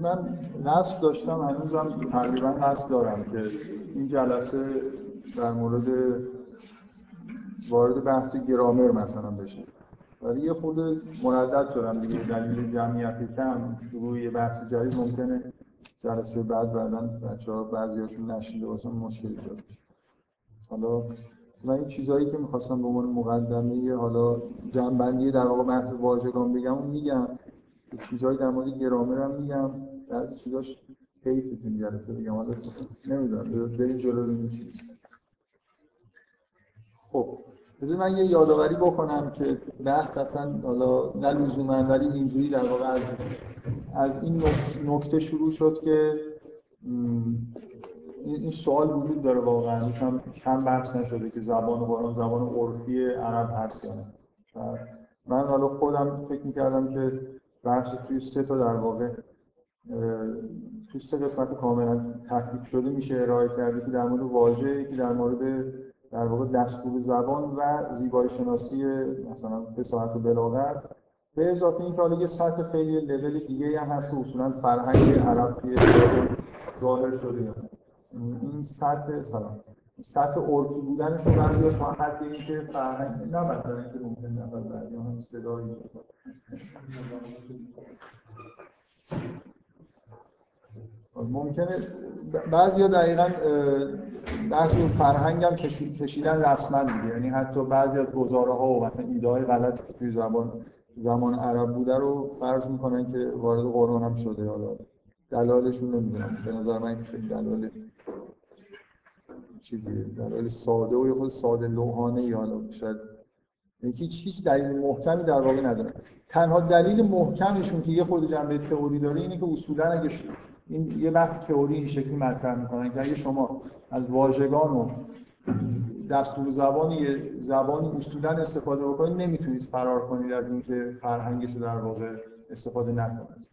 من نصب داشتم هنوزم تقریبا نصب دارم که این جلسه در مورد وارد بحث گرامر مثلا بشه. ولی یه خود مردد شدم دیگه دلیل جمعیت کم شروع یه بحث جدید ممکنه جلسه بعد بعدا بچه ها بعضی هاشون نشیده باشن مشکلی داره. حالا من این چیزهایی که می‌خواستم به عنوان مقدمه حالا جنبندی در واقع بحث واژگان بگم اون میگم چیزهایی در مورد گرامر هم میگم در چیزاش کیف می‌تونی جلسه بگم حالا نمی‌دونم بریم جلو این چیز خب بذار من یه یادآوری بکنم که بحث اصلا حالا نه لزوما ولی اینجوری در واقع از, از این نکته شروع شد که این سوال وجود داره واقعا. هم کم بحث نشده که زبان قرآن زبان عرفی عرب هست یا نه. من حالا خودم فکر می‌کردم که بحث توی سه تا در واقع توی سه قسمت کاملا تفکیک شده میشه ارائه کرده که در مورد واژه که در مورد در واقع دستور زبان و زیبایی شناسی مثلا فصاحت و بلاغت. به اضافه اینکه حالا یه سطح خیلی لول دیگه هم هست که اصولا فرهنگ عرب توی ظاهر شده. این سطح سلام. سطح عرفی رو بعضی تا حد که فرهنگ نه مثلا اینکه ممکن نفر بعدی هم صدا ممکنه بعضی دقیقا بحث فرهنگ هم کشیدن رسما دیگه. یعنی حتی بعضی از گزاره ها و مثلا ایده های غلطی که توی زبان زمان عرب بوده رو فرض می‌کنن که وارد قرآن هم شده. حالا دلالشون نمی‌دونم. به نظر من خیلی دلال چیزی دلال ساده و یه خود ساده لوحانه یا حالا شاید. یعنی هیچ هیچ دلیل محکمی در واقع نداره تنها دلیل محکمشون که یه خود جنبه تئوری داره اینه که اصولا اگه این یه بحث تئوری این شکلی مطرح می‌کنن که اگه شما از واژگان و دستور زبان یه زبانی اصولا استفاده بکنید نمی‌تونید فرار کنید از اینکه فرهنگش در واقع استفاده نکنید.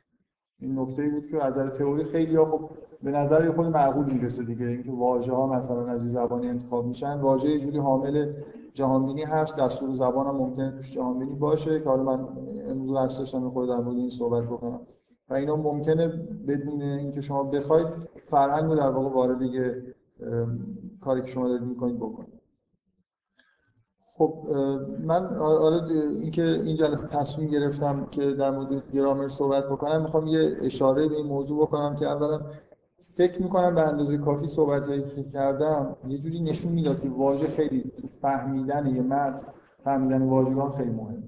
این نکته بود که از نظر تئوری خیلی ها خب به نظر خود معقول می‌رسه دیگه. اینکه واژه ها مثلا از زبانی انتخاب میشن. واژه یه جوری حامل جهانبینی هست. دستور زبان هم ممکنه توش جهانبینی باشه که حالا من امروز قصد داشتم خود در مورد این صحبت بکنم. و اینا ممکنه بدون اینکه شما بخواید فرهنگ رو در واقع وارد دیگه کاری که شما دارید می‌کنید بکنید. خب من حالا اینکه این جلسه تصمیم گرفتم که در مورد گرامر صحبت بکنم می‌خوام یه اشاره به این موضوع بکنم که اولا فکر می‌کنم به اندازه کافی صحبت که کردم یه جوری نشون می‌داد که واژه خیلی فهمیدن یه متن فهمیدن واژگان خیلی مهم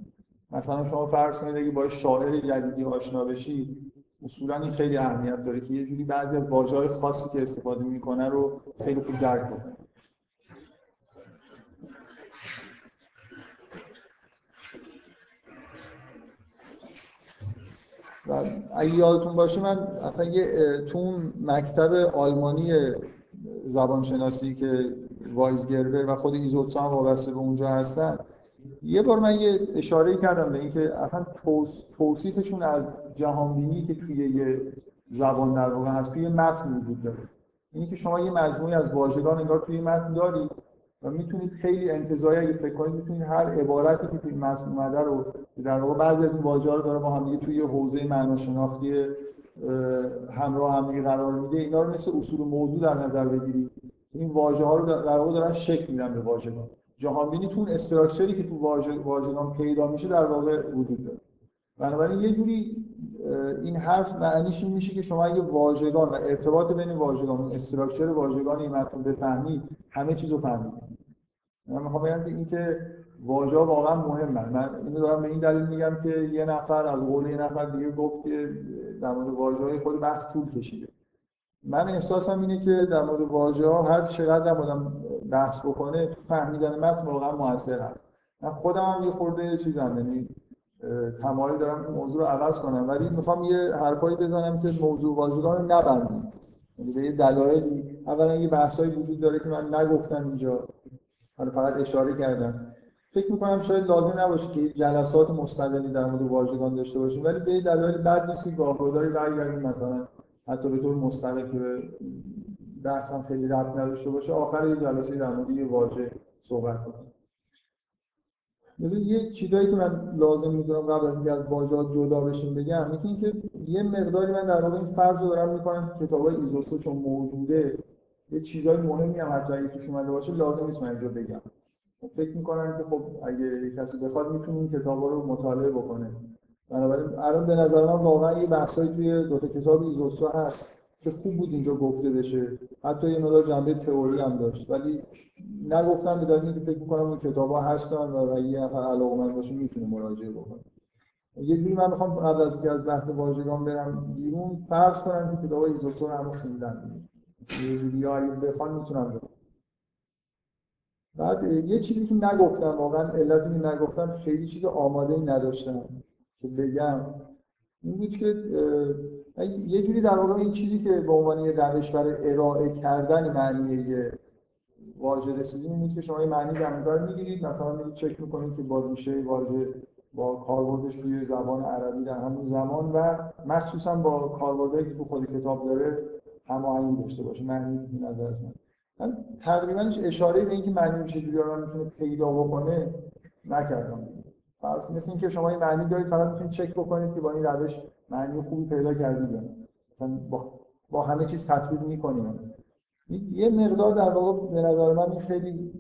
مثلا شما فرض کنید اگه با شاعر جدیدی آشنا بشید اصولا این خیلی اهمیت داره که یه جوری بعضی از واژه‌های خاصی که استفاده می‌کنه رو خیلی خوب درک کنه و اگه یادتون باشه من اصلا یه تو مکتب آلمانی زبانشناسی که وایزگربر و خود ایزوتسا هم وابسته به اونجا هستن یه بار من یه اشاره کردم به اینکه اصلا توصیفشون از جهانبینی که توی یه زبان در واقع هست توی متن وجود داره. اینی که شما یه مجموعی از واژگان انگار توی متن دارید و می‌تونید خیلی انتزاعی اگه فکر کنید می‌تونید هر عبارتی که توی متن اومده رو در واقع بعضی از این واژه‌ها رو داره با هم دیگه توی حوزه معناشناختی همراه هم دیگه قرار میده. اینا رو مثل اصول موضوع در نظر بگیرید. این واژه ها رو در واقع دارن شکل میدن به واژگان جهانبینی تو استراکچری که تو واژگان پیدا میشه در واقع وجود داره. بنابراین یه جوری این حرف معنیش این میشه که شما اگه واژگان و ارتباط بین واژگان و استراکچر واژگان این متن بفهمید همه چیز رو فهمیدید من می‌خوام بگم که اینکه واژه واقعا مهمه. من اینو دارم به این دلیل میگم که یه نفر از قول یه نفر دیگه گفت که در مورد واژه‌های خود بحث طول کشیده. من احساسم اینه که در مورد واژه ها هر چقدر آدم بحث بکنه تو فهمیدن متن واقعا موثر هست. من خودم هم یه خورده چیزم یعنی تمایل دارم این موضوع رو عوض کنم ولی می‌خوام یه حرفایی بزنم که موضوع واژگان رو یعنی به یه دلایلی. اولا یه بحثایی وجود داره که من نگفتم اینجا. حالا فقط اشاره کردم. فکر می‌کنم شاید لازم نباشه که جلسات مستقلی در مورد واژگان داشته باشیم ولی به دلایل بد نیست که گاهگداری برگردیم مثلا حتی به طور مستقل که بحثم خیلی ربط نداشته باشه. آخر یه جلسه در مورد یه واژه صحبت کنیم. یه چیزایی که من لازم می‌دونم قبل از اینکه از واژه‌ها جدا بشیم بگم یکی اینکه یه مقداری من در واقع این فرض رو دارم می‌کنم کتابای ایزوستو چون موجوده یه چیزای مهمی هم حتی اگه توش اومده باشه لازم نیست من اینجا بگم. فکر می‌کنم که خب اگه کسی بخواد می‌تونه این کتابا رو مطالعه بکنه. بنابراین الان به نظر من واقعا یه بحثایی توی دو تا کتاب ایزوستو هست. که خوب بود اینجا گفته بشه. حتی یه مقدار جنبه تئوری هم داشت. ولی نگفتم به دلیل فکر می‌کنم اون کتابا هستن و یه نفر علاقه‌مند باشه می‌تونه مراجعه بکنه. یه جوری من می‌خوام قبل از اینکه از بحث واژگان برم بیرون فرض کنم که کتاب ایزوتور هم خوندن. یه جوری بخوان می‌تونم بعد یه چیزی که نگفتم واقعا علتی که نگفتم خیلی چیز آماده ای نداشتم که بگم. این بود که یه جوری در واقع این چیزی که به عنوان یه روش برای ارائه کردن معنی واژه رسیدیم اینه که شما یه معنی در می‌گیرید. مثلا میگید چک می‌کنید که با ریشه واژه با کاربردش توی زبان عربی در همون زمان و مخصوصا با کاربردی که تو خود کتاب داره هماهنگی داشته باشه. معنی به نظر من. تقریبا اشاره به اینکه معنی چجوری آدم می‌تونه پیدا بکنه نکردم. فرض مثل اینکه شما این معنی دارید فقط می‌تونید چک بکنید که با این روش معنی خوبی پیدا کردید مثلا با, با همه چیز تطبیق می‌کنیم. یه مقدار در واقع به نظر من این خیلی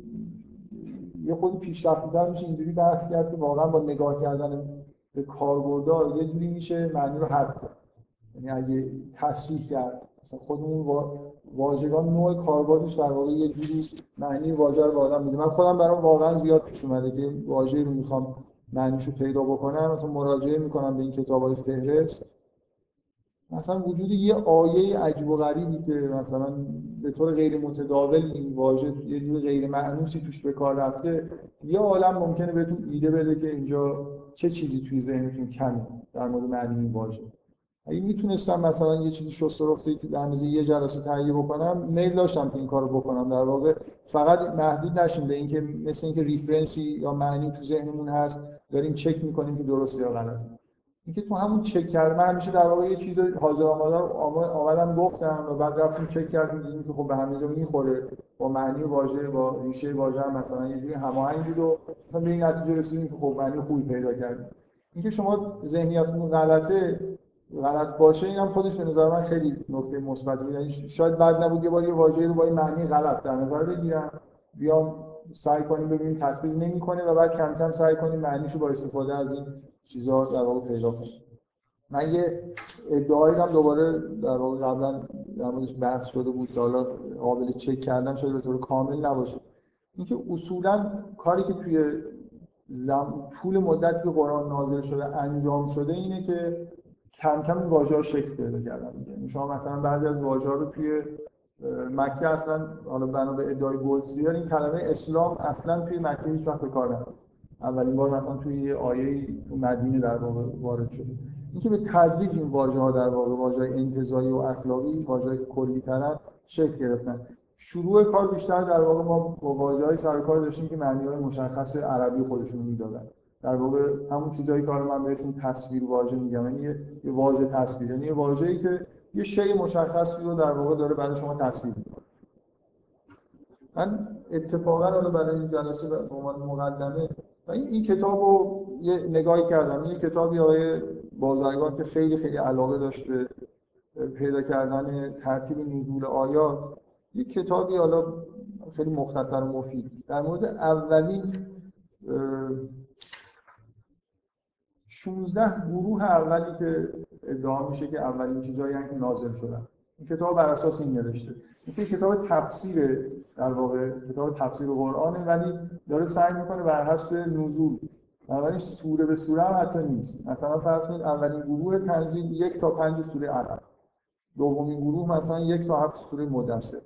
یه خود پیشرفته میشه. اینجوری بحث کرد که واقعا با نگاه کردن به کاربردها یه جوری میشه معنی رو حد یعنی اگه تصحیح کرد مثلا خودمون واژگان نوع کاربردش در واقع یه جوری معنی واژه رو به آدم میده. من خودم برام واقعا زیاد پیش اومده که واژه‌ای رو می‌خوام معنیشو پیدا بکنم مثلا مراجعه می‌کنم به این کتابای فهرست. مثلا وجود یه آیه عجیب و غریبی که مثلا به طور غیر متداول این واژه یه جور غیر معنوسی توش به کار رفته یه عالم ممکنه بهتون ایده بده که اینجا چه چیزی توی ذهنتون کمه در مورد معنی این واژه. اگه می‌تونستم مثلا یه چیزی شست رفته که در یه جلسه تهیه بکنم میل داشتم که این کارو بکنم. در واقع فقط محدود نشیم به اینکه مثل اینکه ریفرنسی یا معنی تو ذهنمون هست داریم چک می‌کنیم که درسته یا غلطه اینکه تو همون چک کرد من همیشه در واقع یه چیز حاضر آماده آمدم گفتم و بعد رفتیم چک کردیم دیدیم که خب به همه جا می‌خوره. با معنی واژه با ریشه واژه هم مثلا یه جوری هماهنگ بود و مثلا به این نتیجه رسیدیم که خب معنی خوبی پیدا کردیم. اینکه شما ذهنیتتون غلطه غلط باشه اینم خودش به نظر من خیلی نکته مثبت بود. یعنی شاید بعد نبود یه بار یه واژه رو با این معنی غلط در نظر بگیرم. بیام سعی کنیم ببینیم تطبیق نمی‌کنه و بعد کم کم سعی کنیم معنیشو با استفاده از این چیزها در واقع پیدا کنیم. من یه ادعایی هم دوباره در واقع قبلا در موردش بحث شده بود که حالا قابل چک کردن شده به طور کامل نباشه. اینکه اصولا کاری که توی زم... طول مدتی که قرآن نازل شده انجام شده اینه که کم کم واژه شکل پیدا کردن. یعنی شما مثلا بعضی از واژه رو توی مکه اصلا حالا بنا به ادعای گلدزیر این کلمه اسلام اصلا توی مکه هیچ وقت به کار نرفت. اولین بار مثلا توی یه آیه تو مدینه در واقع وارد شده اینکه به تدریج این واژه ها در واقع واژه انتزاعی و اخلاقی واژه کلی ترن شکل گرفتن. شروع کار بیشتر در واقع ما با واژه های سر کار داشتیم که معنی های مشخص عربی خودشون می‌دادن. در واقع همون چیزایی که من بهشون تصویر واژه میگم یعنی یه واژه تصویر. یعنی واژه‌ای که یه شی مشخصی رو در واقع داره برای شما تصویر می‌کنه. من اتفاقا رو برای این جلسه به عنوان مقدمه و این, این کتاب رو یه نگاهی کردم. این کتابی های بازرگان که خیلی خیلی علاقه داشت به پیدا کردن ترتیب نزول آیات یه کتابی حالا خیلی مختصر و مفید. در مورد اولین 16 گروه اولی که ادعا میشه که اولین چیزایی که نازل شدن. این کتاب بر اساس این نوشته. مثل کتاب تفسیر در واقع کتاب تفسیر قرآنه ولی داره سعی می‌کنه بر حسب نزول. بنابراین سوره به سوره هم حتی نیست. مثلا فرض کنید اولین گروه تنزیل یک تا پنج سوره عرب. دومین گروه مثلا یک تا هفت سوره مدثر.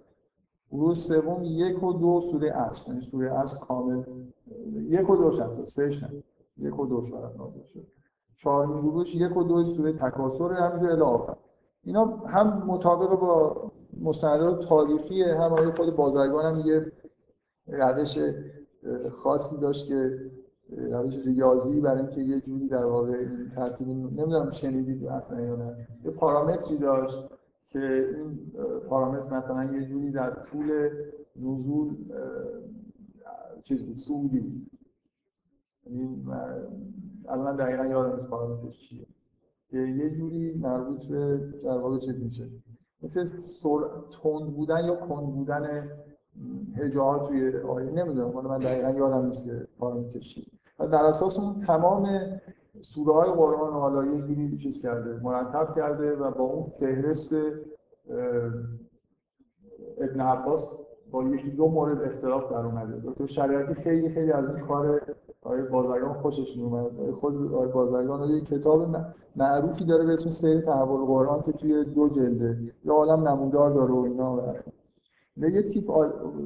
گروه سوم یک و دو سوره عصر. یعنی سوره عصر کامل. یک و دو شد سه شد یک و دو شد نازل شد. چهارمین گروهش یک و دو سوره تکاسر همینجور الی آخر. اینا هم مطابق با مستندات تاریخی هم خود بازرگان هم یه روش خاصی داشت که روش ریاضی برای اینکه یه جوری در واقع این ترتیب نمی‌دونم شنیدید اصلا یا نه یه پارامتری داشت که این پارامتر مثلا یه جوری در طول نزول چیز بود سعودی الان دقیقا یادم نیست پارامترش چیه؟ یه جوری مربوط به در واقع چه میشه. مثل سر... تند بودن یا کند بودن هجاها توی آیه نمی‌دونم. من دقیقا یادم نیست که پارامترش چیه. در اساس اون تمام سوره های قرآن حالا یه جوری چیز کرده مرتب کرده و با اون فهرست ابن عباس با یکی دو مورد اختلاف در اومده. دکتر شریعتی خیلی خیلی از این کار آقای بازرگان خوشش میومد خود آقای بازرگان یه کتاب معروفی داره به اسم سیر تحول قرآن که توی دو جلده یه عالم نمودار داره و اینا. و یه تیپ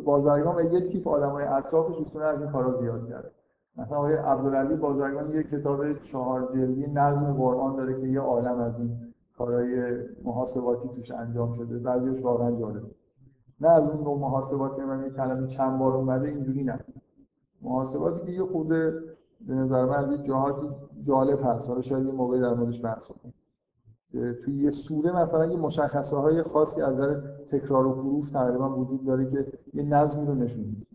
بازرگان و یه تیپ آدمای اطرافش دوستونه از این کارا زیاد کرده مثلا آقای عبدالعلی بازرگان یه کتاب چهار جلدی نظم قرآن داره که یه عالم از این کارهای محاسباتی توش انجام شده. بعضیش واقعا جالبه نه از اون نوع محاسباتی من یه کلمه چند بار اومده اینجوری نه. محاسباتی که یه خود به نظر من از جهاتی جالب هست. حالا شاید یه موقعی در موردش بحث کنیم. توی یه سوره مثلا یه مشخصه های خاصی از نظر تکرار و حروف تقریبا وجود داره که یه نظمی رو نشون میده.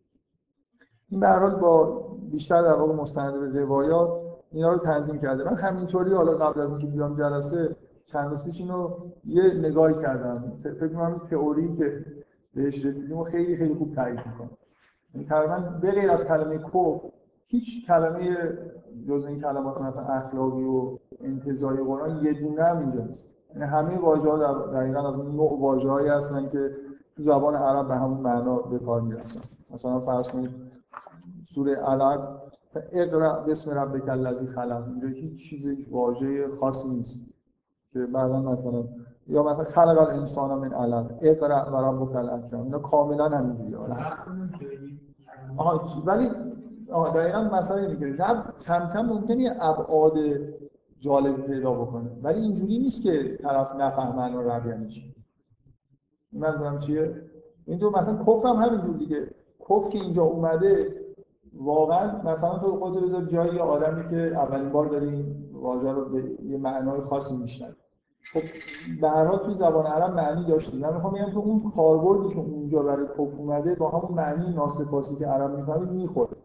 این به با بیشتر در واقع مستند به روایات اینا رو تنظیم کرده. من همینطوری حالا قبل از اینکه بیام جلسه چند روز پیش اینو یه نگاهی کردم. فکر کنم تئوری که بهش رسیدیم و خیلی خیلی خوب تایید می‌کنه. یعنی تقریبا به غیر از کلمه کف هیچ کلمه جز این کلمات مثلا اخلاقی و انتزاعی قرآن یه دونه هم اینجا نیست. یعنی همه واژه ها در دقیقا از اون نوع واژه هایی هستن که تو زبان عرب به همون معنا به کار می‌رفتن مثلا فرض کنید سوره علق اقرا بسم ربک الذی خلق. اینجا هیچ چیز واژه خاصی نیست که بعدا مثلا یا مثلا خلق الانسان من علق اقرا و ربک الاکرم. اینا کاملا همینجوریه. آها ولی آها دقیقا مسئله که رب کم کم ممکنه ابعاد جالب پیدا بکنه. ولی اینجوری نیست که طرف نفهمه و رب یعنی چی. چیه؟ این دو مثلا کفر هم همینجور دیگه. کفر که اینجا اومده واقعا مثلا تو خودت بذار جایی آدمی که اولین بار داری این واژه رو به یه معنای خاصی میشنوی. خب هر حال توی زبان عرب معنی داشتی. من می‌خوام بگم تو اون کاربردی که اونجا برای کف اومده با همون معنی ناسپاسی که عرب می‌فهمه می‌خوره.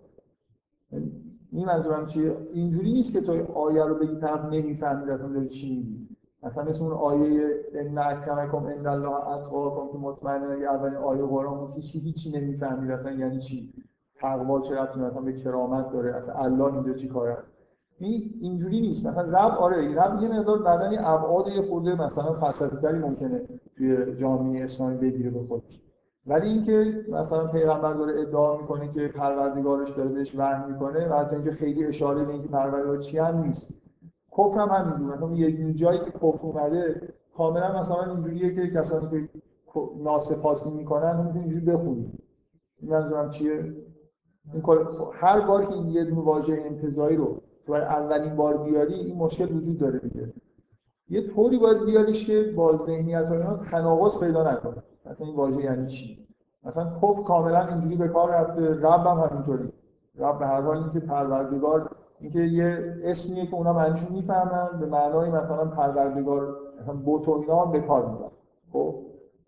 این منظورم چیه؟ اینجوری نیست که تو آیه رو بگی طرف نمی‌فهمید اصلا داری چی میگی. مثلا مثل اون آیه ان اکرمکم ان الله اتقاکم که مطمئنا اگه اولین آیه قرآن هیچی هیچی نمی‌فهمید اصلا یعنی چی. تقوا چه ربطی مثلا به کرامت داره؟ اصلا الله اینجا چی کار اینجوری نیست. مثلا رب آره رب یه مقدار بدنی ابعاد یه خورده مثلا فلسفی ممکنه توی جامعه اسلامی بگیره به خودش. ولی اینکه مثلا پیغمبر داره ادعا می‌کنه که پروردگارش داره بهش وحی می‌کنه و حتی اینکه خیلی اشاره به اینکه پروردگار چی هم نیست. کفر هم همینجوره. مثلا یه جایی که کفر اومده کاملا مثلا اینجوریه که کسانی که ناسپاسی می‌کنن می‌تونن اینجوری بخونید منظورم چیه. خب، هر بار که یه دونه واژه انتزاعی رو برای اولین بار بیاری این مشکل وجود داره دیگه. یه طوری باید بیاریش که با ذهنیت اینا تناقض پیدا نکنه. مثلا این واژه یعنی چی؟ مثلا کف کاملا اینجوری به کار رفته رب هم همینطوری. رب به هر حال اینکه پروردگار اینکه یه اسمیه که اونا معنیشو می‌فهمن به معنای مثلا پروردگار مثلا بوت به کار می‌برن. خب؟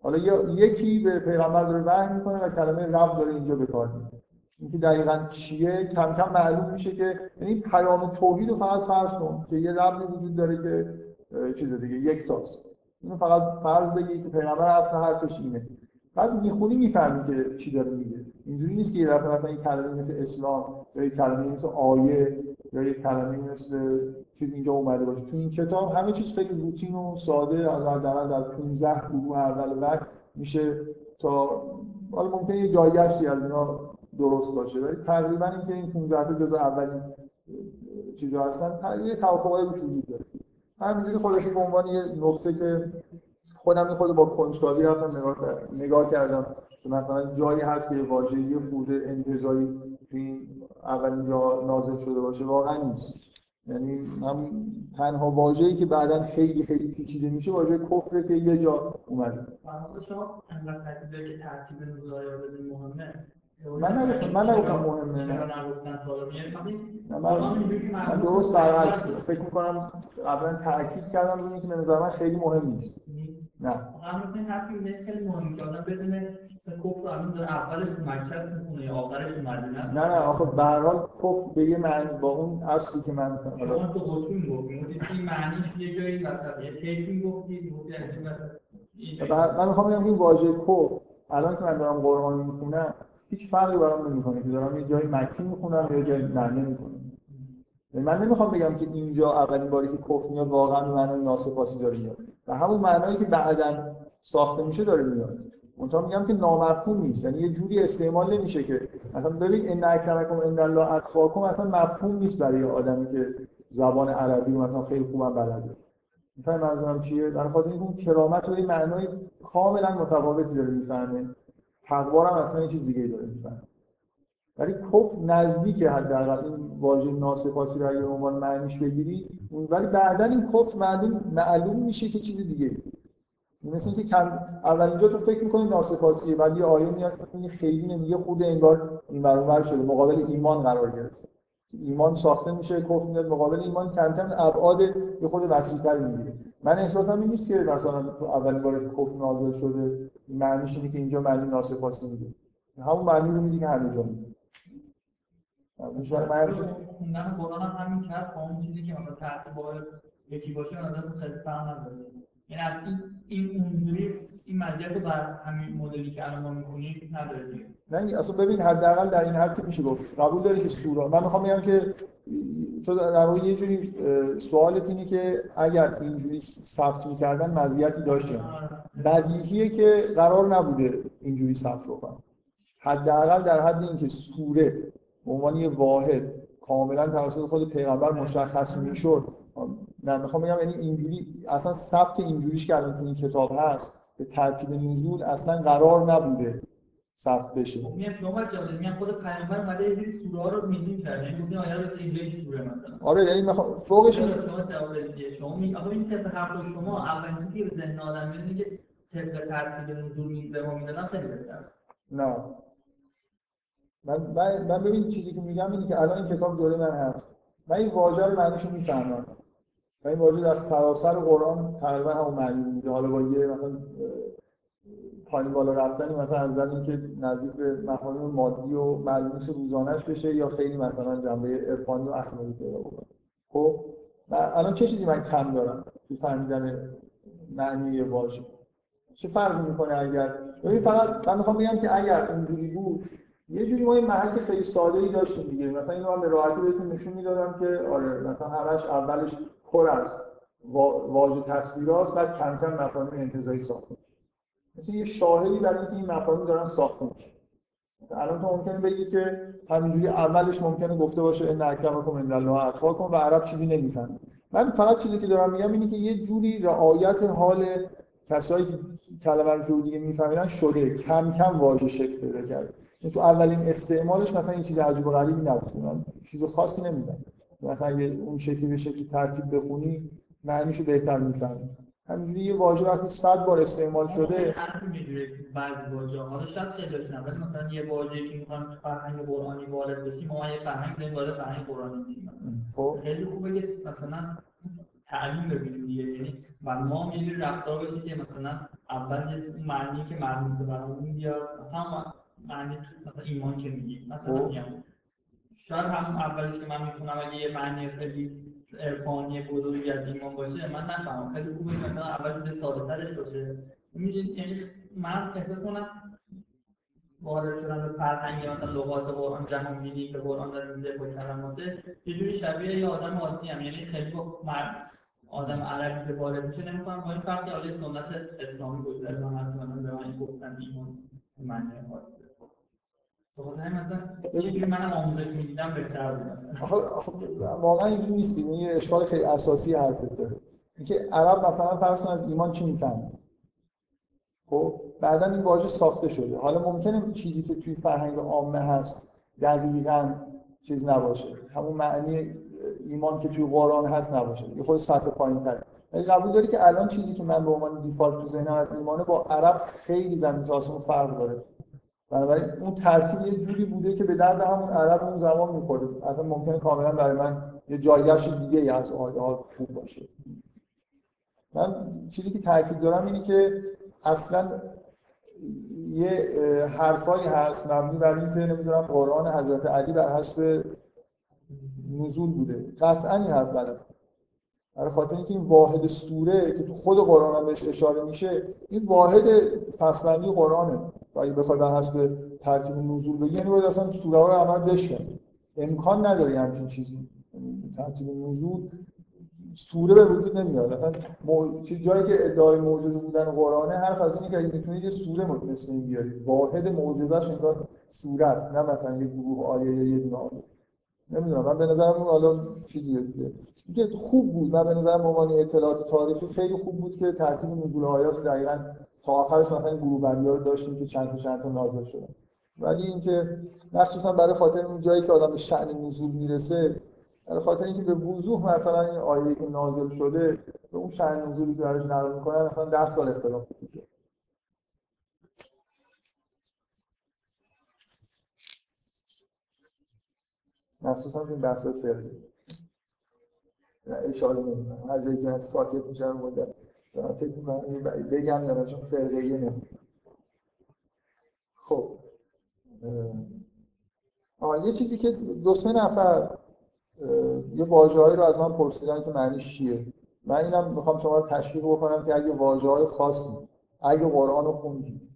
حالا یکی به پیغمبر داره وحی می‌کنه و کلمه رب داره اینجا به کار می‌بره. اینکه دقیقا چیه کم کم معلوم میشه که یعنی پیام توحید رو فقط فرض کن که یه ربی وجود داره که چیز دیگه یک تاست. اینو فقط فرض بگی که پیغمبر اصل حرفش اینه. بعد می‌خونی می‌فهمی که چی داره میگه. اینجوری نیست که یه دفعه مثلا این کلمه مثل اسلام یا یه کلمه مثل آیه یا یه کلمه مثل چیز اینجا اومده باشه. تو این کتاب همه چیز خیلی روتین و ساده از حداقل در 15 گروه اول وقت میشه تا حالا ممکنه یه جایگشتی از اینا درست باشه. ولی تقریبا اینکه این 15 تا جزء اولین چیزا هستن توافقی روش وجود داره. همینجوری خلاصه به عنوان یه نکته که خودم این خود با کنجکاوی رفتم نگاه, کردم که مثلا جایی هست که واژه یه بوده انتظاری این اولین جا نازل شده باشه واقعا نیست. یعنی من تنها واژه‌ای که بعدا خیلی خیلی پیچیده میشه واژه کفره که یه جا اومده. شما که ترتیب مهمه. من نگفتم من نگفتم مهمه. نه، من, درست برعکس فکر می‌کنم اولا تاکید کردم روی اینکه به نظر من خیلی مهم نیست. نه. هم مثل این حرفی خیلی مهمه که آدم بدونه مثلا کفر الان داره اولش تو مرکز می‌خونه یا آخرش مدینه نه نه. آخه به هر حال کفر به یه معنی با اون اصلی که من شما تو می‌گفتی می‌گفتی این معنیش یه جایی وسط. یه کیفی. بعد- من می‌خوام بگم این واژه کفر الان که من دارم قرآن می‌خونم هیچ فرقی برام نمی‌کنه که دارم یه جایی مکی می‌خونم یا جایی نه نمی‌خونم من نمی‌خوام بگم که اینجا اولین باری که کفر میاد واقعا به معنای ناسپاسی داره میاد. و همون معنایی که بعدا ساخته میشه داره میاد. منتها میگم که نامفهوم نیست. یعنی یه جوری استعمال نمیشه که مثلا ببین ان اکرمکم عند الله اتقاکم اصلا مفهوم نیست برای آدمی که زبان عربی مثلا خیلی خوبم بلده. می‌فهمی منظورم چیه؟ در خاطر اینکه اون کرامت رو یه معنای کاملا متفاوتی داره می‌فهمه. تقوا هم اصلا یه چیز دیگه داره. می‌فهمه ولی کفر نزدیک حداقل. این واژه ناسپاسی رو اگه عنوان معنیش بگیری ولی بعدا این کفر معلوم معلوم میشه که چیز دیگه مثل اینکه کم اول اینجا تو فکر می‌کنی ناسپاسیه ولی یه آیه میاد خیلی نمیگه خود انگار این برابر شده مقابل ایمان قرار گرفت ایمان ساخته میشه کفر میاد مقابل ایمان کم کم ابعاد یه خود وسیع‌تر می‌گیره. من احساسم این نیست که مثلا اولین بار کفر نازل شده معنیش اینه که اینجا معنی ناسپاسی میده. همون معنی رو میده که همه جا میده من خوندن قرآن هم همین کرد با اون چیزی که مثلا با یکی باشه نظر خیلی فهم نداره. یعنی از این این اونجوری این مزیت رو بر همین مدلی که الان ما می‌کنیم نداره دیگه. نه اصلا ببین حداقل در این حد که میشه گفت. قبول داری که سورا من می‌خوام بگم که تو در واقع یه جوری سوالت اینه که اگر اینجوری ثبت می‌کردن مزیتی داشت یا نه. بدیهیه که قرار نبوده اینجوری ثبت بکنن. حداقل در حد اینکه سوره به عنوان یه واحد کاملا توسط خود پیغمبر مشخص می‌شد نه می‌خوام بگم یعنی اینجوری اصلا ثبت اینجوریش که الان تو این کتاب هست به ترتیب نزول اصلا قرار نبوده ثبت بشه. میگم شما بدید. میگم خود پیامبر اومده سری سوره ها رو میدین کرد یعنی گفتین اینجا این سوره مثلا؟ آره یعنی می‌خوام فوقش این- شما جواب شما می آقا این طبق حرف شما اولین چیزی که به ذهن آدم میاد اینه که طبق ترتیب نزول به ما می‌دادن خیلی بهتر نه. من, من, من ببین چیزی که میگم اینه که الان این کتاب جلوی من هست. من این واژه رو معنیشو می‌فهمم. و این واژه در سراسر قرآن تقریبا همون معنی میده حالا با یه مثلا پایین بالا رفتنی مثلا از نظر اینکه نزدیک به مفاهیم مادی و ملموس روزانش بشه یا خیلی مثلا جنبه عرفانی و اخلاقی پیدا بکنه. خب الان چه چیزی من کم دارم تو فهمیدن معنی واژه؟ چه فرقی می‌کنه اگر؟ ببین فقط من می‌خوام بگم که اگر اونجوری بود یه جوری ما یه محک خیلی ساده ای داشتیم دیگه. مثلا اینو من به راحتی بهتون نشون می‌دادم که آره مثلا همش اولش پر از وا- واژه تصویراست بعد کم کم مفاهیم انتزاعی ساخته مثل یه شاهدی برای اینکه این مفاهیم دارن ساخته میشه. مثلا الان تو ممکنه بگی که همینجوری اولش ممکنه گفته باشه ان اکرمکم عند الله اتقاکم و عرب چیزی نمی‌فهمه. من فقط چیزی که دارم میگم اینه که یه جوری رعایت حال کسایی که کلمه رو جور دیگه میفهمیدن شده. کم کم واژه شکل پیدا کرده. این تو اولین استعمالش مثلا یه چیز عجیب و غریبی نبود. چیز خاصی نمیدم مثلا اگه اون شکلی به شکلی ترتیب بخونی معنیشو بهتر می‌فهمی. همینجوری یه واژه وقتی صد بار استعمال شده بعضی واژه حالا شاید خیلی داشتن ولی مثلا یه واژه‌ای که می‌خوان تو فرهنگ قرآنی وارد بشیم ما یه فرهنگ داریم وارد فرهنگ قرآنی میشیم. خب. خیلی خوبه که مثلا تعلیم ببینیم دیگه. یعنی و ما یه رفتار بشه که مثلا اول اون معنی که مرموز برامون بیاد مثلا معنی مثلا ایمان که میگیم مثلا خب. میگم. شاید همون اولش که من می‌خونم اگه یه معنی خیلی عرفانی بزرگی از ایمان باشه من نفهمم. خیلی خوبه که مثلا اول چیز ساده ترش باشه. می‌دونی، یعنی من احساس کنم وارد شدن به فرهنگ مثلا لغات قرآن جهان بینی که قرآن داره میده با کلماته یه جوری شبیه یه آدم عادی هم یعنی خیلی با آدم عربی که وارد میشه نمی‌کنم با این فرق که سنت اسلامی گذاره من به من گفتن ایمان معنی خاصه بخاطر همین مثلا یه جوری واقعا اینجوری نیستیم این یه اشکال خیلی اساسی حرفت داره. اینکه عرب مثلا فرض از ایمان چی می‌فهمه خب بعدا این واژه ساخته شده. حالا ممکنه چیزی که توی فرهنگ عامه هست دقیقاً چیز نباشه. همون معنی ایمان که توی قرآن هست نباشه. یه خود سطح پایین تر ولی قبول داری که الان چیزی که من به عنوان دیفالت تو ذهنم از ایمانه با عرب خیلی زمین تا فرق داره. بنابراین اون ترتیب یه جوری بوده که به درد همون عرب اون زمان می‌خوره. اصلا ممکنه کاملا برای من یه جایگشت دیگه ای از آیه ها خوب باشه. من چیزی که تاکید دارم اینه که اصلا یه حرفایی هست مبنی بر اینکه نمی‌دونم قرآن حضرت علی بر حسب نزول بوده. قطعا این حرف غلطه. برای خاطر اینکه این واحد سوره که تو خود قرآن هم بهش اشاره میشه این واحد فصلبندی قرآنه. و اگه بخوای بر حسب ترتیب نزول بگی یعنی باید اصلا سوره ها رو عمل بشکنی. امکان نداری همچین چیزی. ترتیب نزول سوره به وجود نمیاد. اصلا مو... جایی که ادعای معجزه بودن قرآنه حرف از اینه که اگه می‌تونید یه سوره مثل این بیارید. واحد معجزه‌اش انگار سوره است نه مثلا یه گروه آیه یا یه دونه نمی‌دونم. من به نظرم حالا دیگه اینکه خوب بود. من به نظرم عنوان اطلاعات تاریخی خیلی خوب بود که ترتیب نزول آیات دقیقاً تا آخرش مثلا گروه بندی رو داشتیم که چند تا چند تا نازل شده ولی اینکه مخصوصا برای خاطر اون جایی که آدم به شأن نزول می‌رسه برای خاطر اینکه به وضوح مثلا این آیه که نازل شده به اون شأن نزولی که براش نقل می‌کنن مثلا 10 سال اختلاف مخصوصا این بحث فرقی اشاره نمی‌کنم. هر جایی که هست ساکت میشن مدت دارم فکر می‌کنم بگم یا چون فرقیه نمیم خب. آه یه چیزی که دو سه نفر یه واژه‌ای رو از من پرسیدن که معنیش چیه. من اینم می‌خوام شما رو تشویق بکنم که اگه واژه های خاصی اگه قرآن رو خوندید.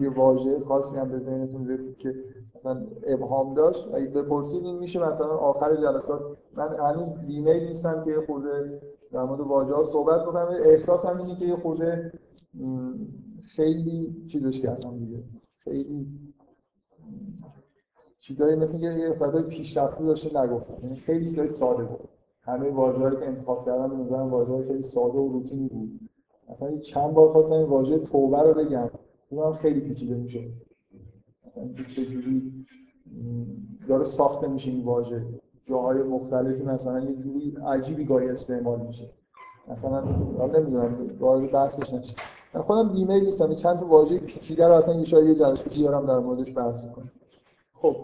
یه واژه خاصی هم به ذهنتون رسید که مثلا ابهام داشت اگه بپرسید این میشه مثلا آخر جلسات. من هنوز بیمیل نیستم که یه خورده در مورد واژه ها صحبت بکنم. احساس هم اینه که یه خورده خیلی چیزش کردم دیگه. خیلی چیزایی مثل که یه قدر پیشرفته داشته نگفتم. یعنی خیلی چیزای ساده بود. همه واژه‌هایی که انتخاب کردم به نظرم خیلی ساده و روتینی بود. مثلا چند بار خواستم این واژه توبه رو بگم. اونم خیلی پیچیده میشه. مثلا چجوری داره ساخته میشه این واژه. جاهای مختلفی مثلا یه جوری عجیبی گاهی استعمال میشه. مثلا نمی‌دونم وارد بحثش نشه من خودم ایمیل نیستم چند تا واژه پیچیده رو اصلا یه شاید یه جلسه بیارم در موردش بحث کنم خب.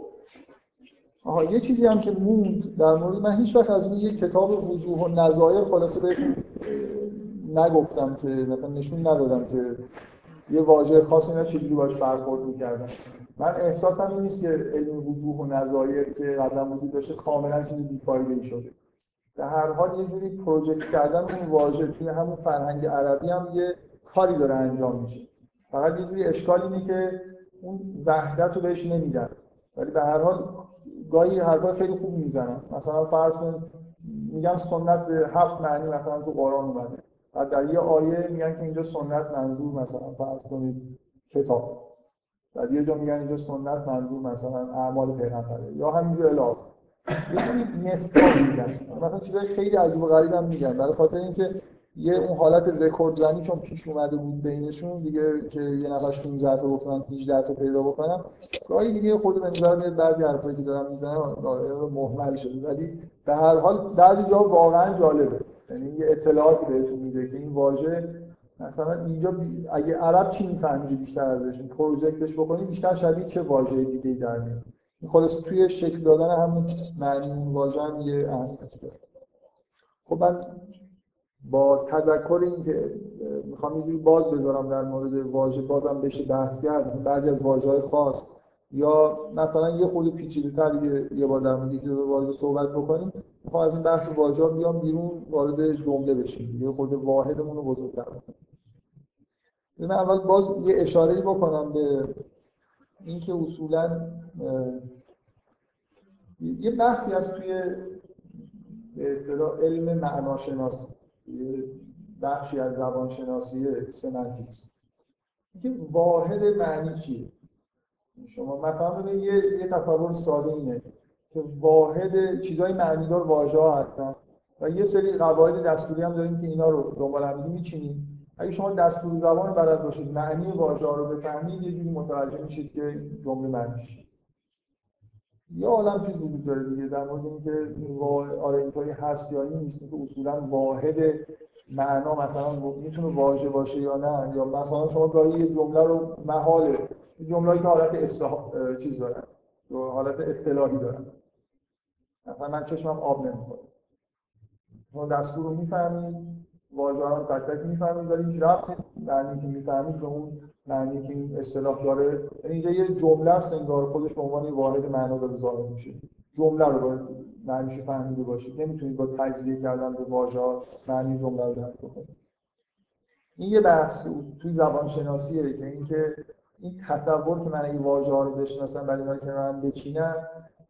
آها یه چیزی هم که موند در مورد من هیچ وقت از اون یه کتاب وجوه و نظایر خلاصه به نگفتم که مثلا نشون ندادم که یه واژه خاص اینا چجوری باش برخورد می‌کردم من احساسم این نیست که علم وجوه و نظایر که قبلا وجود داشته کاملا چیز بیفایده شده. در هر حال یه جوری پروژکت کردن اون واژه توی همون فرهنگ عربی هم یه کاری داره انجام میشه. فقط یه جوری اشکال اینه که اون وحدت رو بهش نمیدن. ولی به هر حال گاهی حرفا خیلی خوب می‌زنن. مثلا فرض کن میگن سنت به هفت معنی مثلا تو قرآن اومده. و در یه آیه میگن که اینجا سنت منظور مثلا فرض کنید کتاب. در یه جا میگن اینجا سنت منظور مثلا اعمال پیغمبره یا همینجور الی یه نسبت میگن. مثلا چیزای خیلی عجیب و غریب هم میگن. برای خاطر اینکه یه اون حالت رکورد زنی چون پیش اومده بود بینشون دیگه که یه نفر 16 تا گفتن 18 تا پیدا بکنم گاهی دیگه خود به نظر میاد بعضی حرفایی که دارم می‌زنم مهمل شده. ولی به هر حال بعضی جا واقعا جالبه. یعنی یه اطلاعاتی بهتون میده که این واژه مثلا اینجا اگه عرب چی میفهمیدی بیشتر ازش پروژکتش بکنی بیشتر شبیه چه واژه دیگه در میاد؟ خلاص توی شکل دادن همون معنی اون واژه هم یه اهمیتی داره. خب من با تذکر این که می‌خوام یه باز بذارم در مورد واژه بازم بشه بحث کرد. بعضی از واژه های خاص یا مثلا یه خود پیچیده تر یه, یه بار در مورد یکی واژه صحبت بکنیم می‌خوام از این بحث واژه بیام بیرون وارد جمله بشیم. یه خود واحدمون رو بزرگتر بکنیم. من اول باز یه اشاره بکنم به اینکه اصولا یه بحثی از توی به اصطلاح علم معناشناسی. یه بخشی از زبانشناسی سمنتیکس اینکه واحد معنی چیه؟ شما مثلا یه, یه تصور ساده اینه که واحد چیزای معنیدار واژه ها هستن و یه سری قواعد دستوری هم داریم که اینا رو دنبال هم میچینیم. اگه شما دستور زبان بلد باشید معنی واژه ها رو بفهمید یه جوری متوجه میشید که جمله معنیش یه عالم چیز وجود داره دیگه در مورد اینکه آره هست یا نیست که اصولا واحد معنا مثلا می‌تونه واژه باشه یا نه؟ یا مثلا شما گاهی یه جمله رو محال جمله‌ای که حالت اصلاح چیز دارن حالت اصطلاحی دارن. مثلا من چشمم آب نمی‌خوره. شما دستور رو می‌فهمید واژه رو تک تک می‌فهمید ولی هیچ ربطی معنی که می‌فهمید به اون معنی که این اصطلاح داره. یعنی اینجا یه جمله است انگار خودش به عنوان واحد معنا داره ظاهر میشه. جمله رو باید معنیش فهمیده باشید. نمی‌تونید با تجزیه کردن به واژه معنی جمله رو درک بکنید. این یه بحث توی زبان شناسیه که اینکه این تصور که من این واژه ها رو بشناسم ولی اینا که من بچینم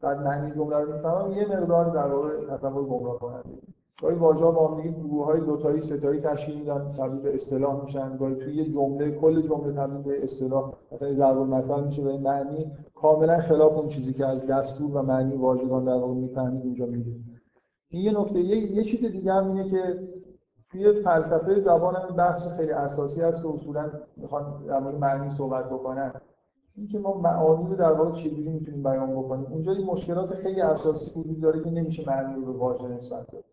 بعد معنی جمله رو می‌فهمم یه مقدار در واقع تصور گمراه کننده. گاهی واژه ها با هم دیگه گروه های دوتایی ستایی تشکیل میدن تبدیل به اصطلاح میشن. گاهی توی یه جمله کل جمله تبدیل به اصطلاح. مثلا ضرب المثل میشه به معنی کاملا خلاف اون چیزی که از دستور و معنی واژگان در واقع می‌فهمید اونجا میگه. این یه نکته. یه, یه چیز دیگه هم اینه که توی فلسفه زبان هم بحث خیلی اساسی هست که اصولا می‌خوان در مورد معنی صحبت بکنن. اینکه ما معانی رو در واقع چجوری می‌تونیم بیان بکنیم؟ اونجا این مشکلات خیلی اساسی وجود داره که نمیشه معنی رو به واژه نسبت داد.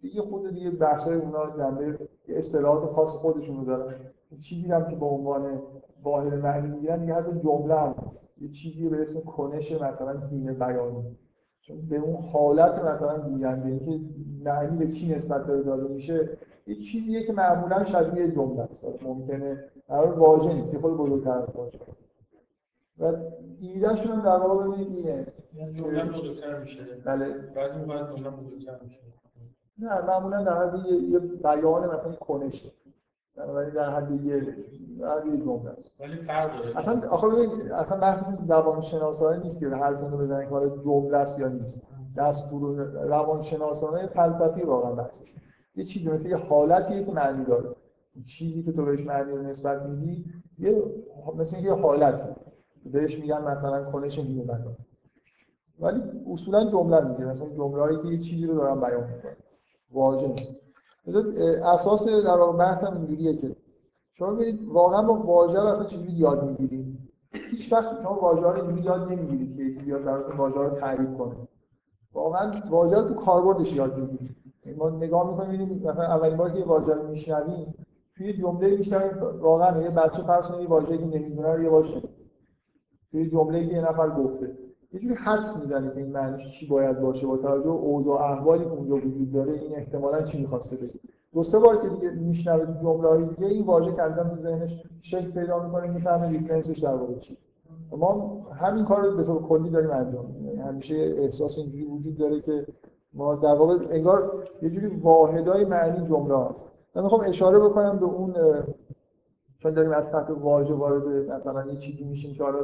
دیگه خود دیگه بحثای اونا جنبه اصطلاحات خاص خودشون رو دارن. چیزی هم که به عنوان واحد معنی می‌گیرن یه حتی جمله هم یه چیزی به اسم کنش مثلا دین بیانی چون به اون حالت مثلا گوینده که معنی به چی نسبت داره داده میشه یه چیزیه که معمولا شبیه جمله است. ممکنه در واژه نیست خود بزرگتر باشه. و ایدهشون هم در واقع ببینید اینه. جمله بزرگتر میشه. بله. بعضی موقع جمله بزرگتر میشه. نه معمولا در حد یه, بیان مثلا کنشه ولی در حد یه در یه جمله است. ولی فرق داره. اصلا آخه ببین اصلا زبان شناسانه نیست که حرف رو بزنن که حالا جمله است یا نیست. دستور روان شناسانه فلسفی واقعا بحثش. یه چیزی مثل یه حالتیه که معنی داره. چیزی که تو بهش معنی رو نسبت میدی یه مثل یه حالتی. بهش میگن مثلا کنش نیمه ولی اصولا جمله میگه. مثلا جمله‌ای که یه چیزی رو دارن بیان می‌کنن. واژه نیست. اساس در واقع بحث هم اینجوریه که شما ببینید واقعا با واژه رو اصلا چجوری یاد می‌گیرید هیچ وقت شما واژه رو اینجوری یاد نمی‌گیرید که یکی بیاد براتون واژه رو تعریف کنه. واقعا واژه رو تو کاربردش یاد می‌گیرید یعنی ما نگاه می‌کنیم ببینیم مثلا اولین بار که واژه رو میشنویم توی جمله میشنویم واقعا یه بچه فرض کنید واژه‌ای که نمی‌دونه رو یه واژه. توی جمله یه نفر گفته. یه جوری حدس می‌زنه که این معنیش چی باید باشه. با توجه به اوضاع احوالی که اونجا وجود داره این احتمالاً چی می‌خواسته بگه؟ دو سه بار که دیگه میشنوه تو جمله های دیگه این واژه کردن تو ذهنش شکل پیدا می‌کنه می‌فهمه ریفرنسش در واقع چی. ما همین کار رو به طور کلی داریم انجام میدیم. یعنی همیشه احساس اینجوری وجود داره که ما در واقع انگار یه جوری واحدای معنی جمله هست من می‌خوام اشاره بکنم به اون چون داریم از تحت واژه وارد مثلا یه چیزی میشیم که حالا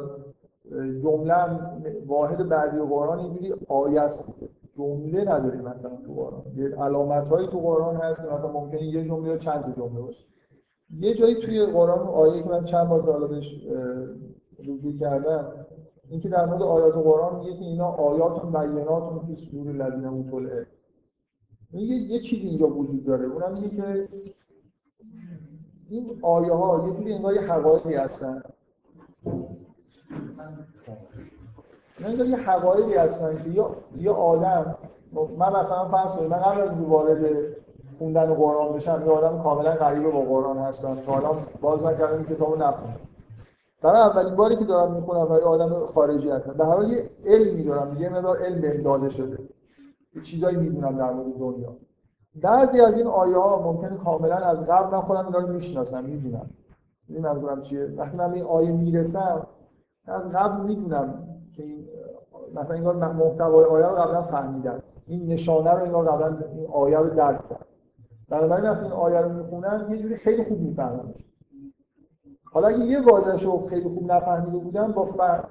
جمله واحد بعدی قرآن اینجوری آیه است. جمله نداریم مثلا تو قرآن یه علامت هایی تو قرآن هست که مثلا ممکنه یه جمله یا چند جمله باشه. یه جایی توی قرآن آیه که من چند بار حالا بهش رجوع کردم اینکه در مورد آیات قرآن میگه که اینا آیات و بینات فی صدور الذین اوتوا العلم. یه چیزی اینجا وجود داره. اونم اینه که این آیه ها یه جوری انگار حقایقی هستن. من یه حقایقی هستن که یا یه آدم من مثلا فرض کنید من قبل از وارد خوندن قرآن بشم یه آدم کاملا غریبه با قرآن هستم که حالا باز نکردم کتابو نخونم. برای اولین باری که دارم می‌خونم و یه آدم خارجی هستم. به هر حال یه علمی دارم یه مقدار علم بهم داده شده چیزایی می‌دونم در مورد دنیا. بعضی از این آیه ها ممکنه کاملا از قبل من خودم اینا رو می‌شناسم می‌دونم. منظورم چیه؟ وقتی من این آیه می‌رسم از قبل می‌دونم که این مثلا انگار محتوای آیه رو قبلا فهمیدم. این نشانه رو انگار قبلا این آیه رو درک کردم بنابراین وقتی این آیه رو می‌خونم یه جوری خیلی خوب می‌فهمم. حالا اگه یه واژه‌ش رو خیلی خوب نفهمیده بودم با فهم...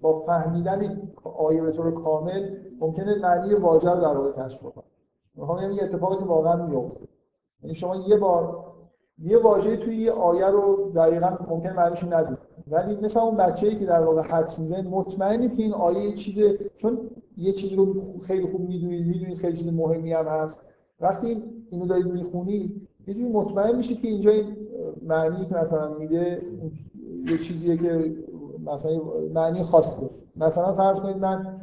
با فهمیدن آیه به طور کامل ممکنه معنی واژه رو در واقع کشف کنم. می‌خوام یه اتفاقی واقعا میفته یعنی شما یه بار یه واژه توی یه آیه رو دقیقا ممکن معنیش ندید ولی مثل اون بچه‌ای که در واقع حدس می‌زنه مطمئنید که این آیه یه چیز چون یه چیزی رو خیلی خوب می‌دونید می‌دونید خیلی چیز مهمی هم هست. وقتی اینو دارید می‌خونید یه جوری مطمئن میشید که اینجا این معنی که مثلا میده یه چیزیه که مثلا معنی خاص داره. مثلا فرض کنید من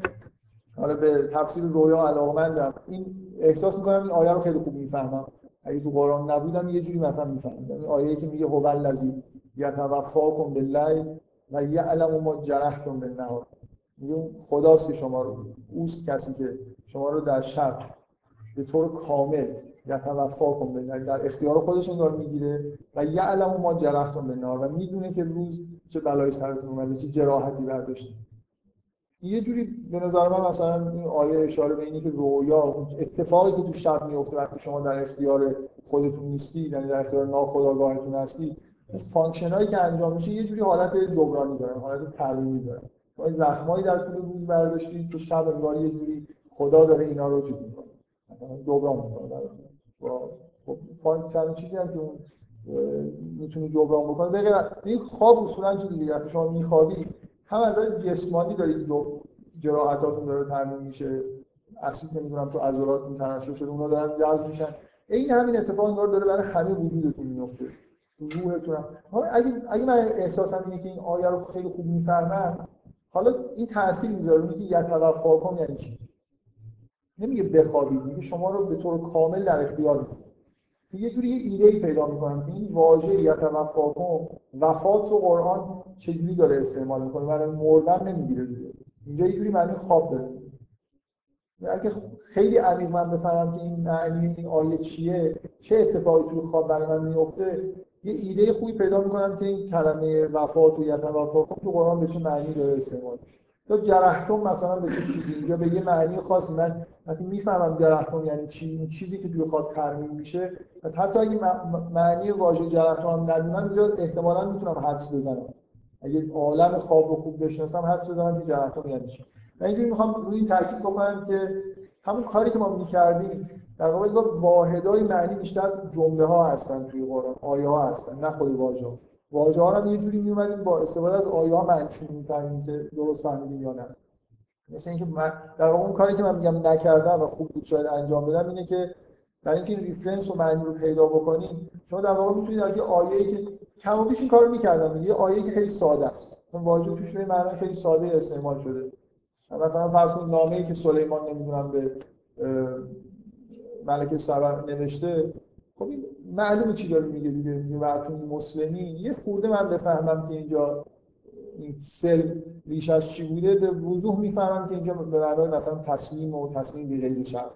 حالا به تفسیر رویا علاقمندم. این احساس می‌کنم این آیه رو خیلی خوب می‌فهمم. اگه تو قرآن نبودم یه جوری مثلا می‌فهمم این آیه که میگه هو الذی یتوفاکم باللیل و یعلم ما جرحتم بالنهار. میگه خداست که شما رو اوست کسی که شما رو در شب به طور کامل یتوفا کن به در اختیار خودش انگار می‌گیره و یعلم ما جرحتم بالنهار و می‌دونه که روز چه بلایی سرتون اومده چه جراحتی برداشتید یه جوری به نظر من مثلا این آیه اشاره به اینه که رویا اتفاقی که تو شب میفته وقتی شما در اختیار خودتون نیستید یعنی در اختیار ناخودآگاهتون هستید اون function هایی که انجام میشه یه جوری حالت جبرانی داره حالت ترمیمی داره. شما زخمایی در طول روز برداشتید تو شب انگار یه جوری خدا داره اینا رو چیز می‌کنه. مثلا جبران می‌کنه با خب function چیزی هم که اون می‌تونه جبران بکنه بغیر این خواب اصولا چیزی دیگه وقتی شما میخوابی هم از جسمانی دارید جراحتاتون داره ترمیم میشه. اسید نمی‌دونم تو عضلاتتون ترشح شده اونا دارن جذب میشن. این همین اتفاق داره برای همه وجودتون میفته روحتون اگه اگه من احساسم اینه که این آیه رو خیلی خوب می‌فهمم حالا این تاثیر می‌ذاره میگه یتوفاکم یعنی چی؟ نمیگه بخوابید میگه شما رو به طور کامل در اختیار می‌کنه. یه جوری یه ایده ای پیدا می‌کنم که این واژه یتوفاکم وفات رو قرآن چجوری داره استعمال می‌کنه؟ برای مردن نمی‌گیره دیگه. اینجا یه جوری معنی خواب داره. اگه خیلی عمیق من بفهمم که این معنی این آیه چیه چه اتفاقی توی خواب برای من میفته یه ایده خوبی پیدا می‌کنم که این کلمه وفات و یتوفاکم تو قرآن به چه معنی داره استعمال یا جرحتم مثلا به چه چیزی؟ اینجا به یه معنی خاص من وقتی می‌فهمم جرحتم یعنی چی این چیزی که توی خواب ترمیم میشه پس حتی اگه معنی واژه جرحتم هم ندونم اینجا احتمالا می‌تونم حدس بزنم. اگه عالم خواب رو خوب بشناسم حدس بزنم که جرحتم یعنی چی. من اینجوری می‌خوام روی تاکید بکنم که همون کاری که ما می‌کردیم در واقع واحدای معنی بیشتر جمله ها هستن توی قرآن آیه ها هستن نه خود واژه واژه ها هم یه جوری می با استفاده از آیه ها معنیشون می‌فهمیم که درست فهمیدیم یا نه. مثل اینکه من در اون کاری که من میگم نکردم و خوب بود شاید انجام بدم اینه که برای اینکه ریفرنس و معنی رو پیدا بکنیم شما در واقع می‌تونید از یه آیه‌ای که کم و بیش این کارو می‌کردم یه آیه‌ای که خیلی ساده است. اون واژه توش به معنی خیلی ساده استعمال شده. مثلا فرض کنید نامه‌ای که سلیمان نمی‌دونم به ملکه سبا نوشته خب این معلومه چی داره میگه دیگه میگه براتون مسلمی یه خورده من بفهمم که اینجا این سل ریشش چی بوده به وضوح می‌فهمم که اینجا به معنای مثلا تسلیم و تسلیم به غیر شرط.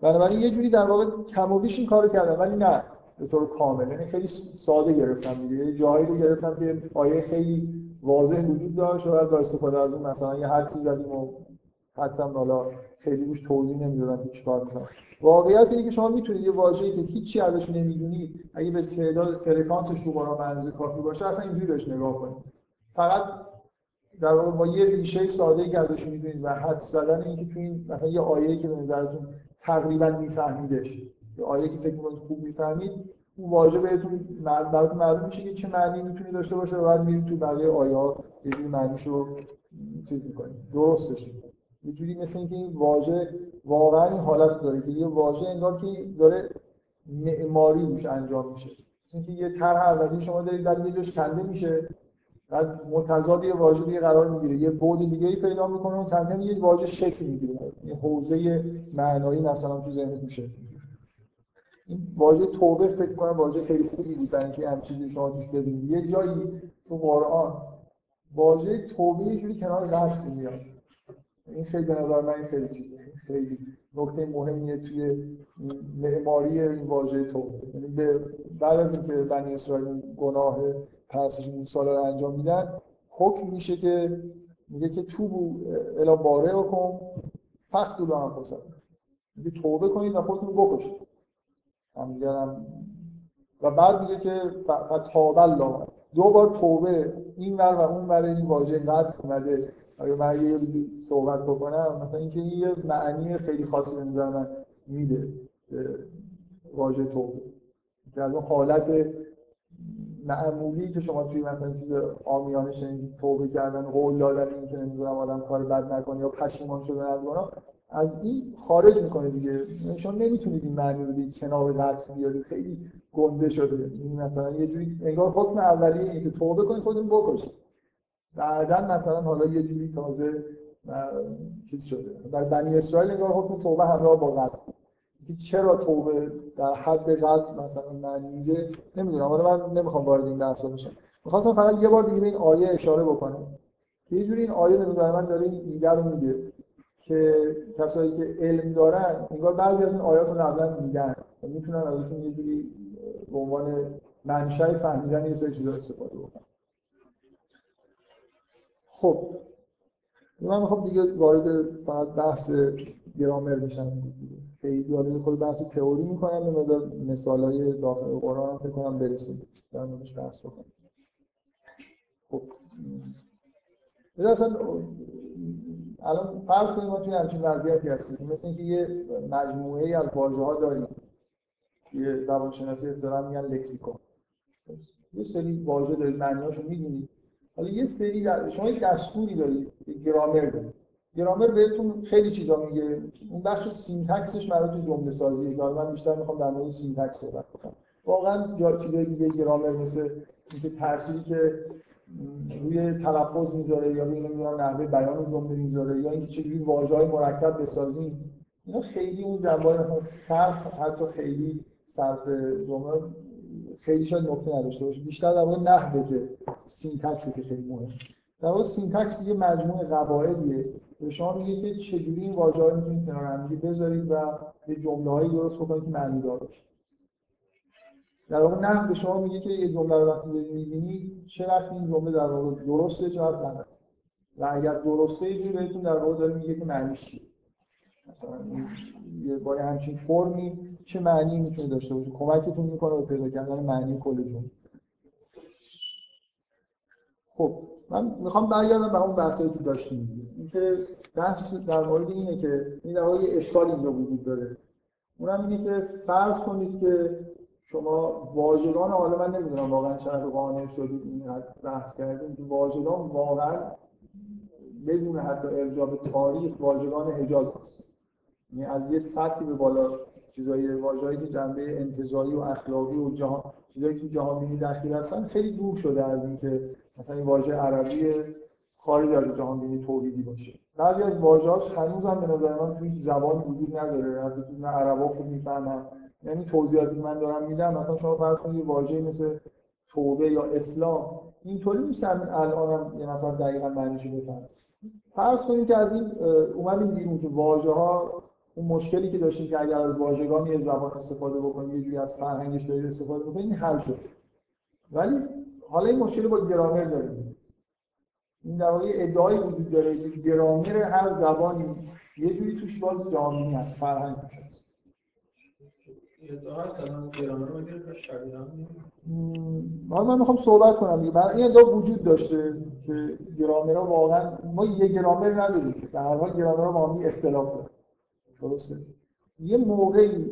بنابراین یه جوری در واقع کم و بیش این کارو کردم ولی نه به طور کامل. یعنی خیلی ساده گرفتم دیگه. جایی رو گرفتم که آیه خیلی واضح وجود داشت و با استفاده از اون مثلا یه حدسی زدیم و حدسم حالا خیلی روش توضیح نمی‌دادم که چیکار می‌کنم. واقعیت اینه که شما می‌تونید یه واژه‌ای که هیچی ازش نمی‌دونید اگه به تعداد فرکانسش تو قرآن اندازه کافی باشه اصلا اینجوری بهش نگاه کنید. فقط در واقع با یه ریشه ساده که ازش می‌دونید و حد زدن اینکه تو این مثلا یه آیه‌ای که به نظرتون تقریبا میفهمیدش یه آیه که فکر می‌کنید خوب می‌فهمید اون واژه بهتون براتون معلوم میشه که چه معنی می‌تونه داشته باشه و بعد میرید تو بقیه آیه ها معنیشو چیز می‌کنید. درستش یه جوری مثل اینکه این واژه واقعا این حالت داره که یه واژه انگار که داره معماری روش انجام میشه. مثل اینکه یه طرح اولی شما دارید در یه جاش کنده میشه. بعد متضاد یه واژه دیگه قرار می‌گیره. یه بعد دیگه ای پیدا می‌کنه و کم یه واژه شکل می‌گیره. یه حوزه معنایی مثلا تو ذهنتون شکل این واژه توبه فکر کنم واژه خیلی خوبی بود برای اینکه هم چیزی شما توش ببینید. یه جایی تو قرآن واژه توبه یه جوری کنار قتل میاد. این خیلی به نظر من خیلی خیلی نکته مهمیه توی معماری این واژه توبه یعنی بعد از اینکه بنی اسرائیل گناه پرستش موسی رو انجام میدن حکم میشه که میگه که تو الا باره بکن فخت رو هم فرصت میگه توبه کنید و خودتون بکشید. هم و بعد میگه که فتاب الله. دو بار توبه این ور و اون ور این واژه قد اومده. اگه من یه صحبت بکنم مثلا اینکه یه معنی خیلی خاصی به نظر من میده واژه توبه. که از اون حالت معمولی که شما توی مثلا چیز آمیانه شنیدید توبه کردن قول دادن این که نمی‌دونم آدم کار بد نکنه یا پشیمان شدن از گناه از این خارج می‌کنه دیگه. شما نمی‌تونید این معنی رو دیگه کنار قطع بیارید. خیلی گنده شده. این مثلا یه جوری انگار حکم اولیه اینه که توبه کنید خودتون بکشید. بعدا مثلا حالا یه جوری تازه چیز شده. در بنی اسرائیل انگار حکم توبه همراه با قتل که چرا توبه در حد قتل مثلا معنی میده نمی‌دونم. حالا من نمی‌خوام وارد این بحثا بشم. می‌خواستم فقط یه بار دیگه به این آیه اشاره بکنم. یه جوری این آیه به من داره این ایده رو میده که کسایی که علم دارن انگار بعضی از این آیات رو قبلا میگن می‌تونن ازشون یه جوری به عنوان منشأ فهمیدن یه سری چیزا استفاده بکنن. خب من می‌خوام دیگه وارد فقط بحث گرامر بشم خیلی وارد خود بحث تئوری می‌کنم به مدار مثالای داخل قرآن فکر کنم برسیم. در موردش بحث بکنم خب. اصلا الان فرض کنیم ما توی همچین وضعیتی هستیم. مثل اینکه یه مجموعه ای از واژه ها داریم. یه زبانشناسی اصطلاح میگن لکسیکون. یه سری واژه دارید معنیاشو می‌دونید. حالا یه سری در... شما یک دستوری دارید گرامر دارید. گرامر بهتون خیلی چیزا میگه. اون بخش syntax ش مربوط به جمله سازیه. که من بیشتر می‌خوام در مورد syntax صحبت کنم. واقعا جا چیزای دیگه گرامر مثل اینکه تأثیری که روی تلفظ می‌ذاره یا روی نمی‌دونم نحوه بیان جمله می‌ذاره یا اینکه چجوری واژه‌های مرکب بسازیم اینا خیلی اون جنبه مثلا صرف حتی خیلی صرف جمله خیلی شاید نکته نداشته باشه بیشتر در مورد نحوه که syntax که خیلی مهمه. در واقع syntax یه مجموعه قواعدیه. به شما میگه که چجوری این واژه‌ها رو می‌تونید کنار هم بذارید و یه جمله‌هایی درست بکنید که معنی دار باشه. در واقع نحو به شما میگه که یه جمله رو وقتی می‌بینید چه وقت این جمله در واقع درسته چه وقت غلطه و اگر درسته یه جوری بهتون در واقع داره میگه که معنیش چیه. مثلا یه با همچین فرمی چه معنی می‌تونه داشته باشه؟ کمکتون می‌کنه به پیدا کردن معنی کل جمله. خب من می‌خوام برگردم به اون بحثایی که داشتیم. اینکه بحث در مورد اینه که این در اشکال اینجا وجود داره. اونم اینه که فرض کنید که شما واژگان حالا من نمی‌دونم واقعا چقدر قانع شدید این بحث کردیم که واژگان واقعا بدون حتی ارجاع به تاریخ واژگان حجاز هست. یعنی از یه سطحی به بالا چیزای واژه‌ای که جنبه انتزاعی و اخلاقی و جهان چیزایی که جهان بینی داخل هستن خیلی دور شده از اینکه مثلا این واژه عربی خارج از جهان بینی توحیدی باشه. بعضی از واژه‌هاش هنوز هم به نظر من توی زبان وجود نداره. حتی نه عربا خوب می‌فهمن. یعنی توضیحاتی من دارم میدم مثلا شما فرض کنید واژه مثل توبه یا اسلام اینطوری نیست که الان هم یه نفر دقیقا معنیشو بفهمه. فرض کنید که از این اومدیم بیرون که واژه ها اون مشکلی که داشتیم که اگر از واژگان یه زبان استفاده بکنیم یه جوری از فرهنگش دارید استفاده بکنید حل شد ولی حالا این مشکل با گرامر داریم. این در واقع ادعای وجود داره که گرامر هر زبانی یه جوری توش باز جامعی هست فرهنگ توش هست. حالا من می‌خوام صحبت کنم دیگه. این ادعا وجود داشته که گرامر واقعا ما یه گرامر نداریم در هر حال گرامر با هم اختلاف داره درسته. یه موقعی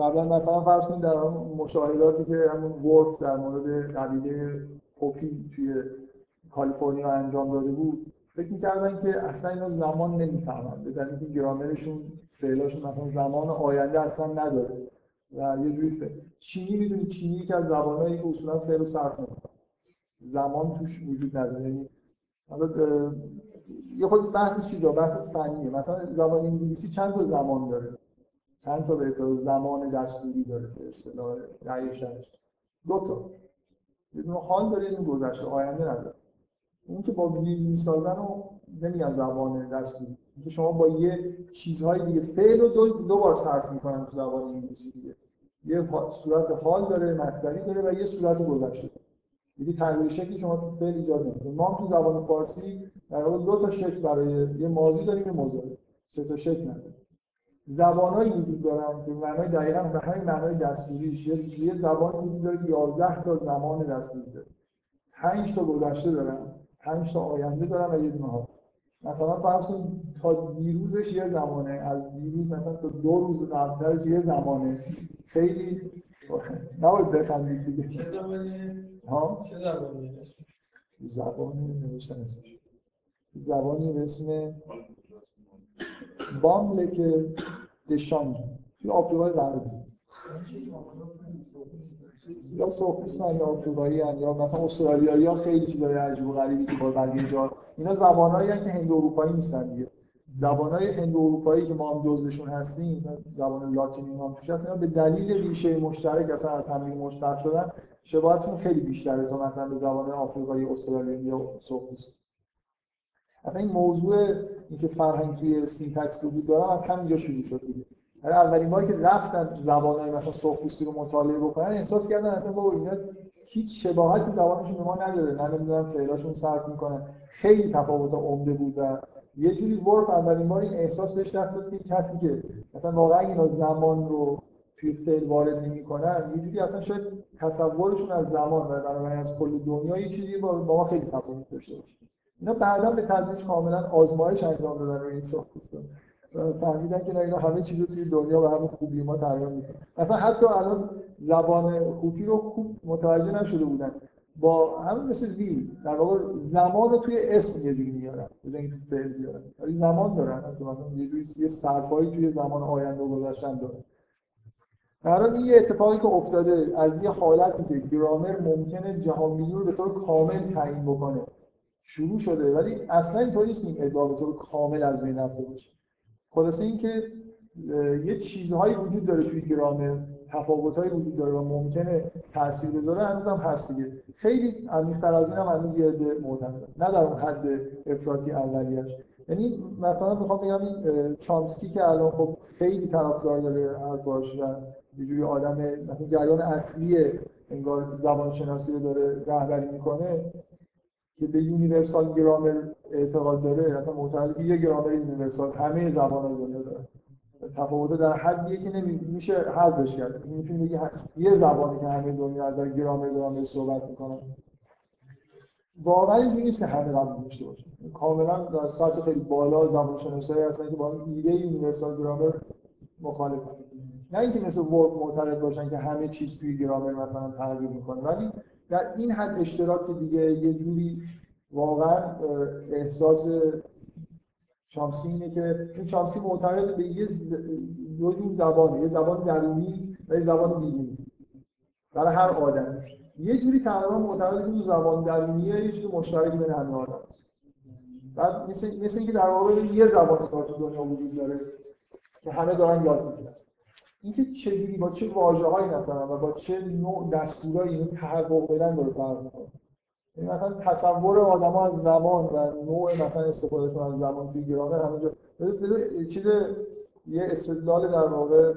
قبلا مثلا فرض کنید در مشاهداتی که همون ورف در مورد قبیله پوپی توی کالیفرنیا انجام داده بود فکر می‌کردن که اصلا اینا زمان نمی‌فهمن. به دلیل اینکه گرامرشون فعلاشون مثلا زمان آینده اصلا نداره. و یه جوری فعل چینی می‌دونی چینی یکی از زبانایی که اصولا فعل و صرف زمان توش وجود نداره. یعنی حالا یه خود بحث چیزا بحث فنیه. مثلا زبان انگلیسی چند تا زمان داره؟ چند تا به حساب زمان دستوری داره به اصطلاح رأیشش دو تا. یه دونه حال داره این گذشته آینده نداره. اون که با ویل می‌سازن و نمیگن زبان دستوری. که شما با یه چیزهای دیگه فعل رو دو, دو بار صرف می‌کنن تو زبان انگلیسی دیگه. یه صورت حال داره مصدری داره و یه صورت گذشته. دیگه تغییر شکلی شما تو فعل ایجاد نمی‌کنه ما تو زبان فارسی در واقع دو تا شکل برای یه ماضی داریم یه مضارع سه تا شکل نداریم. زبانهایی وجود دارن که معنای دقیقا به همین معنای دستوریش. یه زبان وجود داره که 11 تا زمان دستوری داره. 5 تا گذشته دارن 5 تا آینده دارن و یه دونه مثلا فرض کنید تا دیروزش یه زمانه از دیروز مثلا تا دو روز قبلش یه زمانه. خیلی نباید بخندید دیگه چه زمانی؟ ها؟ چه زبانی؟ زبانی نوشتن اسمش زبانی به اسم باملک دشانگ توی آفریقای غربی یا سوفیست یا آفریقایی یا مثلا استرالیایی ها خیلی چیزای عجیب و غریبی که با بقیه جا اینا زبانایی که هند اروپایی نیستن دیگه زبانهای هند اروپایی که ما هم جزوشون هستیم زبان لاتینی ما توش هست به دلیل ریشه مشترک اصلا از همه مشترک شدن شباهتشون خیلی بیشتره تا مثلا به زبان آفریقایی استرالیایی یا سوئیس اصلا این موضوع اینکه فرهنگ توی syntax وجود داره از همینجا شروع شد دیگه. برای اولین باری که رفتن زبانهای مثلا سرخپوستی رو مطالعه بکنن احساس کردن اصلا بابا اینا هیچ شباهتی زبانشون به ما نداره. نه نمی‌دونم فعلاشون صرف می‌کنن. خیلی تفاوت عمده بود و یه جوری وورف اولین بار این احساس بهش دست داد که کسی که مثلا واقعا اینا زمان رو توی فعل وارد نمی‌کنن یه جوری اصلا شاید تصورشون از زمان و بنابراین از کل دنیا یه چیزی با ما خیلی تفاوت داشته باشه. اینا بعدا به تدریج کاملا آزمایش انجام دادن روی این ساختمان فهمیدن که اینا همه چیز رو توی دنیا به همون خوبی ما تقریبا می‌کنن. مثلا حتی الان زبان خوبی رو خوب متوجه نشده بودن. با همین مثل ویل در واقع زمان رو توی اسم یه جوری میارن بدون اینکه فعل بیارن. ولی زمان دارن مثلا یه جوری یه صرفایی توی زمان آینده و گذشتن دارن. در این یه اتفاقی که افتاده از یه حالتی که گرامر ممکنه جهان رو به طور کامل تعیین بکنه. شروع شده ولی اصلا اینطوری نیست این ادعا به طور کامل از بین رفته باشه. خلاصه اینکه یه چیزهایی وجود داره توی گرامر. تفاوت‌هایی وجود داره و ممکنه تاثیر بذاره هنوز هم هست دیگه. خیلی عمیق‌تر از این هم هنوز یه عده نه در اون حد افراطی اولیش یعنی مثلا می‌خوام بگم این چامسکی که الان خب خیلی طرفدار داره حرفاش و یه جوری آدم مثلا جریان اصلی انگار زبان شناسی رو داره رهبری می‌کنه که به universal grammar اعتقاد داره اصلا معتقد یه گرامر universal همه زبان دنیا داره. تفاوت در حدیه که نمیشه حذفش کرد. می‌تونی بگی یه زبانی که همه دنیا از گرامر دارن صحبت می‌کنن. واقعا اینجوری نیست که همه قبول داشته باشه کاملا در سطح خیلی بالا زبان شناسایی هستن که با این ایده universal grammar مخالفن. نه اینکه مثل ورف معتقد باشن که همه چیز توی گرامر مثلا تغییر می‌کنه ولی در این حد اشتراک دیگه یه جوری واقعا احساس چامسکی اینه که این چامسکی معتقد به یه دو جور زبانه یه زبان درونی و یه زبان بیرونی برای هر آدم یه جوری تقریبا معتقد که زبان درونیه یه چیز مشترکی بین همه آدم. بعد مثل, مثل اینکه در واقع یه زبان کار دنیا وجود داره که همه دارن یاد می‌گیرن. اینکه چجوری با چه واژه‌هایی مثلا و با چه نوع دستورایی این تحقق بدن داره فرق می‌کنه. مثلا تصور آدما از زبان و نوع مثلا استفادهشون از زبان توی گرامر همونجا چیز یه استدلال در واقع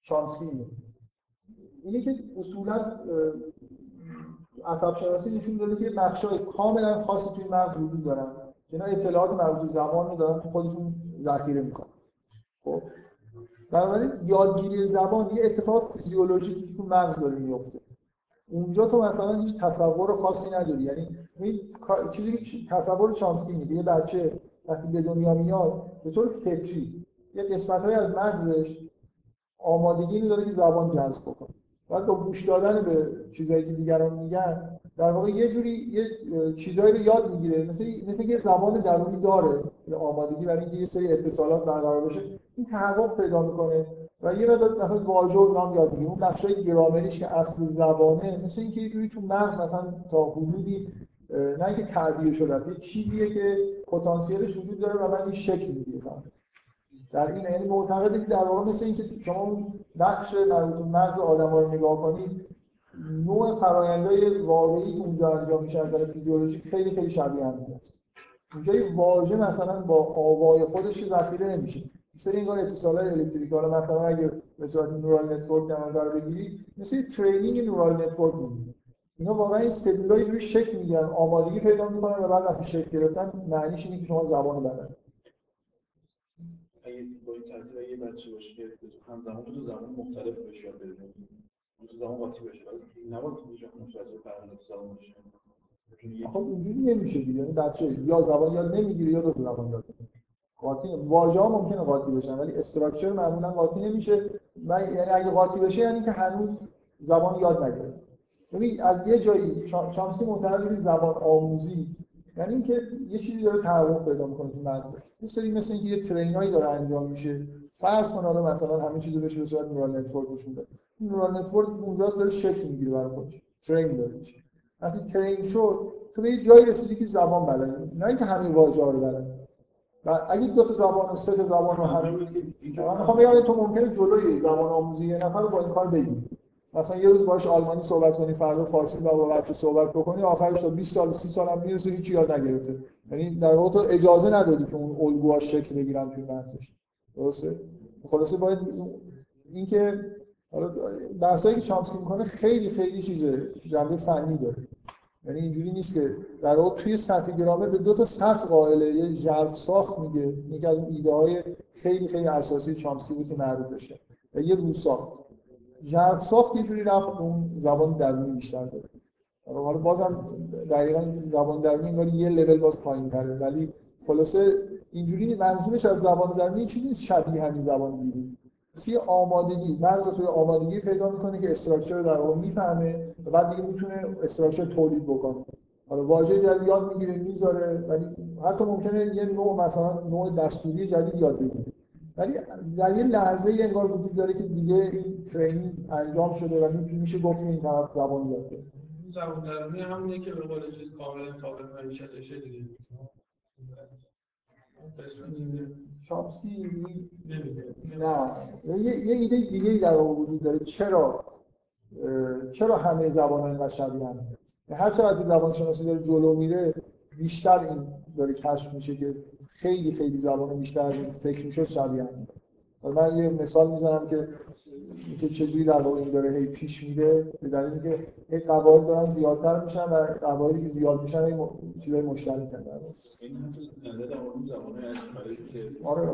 شانسی اینه. که اصولا عصب شناسی نشون داده که بخشای کاملا خاصی توی مغز وجود دارن. اینا اطلاعات مربوط زبان رو دارن تو خودشون ذخیره می‌کنن. خب؟ بنابراین یادگیری زبان یه اتفاق فیزیولوژیکی تو مغز داره میفته اونجا تو مثلا هیچ تصور خاصی نداری. یعنی چیزی که تصور چامسکی میگه یه بچه وقتی به دنیا میاد به طور فطری یه قسمت از مغزش آمادگی داره که زبان جذب بکنه. بعد با گوش دادن به چیزایی که دیگران میگن در واقع یه جوری یه چیزایی رو یاد می‌گیره. مثل مثل یه زبان درونی داره آمادگی برای اینکه یه سری اتصالات برقرار بشه. این تحقق پیدا می‌کنه. و یه مقدار مثلا واژه نام یاد می‌گیره اون بخشای گرامریش که اصل زبانه مثل اینکه یه جوری تو مغز مثلا تا حدودی نه اینکه تعبیه شده است یه چیزیه که پتانسیلش وجود داره و بعد این شکل می‌گیره. در این یعنی معتقده که در واقع مثل اینکه شما نقش مربوط مغز آدم‌ها رو نگاه کنید نوع فرآیندهای واقعی که اونجا انجام میشه از نظر خیلی خیلی شبیه هم اونجا واژه مثلا با آوای خودش ذخیره نمیشه. سری انگار اتصالات electrical مثلا اگه به صورت neural network در نظر بگیری مثل training neural network می‌گیری اینا واقعا این سلولای روی شکل می‌گیرن آمادگی پیدا می‌کنن و بعد وقتی شکل گرفتن معنیش اینه که شما زبان بلد اگه با این ترتیب یه بچه باشه که همزمان دو زبان مختلف بشه یاد بده دو زبان قاطی بشه. نباید هیچ متوجه دو زبان باشه. خب اینجوری نمیشه دیگه. یعنی بچه یا زبان یاد نمی‌گیره یا دو زبان یاد قاطی واژه ها ممکنه قاطی بشن ولی استراکچر معمولا قاطی نمیشه. و یعنی اگه قاطی بشه یعنی که هنوز زبان یاد نگرفته ببین از یه جایی چامسکی معتقده که زبان آموزی یعنی اینکه یه چیزی داره تحقق پیدا می‌کنه تو مغز. یه سری مثل اینکه یه train ایی داره انجام میشه. فرض کن حالا مثلا همه چیزو بشه به صورت neural network نشون بده. neural network اونجاست داره شکل می‌گیره برای خودش. train داره میشه. وقتی train شد تو یه جایی رسیدی که زبان بلدی نه اینکه همین واژه ها رو بلدی و اگه دو تا زبان و سه تا زبان رو همه من می‌خوام بگم تو ممکنه جلوی زبان آموزی یه نفر رو با این کار بگیری مثلا یه روز باش آلمانی صحبت کنی فردا فارسی با بچه صحبت بکنی آخرش تا 20 سال 30 سال هم می‌رسه هیچ یاد نگرفته. یعنی در واقع تو اجازه ندادی که اون الگوها شکل بگیرن توی بحثش. درسته؟ خلاصه باید اینکه حالا بحثایی که چامسکی می‌کنه خیلی خیلی چیزه جنبه فنی داره. یعنی اینجوری نیست که در واقع توی سطح گرامر به دو تا سطح قائله. یه ژرف ساخت میگه. یکی از اون ایده های خیلی خیلی اساسی چامسکی بود که معروفشه. و یه رو ساخت. ژرف ساخت یه جوری رفت اون زبان درونی بیشتر داره. حالا بازم دقیقا زبان درونی انگار یه لول باز پایین تره ولی خلاصه اینجوری منظورش از زبان درونی چیزی نیست. شبیه همین زبان بیرون مثل یه آمادگی مغز توی آمادگی پیدا می‌کنه که استراکچر در واقع می‌فهمه و بعد دیگه می‌تونه استراکچر تولید بکنه. حالا واژه جدید یاد می‌گیره می‌ذاره ولی حتی ممکنه یه نوع مثلا نوع دستوری جدید یاد بگیره. ولی در یه لحظه ای انگار وجود داره که دیگه این ترینینگ انجام شده و میشه گفت این طرف زبان یاد زبان درونی همونیه که به قول چیز کاملا معیشتشه دیگه چامسکی نه. یه, ایده دیگه در وجود داره. چرا؟ چرا همه زبان ها اینقدر شبیه هم هر چقدر زبان شناسی داره جلو میره بیشتر این داره کشف میشه که خیلی خیلی زبان بیشتر از این فکر میشه شبیه هم من یه مثال می‌زنم که که چجوری در واقع این داره هی پیش میره به دلیل اینکه هی قواعد دارن زیادتر میشن و قواعدی که زیاد میشن هی چیزای مشترک در آره.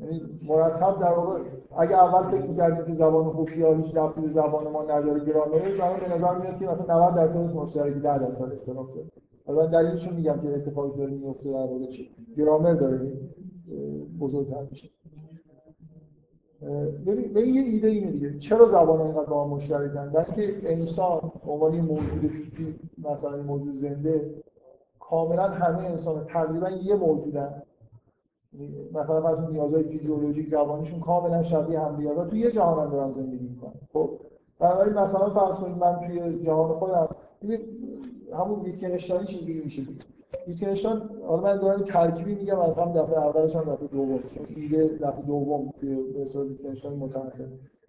یعنی مرتب در واقع اگه اول فکر می‌کردیم که زبان هوپیا هیچ ربطی به زبان ما نداره گرامرش الان به نظر میاد که مثلا 90 درصد مشترکی 10 درصد اختلاف داره. حالا دلیلش میگم که اتفاقی داره میفته در واقع چی؟ گرامر داره بزرگتر میشه. ببین یه ایده اینه دیگه. چرا زبان اینقدر با هم مشترکن در که انسان عنوان موجود فیزیک مثلا موجود زنده کاملا همه انسان تقریبا یه موجودن. مثلا فرض نیازهای فیزیولوژیک روانیشون کاملا شبیه هم دیگه. تو یه جهان هم دارن زندگی می‌کنن. خب بنابراین مثلا فرض کنید من توی جهان خودم همون ویتکنشتاینی چیزی میشه؟ ویتکنشتاین حالا من دارم ترکیبی میگم از هم دفعه اولش هم دفعه دوم. چون ایده دفعه دوم به حساب ویتکنشتاین متأخر.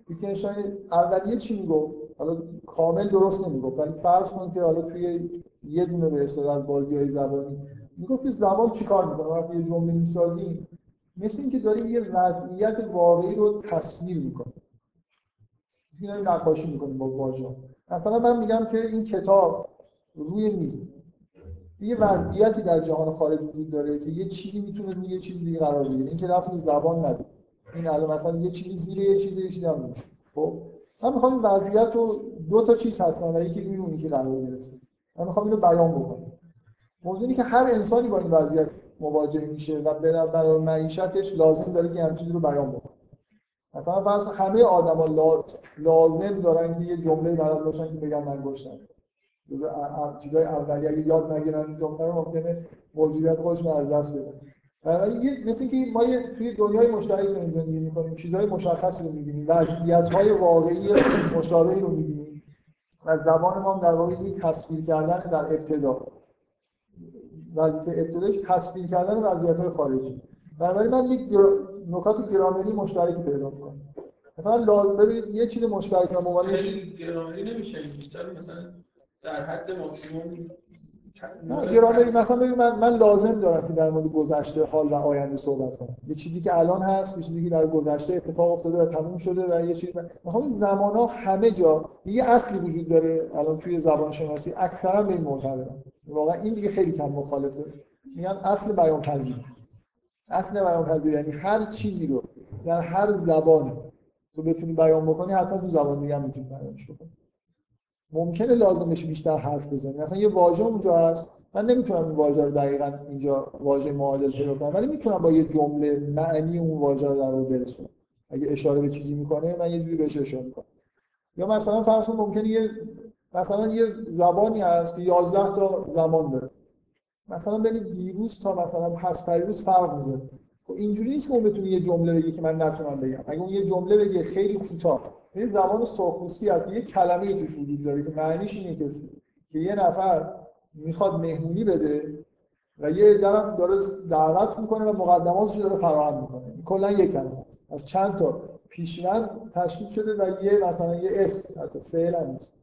ویتکنشتاین اولیه چی می‌گفت؟ حالا کامل درست نمی‌گفت ولی فرض کن که حالا توی یه دونه به اصطلاح بازی های زبانی می‌گفت که زبان چیکار می‌کنه؟ وقتی یه جمله می‌سازیم مثل اینکه داریم یه وضعیت واقعی رو تصویر می‌کنیم. این نقاشی می‌کنیم با واژه. مثلا من میگم که این کتاب روی میز یه وضعیتی در جهان خارج وجود داره که یه چیزی می‌تونه روی یه چیزی دیگه قرار بگیره. این که رفت زبان نداره این الان مثلا یه چیزی زیر یه چیزی یه چیزی هم روش خب؟ من می‌خوام این وضعیت رو دو تا چیز هستن و یکی روی اون قرار گرفته. من می‌خوام اینو بیان بکنم. موضوعی که هر انسانی با این وضعیت مواجه میشه و برای معیشتش لازم داره که همین چیزی رو بیان بکنه. مثلا فرض همه آدما لازم دارن که یه جمله برای باشن که بگن من گشتم. چیزای اولیه اگه یاد نگیرن این رو ممکنه موجودیت خودشون از دست بدن بنابراین مثل اینکه ما توی دنیای مشترک داریم زندگی می‌کنیم چیزهای مشخصی رو می‌بینیم وضعیت های واقعی مشابهی رو می‌بینیم. و زبان ما در واقع یه تصویر کردن در ابتدا. وظیفه ابتدایش تصویر کردن وضعیت های خارجی. بنابراین من یک نکات گرامری مشترکی پیدا می‌کنم. مثلا لازم یه چیز مشترک گرامری نمیشه بیشتر مثلا در حد ماکسیموم نه گرامری مثلا ببین من, من لازم دارم که در مورد گذشته حال و آینده صحبت کنم. یه چیزی که الان هست یه چیزی که در گذشته اتفاق افتاده و تموم شده و یه چیزی می‌خوام این زمان ها همه جا یه اصلی وجود داره الان توی زبان شناسی اکثرا به این معتقدن واقعا این دیگه خیلی کم مخالف داره. میگن اصل بیان پذیر اصل بیان پذیر یعنی هر چیزی رو در هر زبانی تو بتونی بیان بکنی حتما تو زبان دیگه هم می‌تونی بیانش بکنی. ممکنه لازم بشه بیشتر حرف بزنی. مثلا یه واژه اونجا هست. من نمی‌تونم این واژه رو دقیقا اینجا واژه معادل پیدا کنم ولی می‌تونم با یه جمله معنی اون واژه رو در برسونم. اگه اشاره به چیزی می‌کنه من یه جوری بهش اشاره می‌کنم. یا مثلا فرض کن ممکنه یه مثلا یه زبانی هست که 11 تا زمان داره. مثلا بین دیروز تا مثلا پس پریروز فرق می‌ذاره خب اینجوری نیست که اون بتونه یه جمله بگه که من نتونم بگم. اگه اون یه جمله بگه خیلی کوتاه. یه زبان سرخپوستی هست یه کلمه توش وجود داره که معنیش اینه که که یه نفر می‌خواد مهمونی بده و یه عده داره دعوت می‌کنه و مقدماتش داره فراهم می‌کنه. کلا یک کلمه از چند تا پیشوند تشکیل شده و یه مثلا یه اسم حتی فعل هم نیست.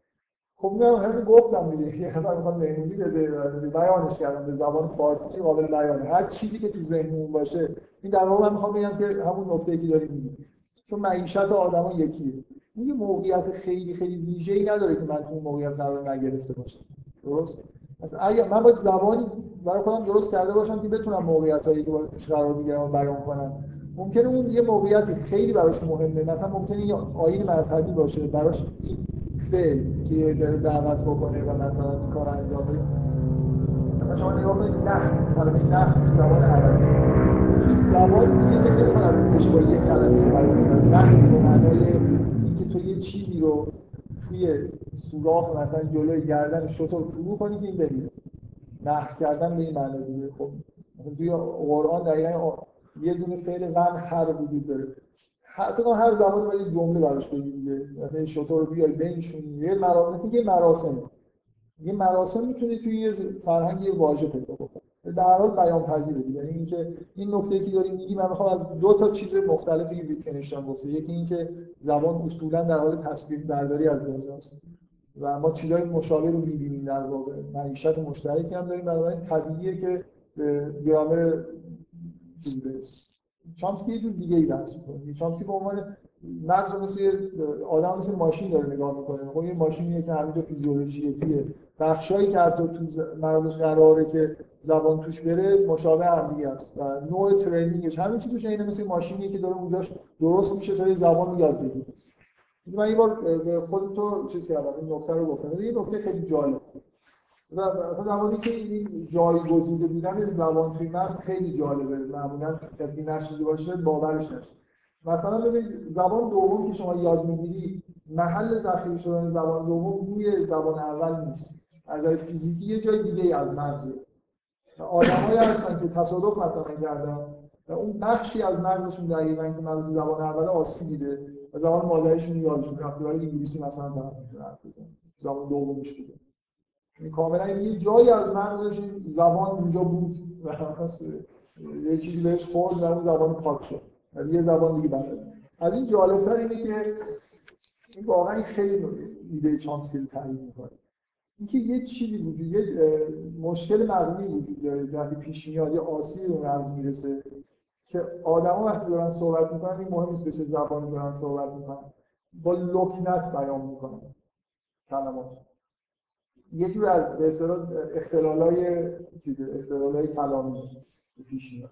خب من همین گفتم دیگه. یه نفر می‌خواد مهمونی بده بیانش کردم به زبان فارسی قابل بیانه هر چیزی که تو ذهنمون باشه این در واقع من می‌خوام بگم که همون نکته که داریم میگیم. چون معیشت آدما یکیه. این یه موقعیت خیلی خیلی ویژه‌ای نداره که من اون موقعیت قرار نگرفته باشم درست؟ مثلا اگه من باید زبانی برای خودم درست کرده باشم که بتونم موقعیتایی که باش قرار می‌گیرم بیان کنم. ممکنه اون یه موقعیتی خیلی براش مهمه مثلا ممکنه یه آیین مذهبی باشه براش این فعل که داره دعوت بکنه و مثلا این کار انجام بده. مثلا شما نگاه کنید نه کلمه نه زبان عربی. زبان دیگه فکر نمی‌کنم بشه با یه کلمه کنم نه به معنای یه چیزی رو توی سوراخ مثلا جلوی گردن شطور فرو کنی که این بمیره نه کردن به این معنی دیگه. خب مثلا توی قرآن دقیقا یه دونه فعل ون هر وجود داره. حتی هر زمانی باید جمله براش بگی دیگه. مثلا شطور رو بیای بینشون یه مراسم یه مراسم. یه مراسم می‌تونه توی یه فرهنگ یه واژه پیدا بکنه در حال بیان پذیره یعنی اینکه این نکته که داریم میگیم من می‌خوام از دو تا چیز مختلفی ویتکنشتاین گفته. یکی اینکه زبان اصولا در حال تصویر برداری از دنیاست. و ما چیزای مشابه رو می‌بینیم در واقع. معیشت مشترکی هم داریم. بنابراین طبیعیه که گرامر چامسکی یه جور دیگه ای بحث می‌کنه چامسکی به عنوان مغز مثل آدم مثل ماشین داره نگاه می‌کنه. خب یه ماشینیه که همینجا فیزیولوژیکیه بخشایی که حتی تو مغزش قراره که زبان توش بره مشابه هم است. و نوع ترینینگش همین چیزش اینه مثل ماشینیه که داره اونجاش درست میشه تا یه زبان یاد بگیره. من یه بار به خود تو چیز کردم این نکته رو گفتم. یه نکته خیلی جالب. مثلا زمانی که این جایگزیده بودن زبان توی مغز خیلی جالبه. معمولا کسی نشده باشه باورش نشه. مثلا ببینید زبان دوم که شما یاد می‌گیری محل ذخیره شدن زبان دوم روی زبان اول نیست. از فیزیکی یه جای دیگه از مغزه آدمایی هستن که تصادف مثلا کردن و اون بخشی از مغزشون دقیقا که مغز زبان اول آسیب دیده و زبان مادریشون یادشون رفته برای انگلیسی مثلا دارن حرف بزنن. زبان دومش بوده. این کاملا یه جایی از مغزش زبان اینجا بود و یه چیزی بهش خورد و اون زبان پاک شد. و یه زبان دیگه بلد از این جالبتر اینه که این واقعا خیلی ایده چامسکی رو تعریف می‌کنه. اینکه یه چیزی وجود یه مشکل مغزی وجود داره وقتی پیش میاد یه آسیبی به مغز می‌رسه که آدما وقتی دارن صحبت می‌کنن این مهم نیست به چه زبانی دارن صحبت می‌کنن. با لکنت بیان می‌کنن کلمات. یه جور از به اصطلاح اختلالای چیز اختلالای کلامی پیش میاد.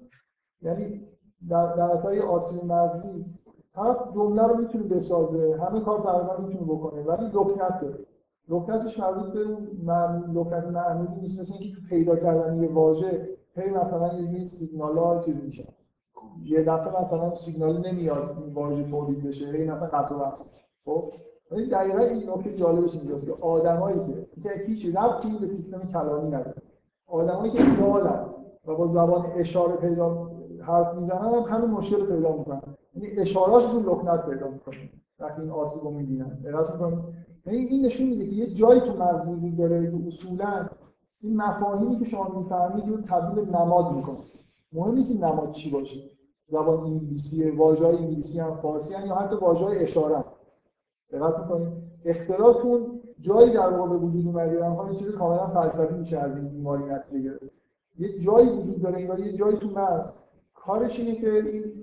یعنی در در اثر آسیب مغزی طرف جمله رو می‌تونه بسازه همه کار تقریبا می‌تونه بکنه ولی لکنت داره. لکنتش مربوط به اون لکنت معمولی نیست مثل اینکه پیدا کردن یه واژه هی مثلا یه جوری سیگنال چیز میشه. یه دفعه مثلا سیگنال نمیاد این واژه تولید بشه هی مثلا قطع و خب؟ این دقیقا این نکته جالبش اینجاست که آدمایی که که هیچ ربطی به سیستم کلامی نداره. آدمایی که دالن و با زبان اشاره پیدا حرف می‌زنن هم همین مشکل پیدا می‌کنن. یعنی اشاراتشون لکنت پیدا می‌کنن وقتی این آسیب رو می‌بینن. یعنی این نشون میده که یه جایی تو مغز وجود داره که اصولا این مفاهیمی که شما می‌فهمید رو تبدیل نماد می‌کنه. مهم نیست این نماد چی باشه. زبان انگلیسی واژه‌های انگلیسی هم فارسی هم یا حتی واژه‌های اشاره دقت می‌کنید اختراعتون جایی در واقع به وجود اومده. من این چیز کاملا فلسفی میشه از این بیماری نتیجه یه جایی وجود داره انگار یه جایی تو مغز کارش اینه که این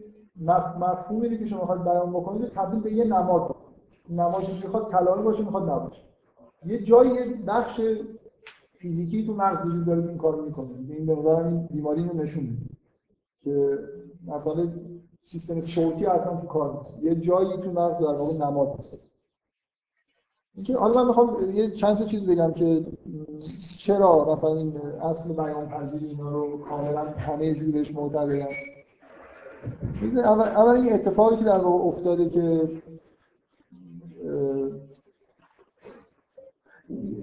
مفهومی که شما می‌خواید بیان بکنید تبدیل به یه نماد. کنید نمادی می‌خواد کلامی باشه می‌خواد نباشه. یه جایی یه بخش فیزیکی تو مغز وجود داره این کارو می‌کنه. این به این بیماری رو نشون میده. که مثلا سیستم صوتی اصلا تو کار نیست. یه جایی تو مغز در واقع نماد می‌سازه اینکه حالا من می‌خوام یه چند تا چیز بگم که چرا مثلا این اصل بیان پذیری اینا رو کاملا همه جوری بهش معتقدن. اول, اول این اتفاقی که در افتاده که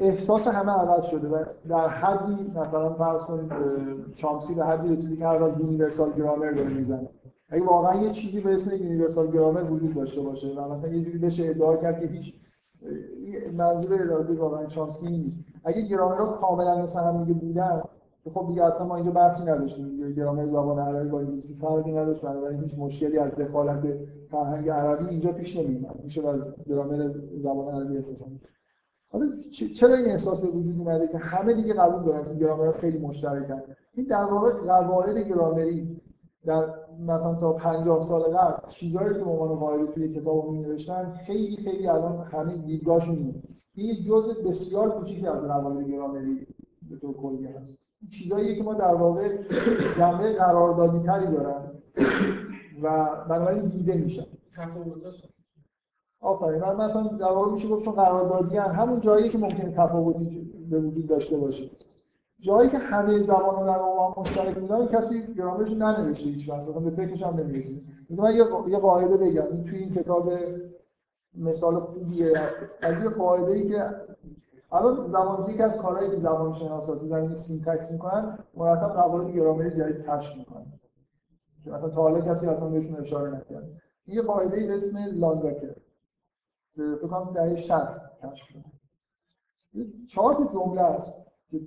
احساس همه عوض شده و در حدی مثلا فرض کنید چامسکی به حدی رسیده که حرف universal grammar داره می‌زنه. اگه واقعا یه چیزی به اسم universal grammar وجود داشته باشه و مثلا یه جوری بشه ادعا کرد که هیچ منظور اراده واقعا چامسکی نیست. اگه گرامرها کاملا مثل هم دیگه بودن خب دیگه اصلا ما اینجا بحثی نداشتیم. گرامر زبان عربی با انگلیسی فرقی نداشت بنابراین هیچ مشکلی از دخالت فرهنگ عربی اینجا پیش نمیومد میشه از گرامر زبان عربی استفاده حالا چرا این احساس به وجود اومده که همه دیگه قبول دارن که گرامر خیلی مشترکن؟ این در واقع قواعد گرامری در مثلا تا 50 سال قبل چیزهایی که به عنوان قاعده توی کتاب می نوشتن خیلی خیلی الان همه دیدگاهشون این جزء بسیار کوچیکی از قواعد گرامری به طور کلی هست. چیزایی که ما در واقع جنبه قراردادی تری دارن و بنابراین دیده میشن. آفرین. من مثلا در واقع میشه گفت چون قراردادی هم همون جایی که ممکنه تفاوتی به وجود داشته باشه. جایی که همه زبان رو در واقع مشترک میدن کسی گرامرش ننوشته هیچ وقت. به فکرش هم نمی‌رسه مثلا من یه قاعده بگم. توی این کتاب مثال خوبیه. از یه قاعده ای که الان زمان یکی از کارهایی که زبان شناسا تو زمینه syntax می‌کنن مرتب قواعد گرامری جدید کشف می‌کنن. که مثلا تا حالا کسی اصلا بهشون اشاره نکرد یه قاعده به اسم لانگاکر فکر کنم دهه 60 کشف شد چهار تا جمله است که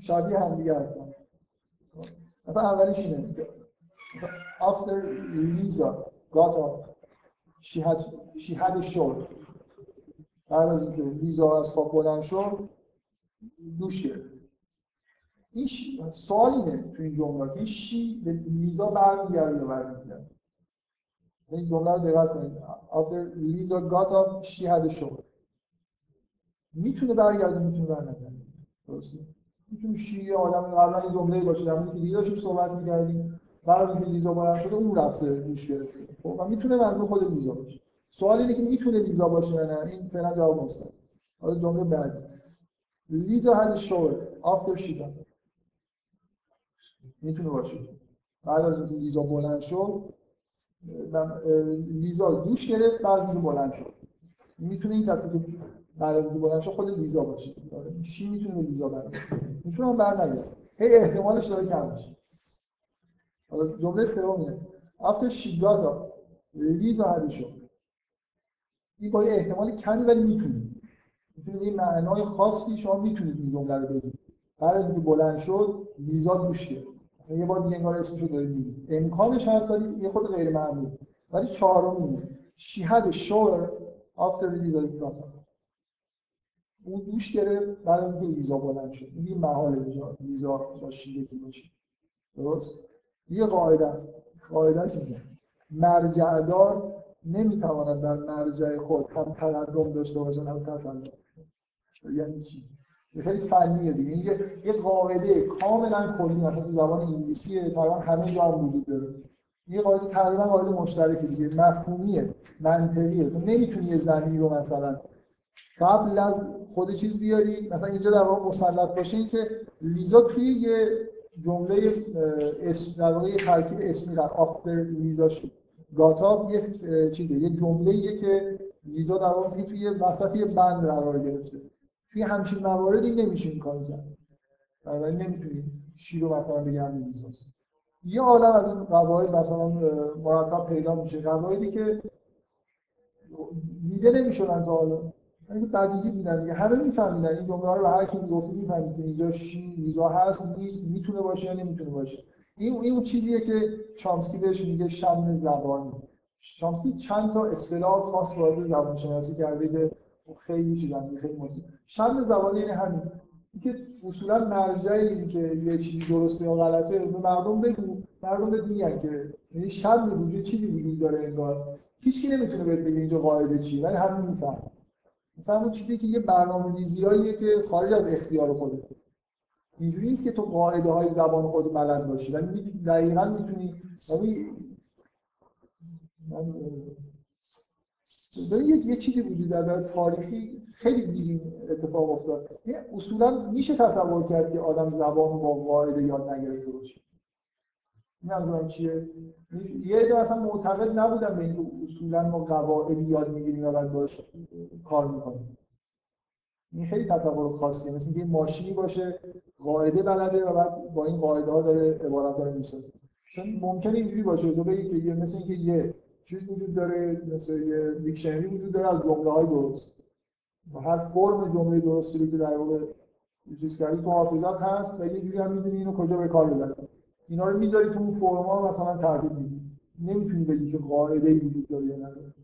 شبیه هم دیگه هستن. مثلا اولیش اینه. after Lisa got up she had she had a short بعد از اینکه لیزا از خواب بلند شد دوش گرفت. این سوال اینه تو این جمله که شی به لیزا برمیگرده یا برمیگرده. این جمله رو دقت کنید. After لیزا got up she had a short می‌تونه برگرده می‌تونه برنگرده. درسته؟ می‌تونه شی آدم قبلا این جمله باشه. در مورد لیزا صحبت می‌کردیم. بعد اینکه لیزا بلند شده اون رفته دوش گرفته. خب می‌تونه منظور خود لیزا باشه. سوال اینه که می‌تونه لیزا باشه یا نه؟ این فعلا جواب مثبت حالا جمله بعدی لیزا had شور she died. می‌تونه باشه. بعد از اینکه لیزا بلند شد لیزا دوش گرفت بعد اینکه بلند شد. می‌تونه این که بعد از بلند شد خود لیزا باشه. شی می‌تونه لیزا برگرده؟ می‌تونه هم برنگرده. هی احتمالش داره کم میشه حالا جمله سوم after she لیزا had شور این با احتمال کمی ولی می‌تونید می‌تونید این معنای خاصی شما می‌تونید این جمله رو بگید بعد از اینکه بلند شد لیزا گوش مثلا یه بار دیگه انگار اسمش رو دارید میگید امکانش هست ولی یه خود غیر معمول. ولی چهارم she had a shower لیزا got اون دوش گرفت بعد از اینکه لیزا بلند شد. این محال لیزا با شیدگی باشه. درست؟ یه قاعده است. قاعدهش اینه. مرجع دار نمی‌تواند در مرجع خود هم تقدم داشته باشن هم تسلط. یعنی چی؟ خیلی فنیه دیگه. این یه قاعده کاملا کلی مثلا تو زبان انگلیسی تقریبا همه جا هم وجود داره. یه قاعده تقریبا قاعده مشترکه دیگه مفهومیه منطقیه. تو نمی‌تونی یه زمینی رو مثلا قبل از خود چیز بیاری. مثلا اینجا در واقع مسلط باشه این که لیزا توی یه جمله اسم در واقع ترکیب اسمی در آفتر لیزا شد. گاتاب یه چیزه یه جمله که لیزا در واقع توی وسط یه بند قرار گرفته. توی همچین مواردی نمیشه این کار کرد. بنابراین نمی‌تونی شیر رو مثلا بگم لیزاست یه عالم از این قواعد مثلا مرتب پیدا میشه. قواعدی که دیده نمی‌شدن تا حالا. اینکه بدیهی بودن دیگه. همه میفهمیدن. این جمله رو هر کی می‌گفت می‌فهمید که اینجا شی لیزا هست نیست می‌تونه باشه یا نمی‌تونه باشه. این این اون چیزیه که چامسکی بهش میگه شم زبانی چامسکی چند تا اصطلاح خاص وارد زبان شناسی کرده که خیلی چیزا خیلی مهم. شم زبانی یعنی همین. که اصولا مرجعی این که یه چیزی درسته یا غلطه به مردم بگو. مردم بهت که یعنی شم وجود چیزی وجود داره انگار. هیچ کی نمی‌تونه بهت بگه اینجا قاعده چی ولی همین می‌فهمه مثلا اون چیزی که یه برنامه‌ریزیاییه که خارج از اختیار خودته. اینجوری نیست که تو قاعده های زبان خود بلد باشی. ولی دقیقا می‌تونی ولی من یه چیزی وجود داره. تاریخی خیلی دیرین اتفاق افتاد. اصولا میشه تصور کرد که آدم زبان با قاعده یاد نگرفته باشه. نمی‌دونم چیه؟ یه عده اصلا معتقد نبودن به اینکه اصولا ما قواعد یاد می‌گیریم و بعد باش کار می‌کنیم. این خیلی تصور خاصیه. مثل اینکه ماشینی باشه قاعده بلده و بعد با این قاعده ها داره عبارت داره می‌سازه. چون ممکنه اینجوری باشه. تو بگی که یه مثل اینکه یه چیز وجود داره مثل یه دیکشنری وجود داره از جمله های درست. و هر فرم جمله درستی که در واقع چیز کردی تو حافظت هست و یه جوری هم می‌دونی اینو کجا به کار ببری اینا رو می‌ذاری تو اون فرما مثلا ترتیب میدی. نمی‌تونی بگی که قاعده ای وجود داره یا نداره.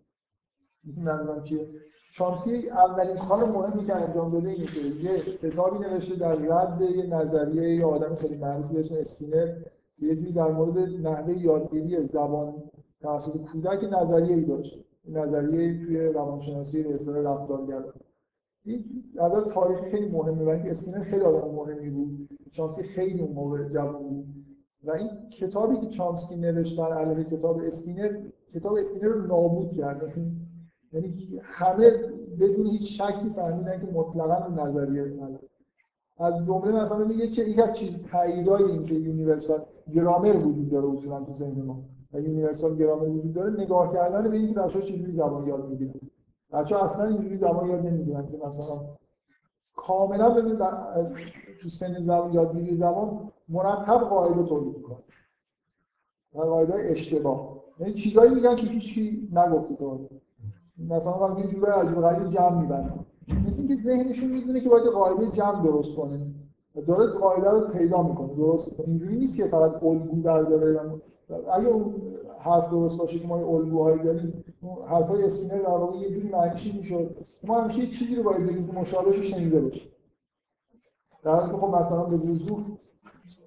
منظورم چیه؟ چامسکی اولین کار مهمی که انجام داده اینه که یه کتابی نوشته در رد یه نظریه یه آدم خیلی معروف به اسم اسکینر یه جوری در مورد نحوه یادگیری زبان توسط کودک نظریه ای داشت نظریه توی روانشناسی به اصطلاح رفتارگرا. این نظر تاریخی خیلی مهمه ولی اسکینر خیلی آدم مهمی بود. چامسکی خیلی اون موقع جوان بود. و این کتابی که چامسکی نوشت بر علیه کتاب اسکینر کتاب اسکینر رو نابود کرد. یعنی همه بدون هیچ شکی فهمیدن که مطلقا اون نظریه غلط از جمله مثلا میگه که یک از چیز تاییدای این که universal grammar وجود داره اصولا تو ذهن ما. و universal grammar وجود داره نگاه کردن به اینکه بچه‌ها چجوری زبان یاد می‌گیرن. بچه‌ها اصلا اینجوری زبان یاد نمی‌گیرن که مثلا کاملا ببین تو سن زبان یادگیری زبان مرتب قاعده تولید می‌کنه. قاعده اشتباه. یعنی چیزایی میگن که هیچکی نگفته تو مثلا وقتی یه جوری عجیب غریب جمع میبندن مثل اینکه ذهنشون می‌دونه که باید قاعده جمع درست کنه. داره قاعده رو پیدا می‌کنه. درست؟ اینجوری نیست که فقط الگو برداره. اگه اون حرف درست باشه که ما یه الگوهایی داریم حرفای اسکینر در واقع یه جوری معنیش می‌شد ما همیشه چیزی رو باید بگیم که مشابهش شنیده باشه در حالی که خب مثلا به وضوح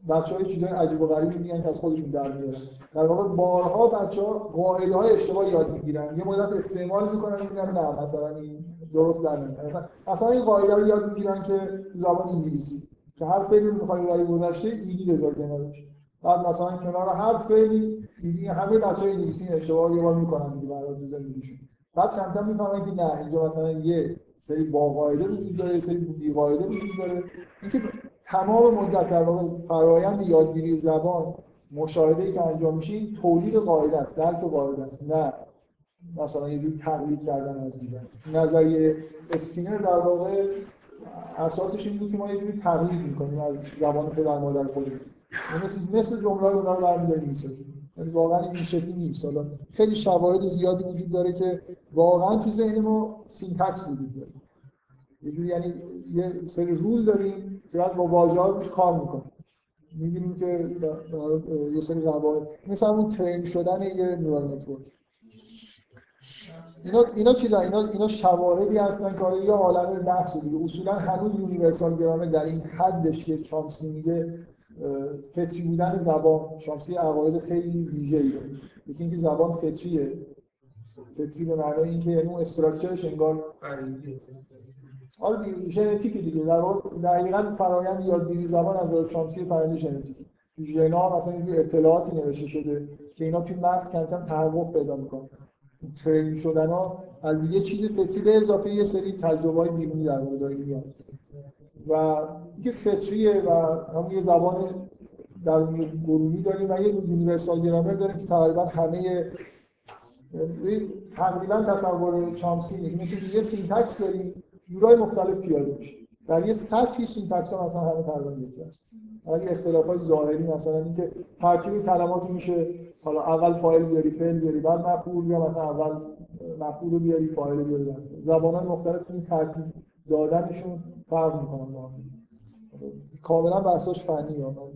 بچه های چیزای عجیب و غریبی میگن که از خودشون در میارن. در واقع بارها بچه ها قاعده های اشتباه یاد می‌گیرن. یه مدت استعمال می‌کنن میگن نه مثلا این درست در نمیاد. مثلا مثلا این قاعده رو یاد می‌گیرن که زبان انگلیسی. که هر فعلی رو می‌خوای برای گذشته ایدی بذار کنارش. بعد مثلا کنار هر فعلی ایدی همه بچه‌های انگلیسی اشتباه یه بار می‌کنن دیگه برای زندگیشون. بعد کم کم می‌فهمن که نه اینجا مثلا یه سری با قاعده وجود داره یه سری بی قاعده وجود داره. اینکه تمام مدت در واقع فرایند یادگیری زبان مشاهده که انجام میشه این تولید قاعده است درک قاعده است نه مثلا یه جوری تقلید کردن از دیگران نظریه اسکینر در واقع اساسش این بود که ما یه جوری تقلید می‌کنیم از زبان پدر مادر خودمون مثل مثل جمله اونا رو برمی‌داریم می‌سازیم. یعنی واقعا این شکلی نیست. حالا خیلی شواهد زیادی وجود داره که واقعا تو ذهن ما syntax وجود داره. یه جوری یعنی یه سری rule داریم بعد با واژه ها روش کار می‌کنیم می‌بینیم که یه سری قواعد مثلا اون train شدن یه neural network اینا اینا چیزا؟ اینا اینا شواهدی هستن که یه عالم بحث دیگه. اصولا هنوز universal grammar در این حدش که چامسکی میگه فطری بودن زبان. شامسی عقاید خیلی ویژه‌ای داره یکی اینکه زبان فطریه. فطری به معنای اینکه یعنی اون استراکچرش انگار دیگه ژنتیک دیگه. در واقع دقیقاً فرآیند یادگیری زبان از نظر شامسی فرآیند ژنتیک تو ژنا مثلا اینجور اطلاعاتی نوشته شده که اینا توی مغز کم کم تحقق پیدا می‌کنن. ترین شدن ها از یه چیز فطری به اضافه یه سری تجربه های بیرونی در واقع داره میاد. و اینکه فطریه و هم یه زبان در گروهی داریم و یه universal grammar داریم که تقریبا همه تقریبا تصور چامسکی نیست. مثل یه syntax داریم جورای مختلف پیاده میشه. در یه سطحی syntax ها مثلا همه تقریبا یکی هست. ولی اختلاف های ظاهری مثلا اینکه ترکیب کلماتی میشه حالا اول فاعل بیاری فعل بیاری بعد مفعول یا مثلا اول مفعول رو بیاری فاعل بیاری. زبان های مختلف این ترتیب دادنشون فرق می‌کنن با هم. کاملا بحثاش فنی ها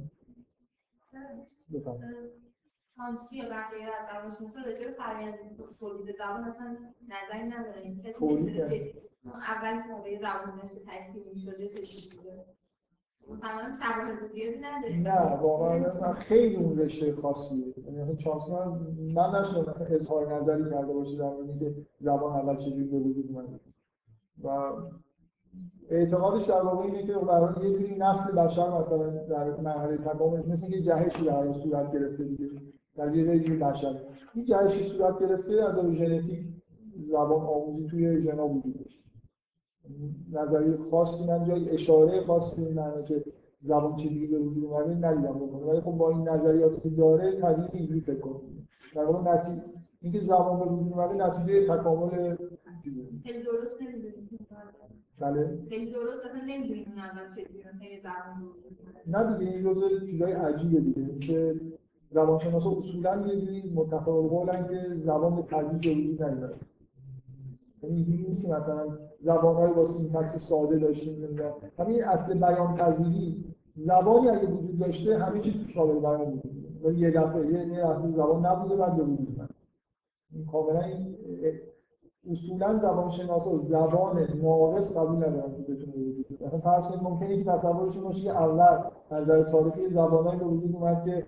یا بقیه از روانشناسا راجع به فرآیند تولید زبان اصلا نظری ندارن تولید اول موقع زبان داشته تشکیل می‌شده نه واقعا خیلی اون رشته خاصیه یعنی چامسکی من من نشدم مثلا اظهار نظری کرده باشه در مورد که زبان اول چجوری به وجود اومده. و اعتقادش در واقع اینه که برای یه جوری نسل بشر مثلا در مرحله تکامل مثل اینکه جهشی در صورت گرفته دیگه. در یه جایی بشر این جهشی صورت گرفته از ژنتیک زبان آموزی توی ژنا وجود داشت نظریه خاصی من جای اشاره خاصی به معنی که زبان چجوری به وجود اومده ندیدم بکنه ولی خب با این نظریاتی که داره طبیعی اینجوری فکر کنیم در واقع نتیجه اینکه زبان به وجود اومده نتیجه تکامل خیلی درست بله. خیلی درست اصلا نمی‌دونیم اون اول مثلا نه دیگه این جزء چیزای عجیبه دیگه. که زبانشناسا اصولا یه جوری متفق قولن که زبان به تدریج به وجود نمیاد یعنی اینجوری نیست که مثلا زبانهای با syntax ساده داشتیم نمی‌دونم. همین اصل بیان پذیری زبانی اگه وجود داشته همه چیز توش قابل بیان بود. ولی یه دفعه یه یه زبان نبوده بعد به وجود اومد. این کاملا این اصولا زبان شناسا زبان ناقص قبول ندارن که بتونه وجود مثلا فرض کنید ممکنه که تصورشون باشه که اول از نظر تاریخی زبانایی به وجود اومد که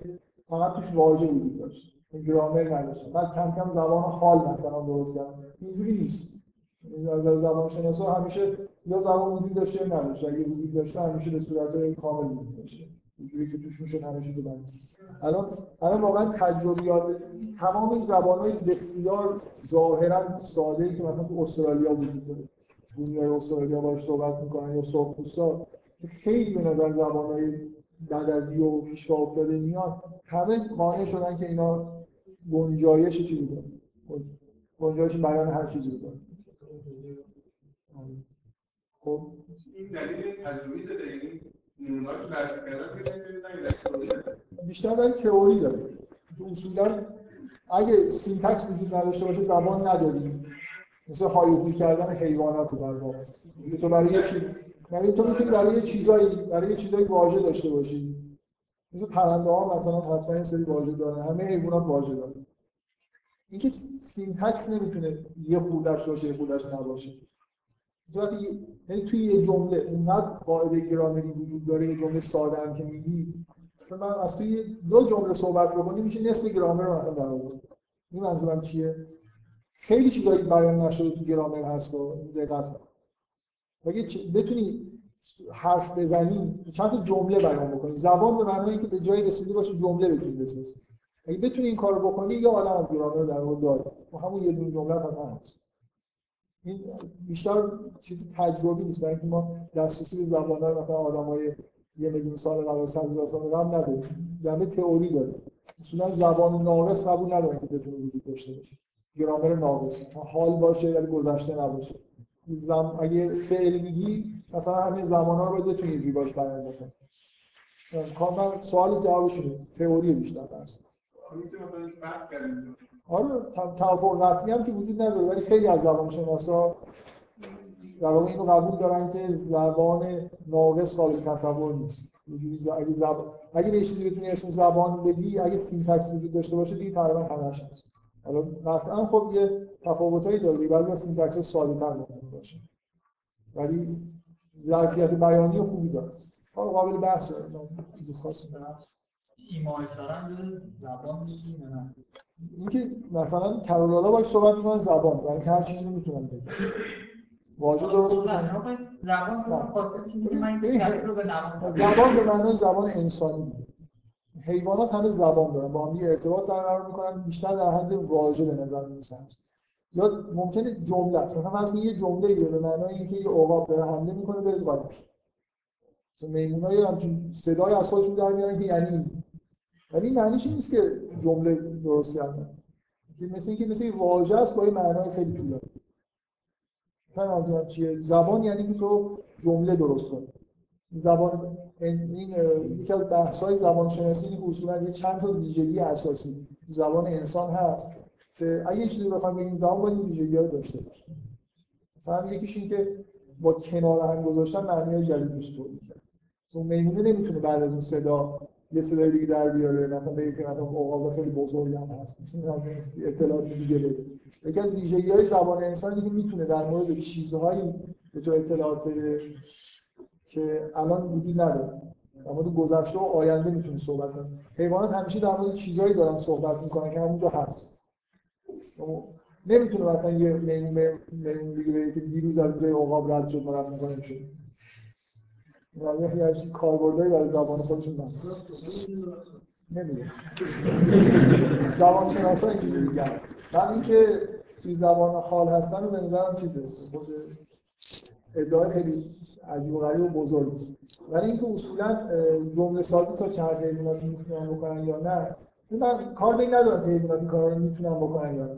فقط توش واژه وجود داشت. گرامر نداشتن بعد کم کم زبان حال مثلا درست کردن اینجوری نیست. از زبان شناسا همیشه یا زبان وجود داشته یا نداشته. اگه وجود داشته همیشه به صورت کامل وجود داشته. اینجوری که توش می‌شد همه چیزو بند الان الان واقعا تجربیات تمام این زبانهای بسیار ظاهرا ساده که مثلا تو استرالیا وجود داره. دنیای استرالیا باش صحبت می‌کنن یا سرخپوستا خیلی به نظر زبانهای بدوی و پیشوا افتاده میاد همه قانع شدن که اینا گنجایش چیزی داره گنجایش بیان هر چیزی داره خب؟ این دلیل تجربی داره یعنی بررسی کردن بیشتر برای تئوری داره. اصولا اگه syntax وجود نداشته باشه زبان نداریم. مثل هایهوی کردن حیوانات در واقع تو برای یه چیز. یعنی تو می‌تونی برای یه چیزایی برای یه چیزایی واژه داشته باشی. مثل پرنده ها مثلا حتما این سری واژه دارن. همه حیوانات واژه دارن. اینکه syntax نمی‌تونه یه خوردش باشه یه خوردش نباشه. یعنی توی یه جمله اونقدر قاعده گرامری وجود داره یه جمله ساده هم که میگی. مثلا من از توی دو جمله صحبت بکنی میشه نصف گرامر رو مثلا در آورد. این منظورم چیه؟ خیلی چیزایی بیان نشده تو گرامر هست و دقت اگه بتونی حرف بزنی چند تا جمله بیان بکنی. زبان به معنی که به جای رسیده باشه جمله بتونی بسازی. اگه بتونی این کارو بکنی یا عالم از گرامر در واقع داره. و همون یه دونه جمله هم هست. این بیشتر چیز تجربی نیست. برای اینکه ما دسترسی به زبان‌های مثلا آدمای یه میلیون سال قبل صد هزار سال قبل نداریم. تئوری داره. اصولا زبان ناقص قبول نداره که بتونه وجود داشته باشه گرامر ناقص. حال باشه ولی گذشته نباشه. زم... اگه فعل میگی مثلا همین زمانا رو باید بتونی اینجوری باش بیان بکنی. کاملا سوال جوابش تئوری بیشتر درس آره توافق قطعی هم که وجود نداره ولی خیلی از زبان شناسا در واقع اینو قبول دارن که زبان ناقص قابل تصور نیست. اگه زبان اگه به چیزی بتونی اسم زبان بگی اگه syntax وجود داشته باشه دیگه تقریبا همش هست. حالا قطعا خب یه تفاوتایی داره بعضی از syntax ها ساده باشه. ولی ظرفیت بیانی خوبی داره. حالا قابل بحثه چیز خاصی ایما اشاره زبان نه؟ اینکه مثلا کرولادا باید صحبت می‌کنن زبان. برای اینکه هر چیزی رو می‌تونن بگن واژه درست زبان به معنای زبان انسانی دیگه. حیوانات همه زبان دارن. با هم ارتباط برقرار می‌کنن بیشتر در حد واژه به نظر می‌رسن. یا ممکنه جمله است. مثلا فرض یه جمله به معنای اینکه یه عقاب داره حمله می‌کنه بره قایم شه. مثلا میمونای همچین صدای از خودشون در میارن که یعنی ولی این معنیش نیست که جمله درست کردن. مثل اینکه مثل واژه است با یه معنای خیلی طولانی. فهمیدم چیه. زبان یعنی که تو جمله درست کنی. زبان این یکی از بحث‌های زبان شناسی که اصولا یه چند تا ویژگی اساسی زبان انسان هست. که اگه چیزی بخوام بگیم زبان باید این ویژگی رو داشته باشه مثلا یکیش این که با کنار هم گذاشتن معنی جدید میشه تولید کرد میمونه نمی‌تونه بعد از اون صدا یه صدای دیگه در بیاره. مثلا بگه که مثلا عقاب خیلی بزرگی هم هست. مثلا اطلاعات دیگه بده. یکی از ویژگی های زبان انسانی که می‌تونه در مورد چیزهایی به تو اطلاعات بده که الان وجود نداره. در مورد گذشته و آینده می‌تونه صحبت کنه. حیوانات همیشه در مورد چیزهایی دارن صحبت می‌کنن که همونجا هست. نمی‌تونه مثلا یه میمون میمون دیگه بگه که دیروز از روی عقاب رد شد ما رفتیم کنیم شد. یعنی یه همچین کاربردهایی برای زبان خودشون دارن نمیده زبان شناسا اینجوری میگن. من اینکه توی زبان حال هستن به نظرم چیزه. ادعای خیلی عجیب و غریب و بزرگ. ولی اینکه اصولا جمله سازی تا چند حیوانات می‌تونن بکنن یا نه من کار به ندارم که این کارا رو می‌تونن بکنن یا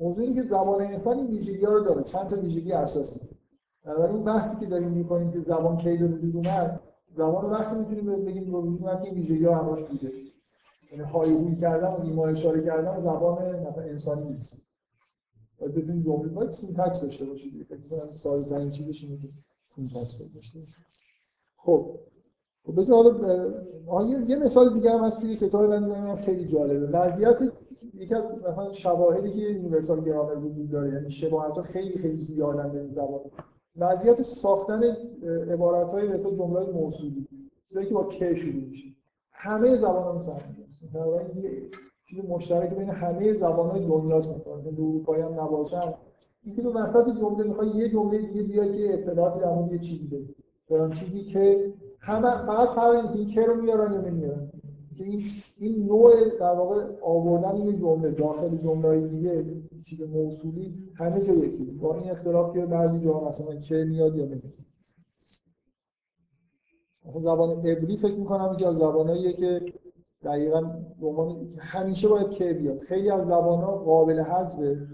موضوع اینه که زبان انسان این ویژگی رو داره. چند تا ویژگی اساسی. بنابراین اون بحثی که داریم می‌کنیم که زبان کی به وجود اومد زبان وقتی می‌تونیم بگیم به وجود اومد که این ویژگی ها همش بوده. یعنی هایهوی کردن و ایما اشاره کردن زبان مثلا انسانی نیست. باید بتونید جمله. باید syntax داشته باشید. فکر کنم ساده ترین چیزش اینه که syntax داشته خب. بذار حالا یه- مثال دیگه هم هست توی کتاب من دیدم خیلی جالبه. وضعیت یکی از مثلا شواهدی که یونیورسال گرامر وجود داره یعنی شباهت خیلی خیلی زیادن به زبان. وضعیت ساختن عبارت های مثل جمله موصولی چیزایی که با که شروع میشه. همه زبان ها مثل یه چیز مشترک بین همه زبان های دنیاست که اروپایی هم نباشن. اینکه تو وسط جمله می‌خوای یه جمله دیگه بیای که اطلاعاتی در یه چیزی فلان چیزی که همه فقط فرق این که رو میارن یا نمیارن. که این این نوع در واقع آوردن یه جمله داخل جمله دیگه چیز موصولی همه جا یکی. با این اختلاف که بعضی جاها مثلا که میاد یا نمیاد. مثلا زبان عبری فکر می‌کنم که از زباناییه که دقیقا به همیشه باید که بیاد. خیلی از زبان ها قابل حذفه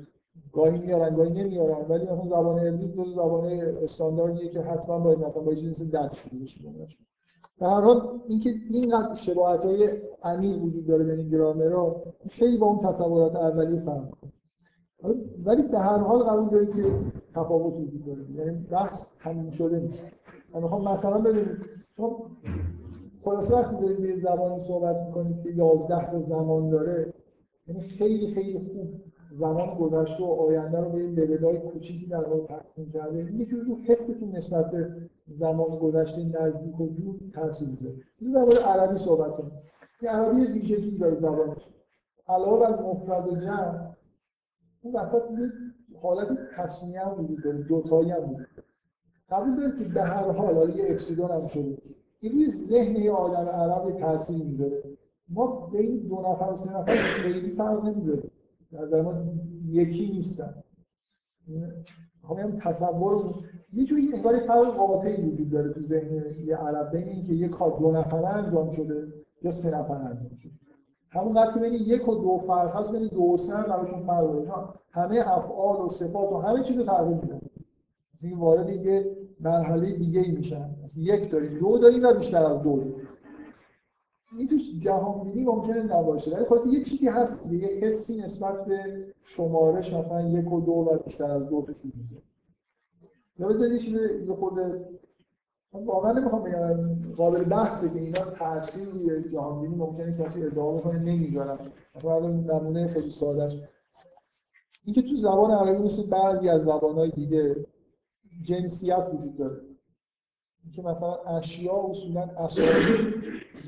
گاهی میارن گاهی نمیارن ولی مثلا زبان عبری جز زبان استانداردیه که حتما باید مثلا با چیزی مثل دت شروع بشه. به هر حال اینکه اینقدر شباهت های عمیق وجود داره بین گرامرها خیلی با اون تصورات اولیه فرق ولی به هر حال قبول دارید که تفاوت وجود داره. یعنی بحث تموم شده نیست. من می‌خوام مثلا ببینید شما خلاصه وقتی دارید یه زبانی صحبت می‌کنید که 11 تا زمان داره یعنی خیلی خیلی خوب زمان گذشته و آینده رو به یه لول‌های کوچیکی در واقع تقسیم کرده. یه جور رو حستون نسبت به زمان گذشته نزدیک و دور تاثیر می‌ذاره. در مورد عربی صحبت کنیم. که عربی ویژگی داره زبانش. علاوه بر مفرد و جمع اون وسط یه حالت تصمیه هم وجود داره دوتایی هم وجود داره. قبول دارید که به هر حال حالا یه اپسیلون هم شده. این روی ذهن یه آدم عرب یه تاثیر می‌ذاره. ما بین دو نفر و سه نفر خیلی فرق نمی‌ذاره. ما یکی نیستن. هم تصور یه جوری انگار فرق قاطعی وجود داره تو ذهن یه عرب. بین اینکه یه کار دو نفره انجام شده یا سه نفره انجام شده. همون که بین یک و دو فرق هست بین دو و سه هم براشون فرق داره. همه افعال و صفات و همه چیز رو تغییر میدن. اینکه وارد یه مرحله دیگه ای میشن یک داریم دو داریم و بیشتر از دو داریم. این توش جهان بینی ممکنه نباشه. ولی خلاص یه چیزی هست یه حسی نسبت به شمارش مثلا یک و دو و بیشتر از دو توش وجود یا بذارید یه چیز من واقعا نمی‌خوام بگم قابل بحثه که اینا تاثیر روی جهان بینی ممکنه کسی ادعا بکنه نمی‌ذارن مثلا نمونه خیلی سادهش اینکه تو زبان عربی مثل بعضی از زبانهای دیگه جنسیت وجود داره. که مثلا اشیا اصولا اسامی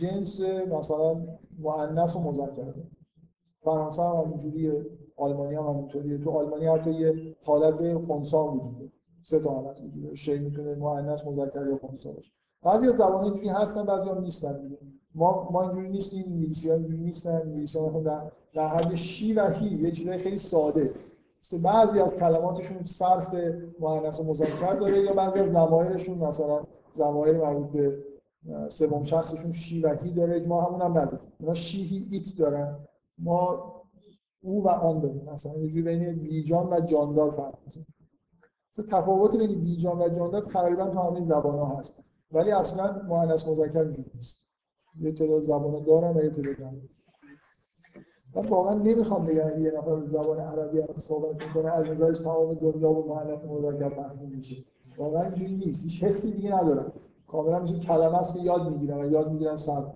جنس مثلا مؤنث و مذکر فرانسه هم همینجوریه آلمانی هم همینطوریه. تو آلمانی حتی یه حالت خنثا وجود داره. سه تا حالت وجود داره. شی می‌تونه مؤنث مذکر یا خنثی باشه. بعضی از زبان‌ها اینجوری هستن بعضی هم نیستن ما ما اینجوری نیستیم انگلیسی ها اینجوری نیستن. انگلیسی ها مثلا در, در حد شی و هی یه چیزای خیلی ساده. بعضی از کلماتشون صرف مؤنث و مذکر داره یا بعضی از ضمایرشون مثلا ضمایر مربوط به سوم شخصشون شی و هی داره. ما همون هم نداریم. اونا شی هی ایت دارن. ما او و آن داریم. مثلا یه جوری بین بیجان و جاندار فرق می‌کنه. تفاوت بین بیجان و جاندار تقریبا تو همه زبان ها هست. ولی اصلا مؤنث مذکر اینجوری نیست. یه تعداد زبان دارن و یه تعداد من واقعا نمی‌خوام بگم یه نفر زبان عربی هم صحبت می‌کنه. از نظرش تمام دنیا و مؤنث مذکر تقسیم میشه. واقعا اینجوری نیست. هیچ حسی دیگه ندارم. کاملا میشه کلمه است که یاد می‌گیرن و یاد می‌گیرن صرف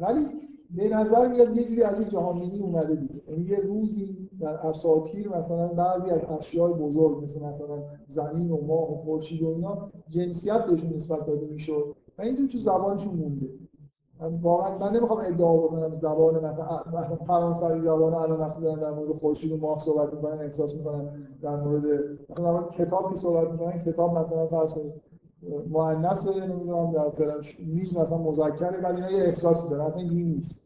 ولی به نظر میاد یه جوری از این جهانبینی اومده دیگه. یعنی یه روزی در اساطیر مثلا بعضی از اشیاء بزرگ مثل مثلا زمین و ماه و خورشید و اینا جنسیت بهشون نسبت داده می‌شد و اینجوری تو زبانشون مونده. واقعا من نمی‌خوام ادعا بکنم زبان مثلا مثلا فرانسوی زبان الان وقتی دارن در مورد خورشید و ماه صحبت می‌کنن احساس می‌کنن در مورد مثلا کتابی صحبت می‌کنن کتاب مثلا فرض کنید مؤنث نمی‌دونم در فلان میز مثلا مذکره ولی اینا یه احساسی داره اصلا این نیست.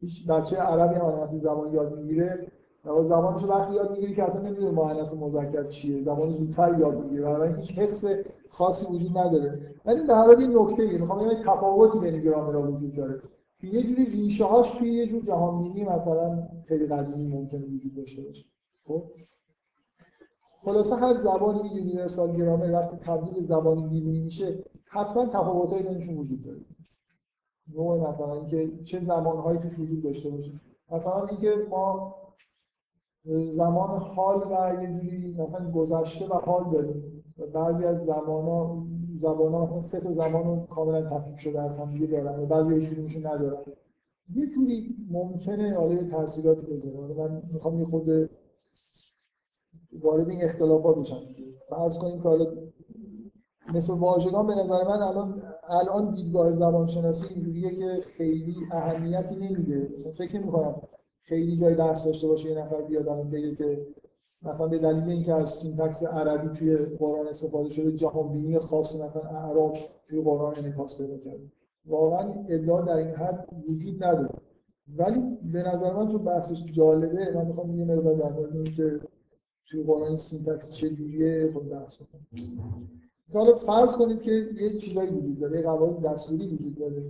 هیچ بچه عربی هم وقتی زبان یاد می‌گیره. زبانش وقتی یاد می‌گیره که اصلا نمی‌دونه مؤنث مذکر چیه زبان زودتر یاد می‌گیره. برای هیچ حس خاصی وجود نداره. ولی در حال این نکته ای می‌خوام بگم تفاوتی بین گرامرها وجود داره. که یه جوری ریشه هاش توی یه جور جهانبینی مثلا خیلی قدیمی ممکنه وجود داشته باشه. خب؟ خلاصه هر زبانی یونیورسال گرامر وقتی تبدیل زبانی بیرونی میشه حتما تفاوتایی بینشون وجود داره. نوع مثلا اینکه چه زمانهایی توش وجود داشته باشه. مثلا اینکه ما زمان حال و یه جوری مثلا گذشته و حال داریم. بعضی از زمان ها زبان ها مثلا سه تا زمان کاملا تفکیک شده از هم دیگه دارن و بعضی هیچ ندارن. یه جوری ممکنه حالا یه تاثیراتی بذاره. من می‌خوام یه خود وارد این اختلافات بشم. فرض کنیم که حالا مثل واژگان به نظر من الان الان دیدگاه زبانشناسی اینجوریه که خیلی اهمیتی نمیده. مثلا فکر می‌کنم خیلی جای درس داشته باشه یه نفر بیاد بگه که مثلا به دلیل اینکه از syntax عربی توی قرآن استفاده شده جهان بینی خاص مثلا اعراب توی قرآن انعکاس پیدا کرده. واقعا ادعا در این حد وجود نداره. ولی به نظر من چون بحثش جالبه من می‌خوام یه مقدار در مورد اینکه توی قرآن syntax چه جوریه خود بحث بکنم حالا فرض کنید که یه چیزایی وجود داره یه قواعد دستوری وجود داره.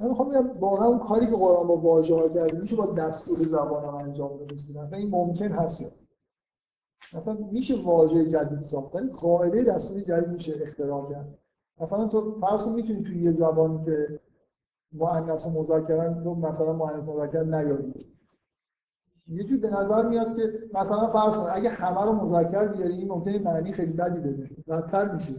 من می‌خوام بگم واقعا اون کاری که قرآن با واژه ها کرده میشه با دستور زبان هم انجام بده مثلا این ممکن هست مثلا میشه واژه جدید ساختن قاعده دستوری جدید میشه اختراع کرد. مثلا تو فرض کن می‌تونی توی یه زبانی که مؤنث و مذکرن رو مثلا مؤنث مذکر نیاری. یه جور به نظر میاد که مثلا فرض کن اگه همه رو مذکر بیاری این ممکنه معنی خیلی بدی بده. بدتر میشه.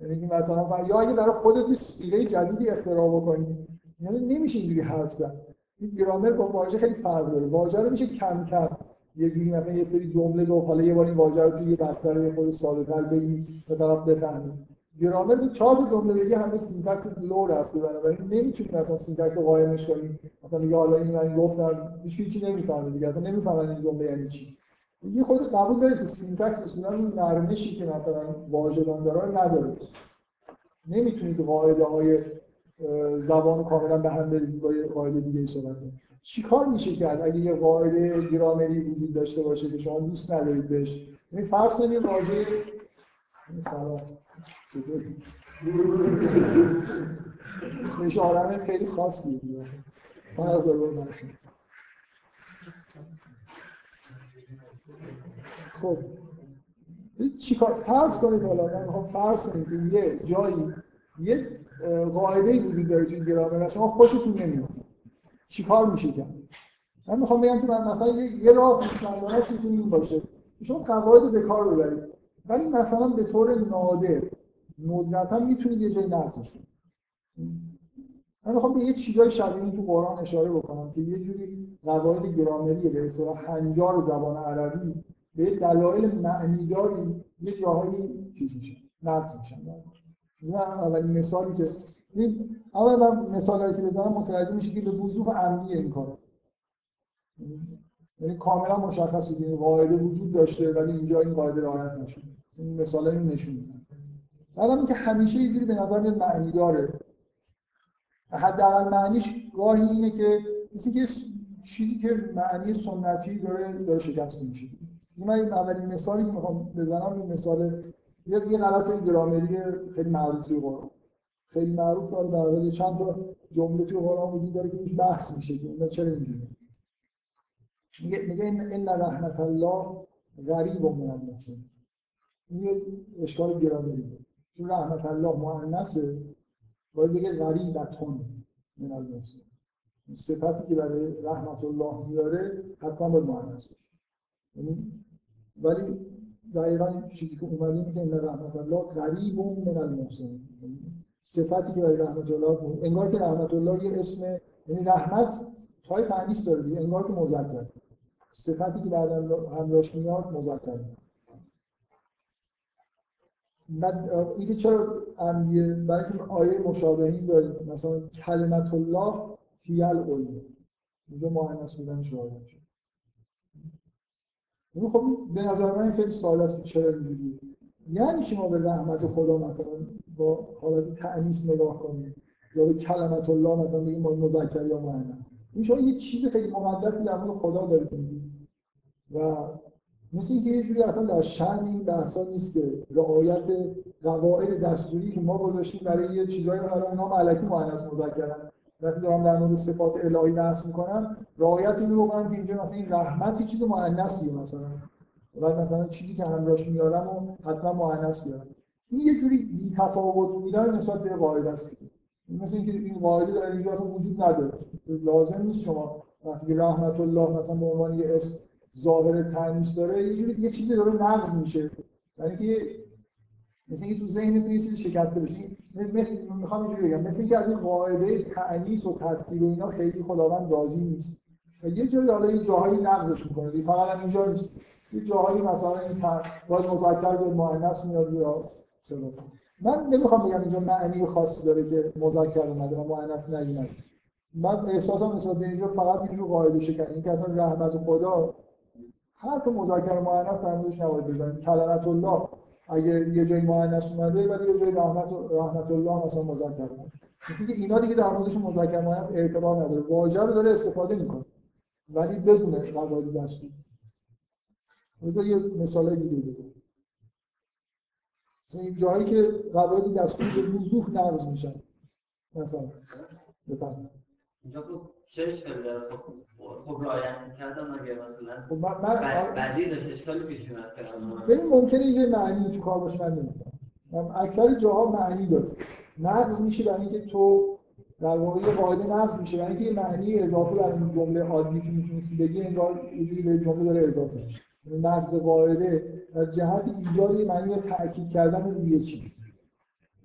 یعنی مثلا یا اگه برای خودت یه جدیدی اختراع بکنی. یعنی نمیشه اینجوری حرف زد. این گرامر با واژه خیلی فرق داره. واژه رو میشه کم کم یه جوری مثلا یه سری جمله رو حالا یه بار این واژه رو توی یه بستر خورده ساده‌تر بگی به طرف بفهمی گرامر تو چهار جمله بگی همه syntax لو رفته بنابراین. نمی‌تونی مثلا syntax رو قائمش کنی مثلا میگه حالا این من گفتم هیچ چیزی نمی‌فهمه دیگه. اصلا نمی‌فهمن این جمله یعنی چی. یه خورده قبول داره که syntax اصولا این نرمشی که مثلا واژگان داره نداره. نمی‌تونید قاعده های زبان کاملا به هم بریزید با یه قاعده دیگه صحبت کنید. چیکار میشه کرد؟ اگه یه قاعده گرامری وجود داشته باشه که شما دوست ندارید بهش یعنی فرض کنید واژه سلام. بهش آدم خیلی خاصی فرق داره خب. چیکار فرض کنید حالا من می‌خوام فرض کنید که یه جایی یه قاعده وجود داره توی گرامر شما خوشتون نمیاد. چیکار میشه کرد من می‌خوام بگم که مثلا یه راه پیشنهادانش می‌تونه این باشه. شما قواعد به کار ببرید. ولی مثلا به طور نادر ندرتا می‌تونید یه جای نقضش کنید من می‌خوام به یه چیزای شبیه تو قرآن اشاره بکنم که یه جوری قواعد گرامری به اصطلاح هنجار زبان عربی به دلایل معنیداری یه جاهایی چیز میشه نقض میشن اولین مثالی که اول من مثالی که بزنم متوجه میشه که به وضوح عملی این کار. یعنی کاملا مشخصه که قاعده وجود داشته ولی اینجا این قاعده رعایت نشده. این مثال این نشون میده. بعدم که همیشه یه به نظر میاد معنی داره. حداقل معنیش گاهی اینه که مثل که چیزی که معنی سنتی داره داره شکست میشه. من این اولین مثالی که می‌خوام بزنم این مثال یه غلط گرامری خیلی معروفی قرآن خیلی معروف داره در واقع چند تا جمله توی قرآن وجود داره که بحث میشه که اینا چرا اینجوریه میگه میگه ان رحمت الله غریب و من این یه اشکال گرامری چون رحمت الله مؤنثه باید بگه غریبتون من المحسنین صفتی که برای رحمت الله میاره حتما باید مؤنث یعنی ولی دقیقا چیزی که اومده ان رحمت الله غریب من المحسنین صفتی که برای رحمت الله انگار که رحمت الله یه اسم یعنی رحمت تای معنیست داره انگار که مذکر صفتی که بعد همراهش میاد مذکر بعد اینکه چرا انبیه برای اینکه آیه مشابهین داریم مثلا کلمت الله هی العلم. اینجا مؤنث بودن شاید شد. یعنی خب به نظر من خیلی سوال است که چرا اینجوریه. یعنی شما به رحمت خدا مثلا با حالت تعنیس نگاه کنید یا به کلمت الله مثلا بگیم مذکر یا مؤنث. این شما یه چیز خیلی مقدسی در مورد خدا دارید و مثل اینکه یه جوری اصلا در شأن این بحثا نیست که رعایت قواعد دستوری که ما گذاشتیم برای یه چیزایی رو اینا ملکی مؤنث مذکرن. وقتی دارم در مورد صفات الهی بحث می‌کنم رعایت اینو بکنم که اینجا مثلا این رحمت چیز مؤنثیه مثلا. و مثلا چیزی که همراهش میارم و حتما مؤنث بیارم. این یه جوری بی تفاوت بودن نسبت به قاعده است. مثل اینکه این قاعده در اینجا وجود نداره. لازم نیست شما وقتی رحمت الله مثلا به عنوان یه اسم ظاهر تنیس داره یه جوری یه چیزی داره نقض میشه. یعنی که مثل اینکه تو ذهنتون یه چیزی شکسته بشه مثل می‌خوام اینجوری بگم. مثل اینکه از این قاعده تعنیس و تصویر و اینا خیلی خداوند راضی نیست. و یه جایی حالا یه جاهایی نقضش می‌کنه. فقط هم اینجا نیست. یه جاهایی مثلا این باید مذکر به مؤنث میاد یا من نمی‌خوام بگم اینجا معنی خاصی داره که مذکر اومده و مؤنث نیومده من احساسم مثلا به اینجا فقط یه جور قاعده شکن این که اصلا رحمت خدا حرف مذکر مؤنث در موردش نباید بزنید کلمت الله. اگه یه جای مؤنث اومده ولی یه جای رحمت رحمت الله مثلا مذکر اومده مثل که اینا دیگه در موردش مذکر مؤنث اعتبار نداره. واژه رو داره استفاده می‌کنه. ولی بدون قواعد دستور بذار یه مثال دیگه بزنم. این جایی که قواعد دستوری به وضوح نقض میشن. مثلا. بفرمایید. اینجا خب چه اشکالی داره. خب خب رعایت کردم اگه مثلا خب من من بعد- بعدی داشت اشکالی پیش میاد ببین ممکنه یه معنی تو کار باشه من اکثر جاها معنی داره. نقض میشه برای اینکه تو در واقع یه قاعده نقض میشه. برای اینکه یه معنی اضافه برای این جمله عادی که می‌تونستی بگی انگار یه جوری به جمله داره اضافه میشه. نقض قاعده در جهت ایجاد معنی تاکید کردن روی یه چیز.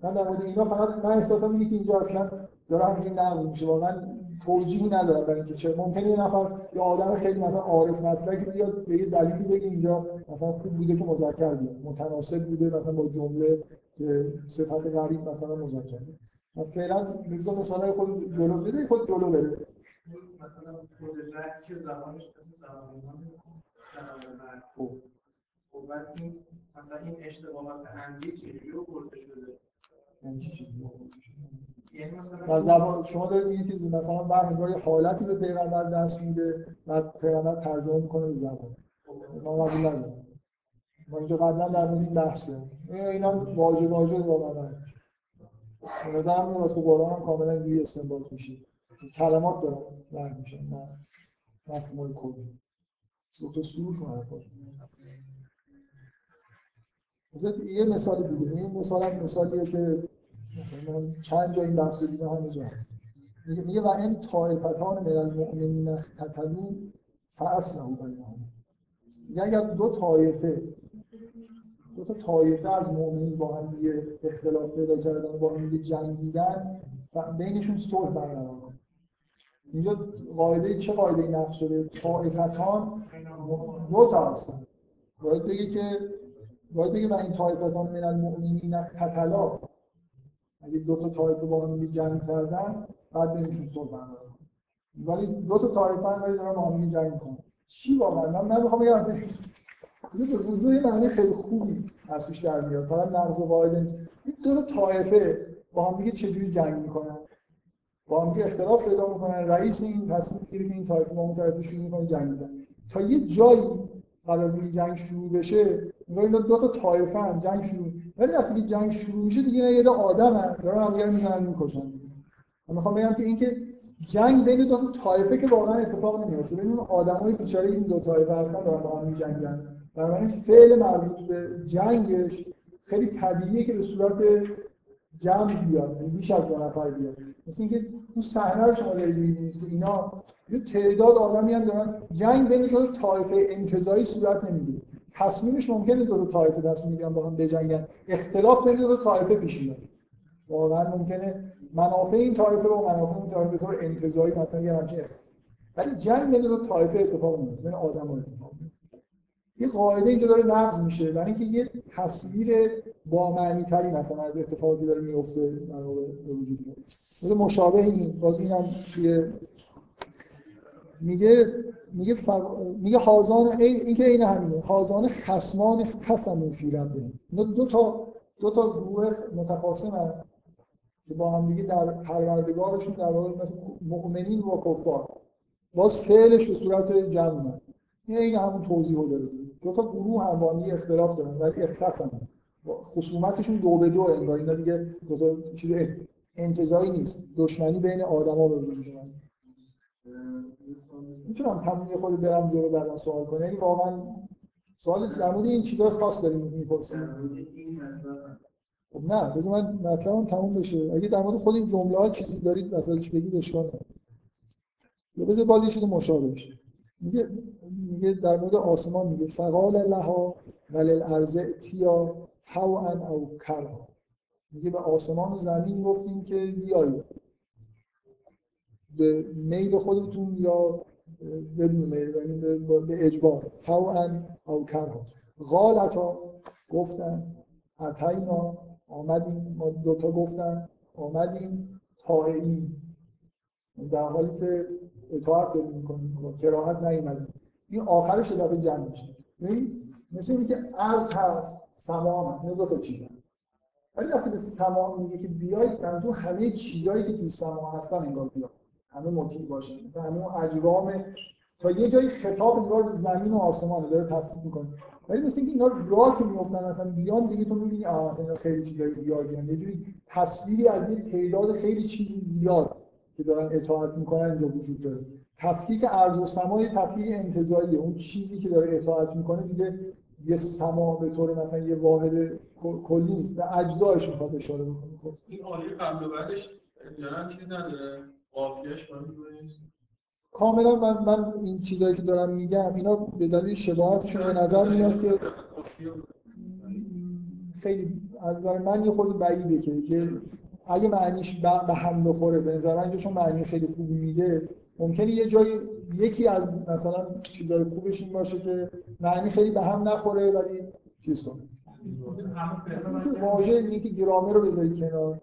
من در مورد اینا فقط من احساسم اینه که اینجا اصلا داره همینجوری نقض میشه. واقعا توجیهی نداره برای اینکه چه ممکنه یه نفر یه آدم خیلی مثلا عارف مسلکی بیاد به یه دلیلی بگه اینجا مثلا خوب بوده که مذکر بیاد متناسب بوده مثلا با جمله که صفت غریب مثلا مذکر. من فعلا می‌گذارم مثلا خود جلو بده خود جلو بره. مثلا خود زبانش مثل مرد. خب. خب بعد این مثلا این اشتباهات عمدی چجوری برده شده یعنی چیزی یعنی مثلا زبان شما دارید میگید که مثلا وحی انگار یه حالتی به پیغمبر دست میده بعد پیغمبر ترجمه می‌کنه به زبان ما قبول نداریم ما اینجا قبلا در مورد این بحث کردیم این- اینا واژه واژه واقعا به نظرم میاد واسه قرآن هم کاملا اینجوری استنباط میشه کلمات دارن وحی میشن نه مفهوم کلی دکتر سروش می‌زنه. مثلا یه مثال دیگه. این مثال هم مثالیه که مثلا چند جا این بحث رو دیدم همه جا هست. میگه میگه و این طایفتان من المؤمنین اختتلوا فاصلحوا بینهم. میگه اگر دو طایفه دو تا طایفه از مؤمنین با هم دیگه اختلاف پیدا کردن با هم دیگه جنگیدن و بینشون صلح برقرار اینجا قاعده چه قاعده نقش شده؟ طایفتان دو تا هستن. باید بگی که باید بگی و این طایفتان من المؤمنین اختتلا اگه دو تا طایفه با هم جنگ کردن بعد بینشون صلح ولی دو تا طایفه هم ولی دارن با جنگ می‌کنن. چی واقعا؟ من من می‌خوام بگم اصلا یه یه معنی خیلی خوبی از توش در میاد. فقط نقض قاعده نیست. این دو تا طایفه با هم دیگه چجوری جنگ می‌کنن؟ با هم اختلاف پیدا می‌کنن. رئیس این تصمیم می‌گیره که این طایفه با اون طایفه شروع می‌کنه. جنگیدن تا یه جایی قبل از اینکه جنگ شروع بشه انگار اینا دو تا طایفه هم جنگ شروع ولی وقتی که جنگ شروع میشه دیگه اینا یه آدم هم دارن هم دیگه رو می‌زنن می‌کشن. من می‌خوام بگم که اینکه جنگ بین دو تا طایفه که واقعا اتفاق نمیفته بین اون آدمای بیچاره این دو طایفه هستن دارن با هم میجنگن. بنابراین فعل مربوط به جنگش خیلی طبیعیه که به صورت جمع بیاد یعنی بیش از دو نفر بیاد. مثل اینکه اون صحنه رو شما دارید می‌بینید که اینا یه تعداد آدمی هم دارن. جنگ بین دو طایفه انتزاعی صورت نمی‌گیره. تصمیمش ممکنه دو طایفه دست می‌گیرن با هم بجنگن. اختلاف بین دو طایفه پیش میاد. واقعا ممکنه منافع این طایفه و منافع اون طایفه به طور انتزاعی مثلا یه همچین ولی جنگ بین دو طایفه اتفاق نمیفته بین آدم‌ها اتفاق میفته یه قاعده اینجا داره نقض میشه برای اینکه یه تصویر با معنی تری مثلا از اتفاقی داره میفته در واقع به وجود میاد. مثل مشابه این باز اینم توی میگه میگه فق... میگه حازان ای... این که عین همینه حازان خصمان اختصموا فی ربهم اینا دو تا دو تا گروه متخاصم که با هم دیگه در پروردگارشون در واقع مؤمنین و کفار. باز فعلش به صورت جمع این این همون توضیح رو داره. دو تا گروه هم با هم دیگه اختلاف دارن. ولی اختصم خصومتشون دو به دو انگار اینا دیگه چیز انتزاعی نیست. دشمنی بین آدما به وجود اومد. می‌تونم تموم یه خورده برم جلو بعدا سوال کنم. یعنی واقعا سوال در مورد این چیزای خاص داریم می‌پرسیم. خب نه بذار من مطلبم تموم بشه. اگه در مورد خود این جمله ها چیزی دارید وسطش بگید اشکال نداره. یا بذار باز یه چیز مشابه بشه. میگه میگه در مورد آسمان میگه فقال لها وللارض اتیا طوعا او کرها. میگه به آسمان و زمین گفتیم که بیایید. به میل خودتون یا بدون میل یعنی به- اجبار. طوعا او کرها. غالتا گفتن. اتینا آمدیم. ما دوتا گفتن. آمدیم. طائعین. در حالی که اطاعت داریم می‌کنیم. کراهت نیومدیم. این آخرش رو دفعه جمع میشه. ببین مثل اینکه عرض هست سما هست اینا دو تا چیزن ولی وقتی به سما میگه که بیاید منظور همه چیزایی که توی سما هستن انگار بیاد. همه مطیع باشه. مثلا همه اجرام تا یه جایی خطاب انگار به زمین و آسمان داره تفکیک می‌کنه. ولی مثل اینکه اینا راه که میفتن مثلا بیان دیگه تو می‌بینی آه اینا خیلی چیزای زیادی یه جوری تصویری از یه تعداد خیلی چیزی زیاد که دارن اطاعت می‌کنن اینجا وجود داره. تفکیک ارض و سما تفکیک انتزاعیه اون چیزی که داره اطاعت می‌کنه دیگه یه سما به طور مثلا یه واحد کلی نیست. و اجزایش می‌خواد اشاره بکنه. خب. این آیه قبل و بعدش چیز نداره. قافیه‌اش کاملا من من این چیزایی که دارم میگم اینا به دلیل شباهتشون به نظر میاد که خیلی از نظر من یه خود بعیده که اگه معنیش به به هم بخوره به نظر من چون معنی خیلی خوبی میده ممکنه یه جایی یکی از مثلا چیزای خوبش این باشه که معنی خیلی به هم نخوره ولی چیز کنه. واژه اینه که گرامر رو بذاری کنار.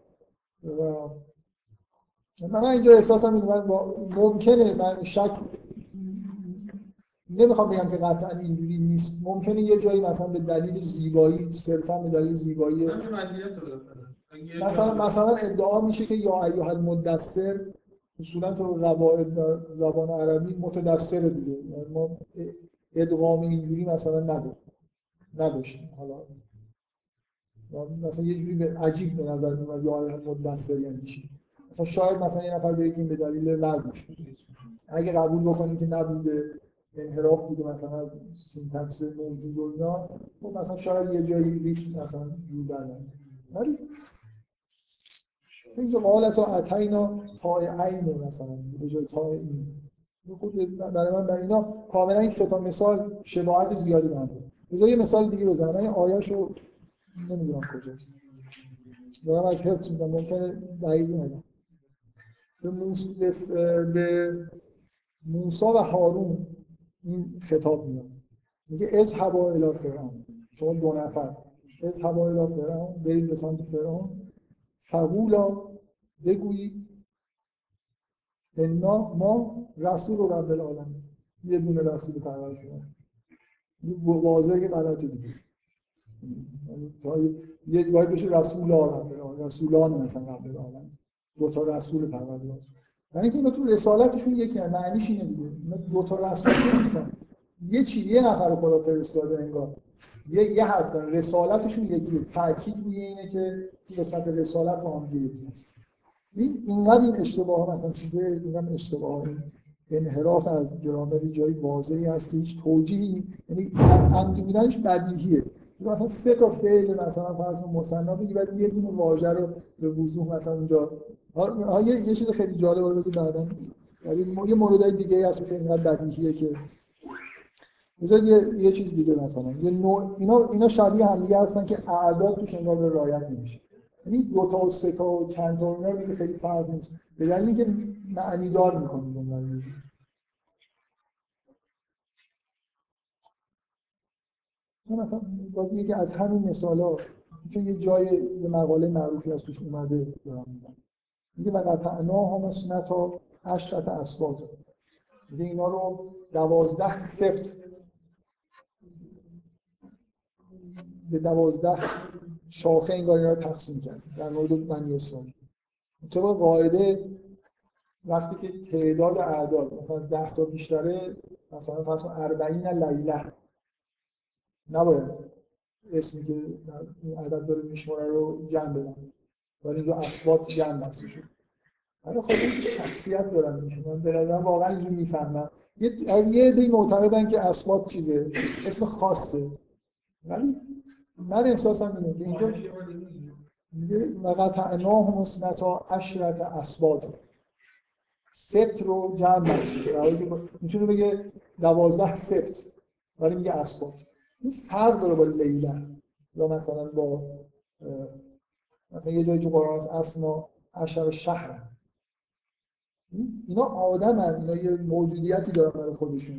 و من اینجا احساسم اینه من با ممکنه من شک نمی‌خوام بگم که قطعا اینجوری نیست. ممکنه یه جایی مثلا به دلیل زیبایی صرفا به دلیل زیبایی مثلا مثلا ادعا میشه که یا ایها المدثر اصولا تو قواعد زبان عربی متدثر دیگه. یعنی ما ادغام اینجوری مثلا نداریم. نداشتیم. حالا مثلا یه جوری به عجیب به نظر میاد یا المدثر یعنی چی. مثلا شاید مثلا یه نفر بگه به دلیل وزنش اگه قبول بکنیم که نبوده انحراف بوده مثلا از سینتکس موجود و اینا خب مثلا شاید یه جایی ریتم مثلا جور در. ولی اینجا قالت و اتینا تای عین مثلا به جای تای این. خود برای من برای اینا کاملا این سه تا مثال شباهت زیادی به هم داره یه مثال دیگه بزنم. من آیه‌شو نمی‌دونم کجاست. دارم از حفظ می‌کنم. ممکنه دقیق نگم. به, موس... به... موسی و هارون این خطاب میاد. میگه از هوا الی فرعون. شما دو نفر. از هوا الی فرعون. برید به سمت فرعون. فقولا بگویید انا ما رسول رب العالمین یه دونه رسول پرورش هست واضحه که غلطه دیگه یه باید بشه رسول العالمین رسولان مثلا رب العالمین دو تا رسول پروردگار یعنی اینکه اینا تو رسالتشون یکی هم معنیش اینه دیگه. دو تا رسول نیستن. یه چی یه نفر خدا فرستاده انگار. یه یه حرف دارن رسالتشون یکیه تاکید روی اینه که این قسمت رسالت با هم یکی این اینقدر این اشتباه ها مثلا چیز اینم اشتباه. انحراف از گرامری جایی واضحی هست که هیچ توجیهی یعنی انجامش بدیهیه. مثلا سه تا فعل مثلا فرض کن مثنا بگی بعد یه دونه واژه رو به وضوح مثلا اونجا یه, چیز خیلی جالب رو بعدا. یعنی یه موردای دیگه هست که اینقدر بدیهیه که بذار یه یه چیز دیگه مثلا یه نوع اینا اینا شبیه هم دیگه هستن که اعداد توش انگار به رعایت نمیشه. یعنی دو تا و سه تا و چند تا اینا دیگه خیلی فرق نیست. به دلیل اینکه معنی دار می‌کنه جمله مثلا باز یکی از همین مثالا چون یه جای یه مقاله معروفی از توش اومده دارم میگم. میگه و قطعنا هم سنتا عشرت اسباد میگه اینا رو دوازده سبت به دوازده شاخه انگار اینا رو تقسیم کرد در مورد بنی اسرائیل. طبق قاعده وقتی که تعداد اعداد مثلا از ده تا بیشتره مثلا فرض کن 40 لیله. نباید اسمی که این عدد داره میشماره رو جمع بدن. ولی اینجا اثبات جمع بسته برای خود این شخصیت دارن میشونن به نظرم واقعا اینجور می‌فهمن یه یه عده معتقدن که اثبات چیزه. اسم خاصه. ولی من احساسم اینه که اینجا میگه و قطعناهم اثنتا عشرت اسبات سبت رو جمع که می‌تونه بگه دوازده سبت ولی میگه اسبات این فرق داره با لیلا یا مثلا با مثلا یه جایی تو قرآن هست اسنا اشر شهرن. اینا آدمن اینا یه موجودیتی دارن برای خودشون.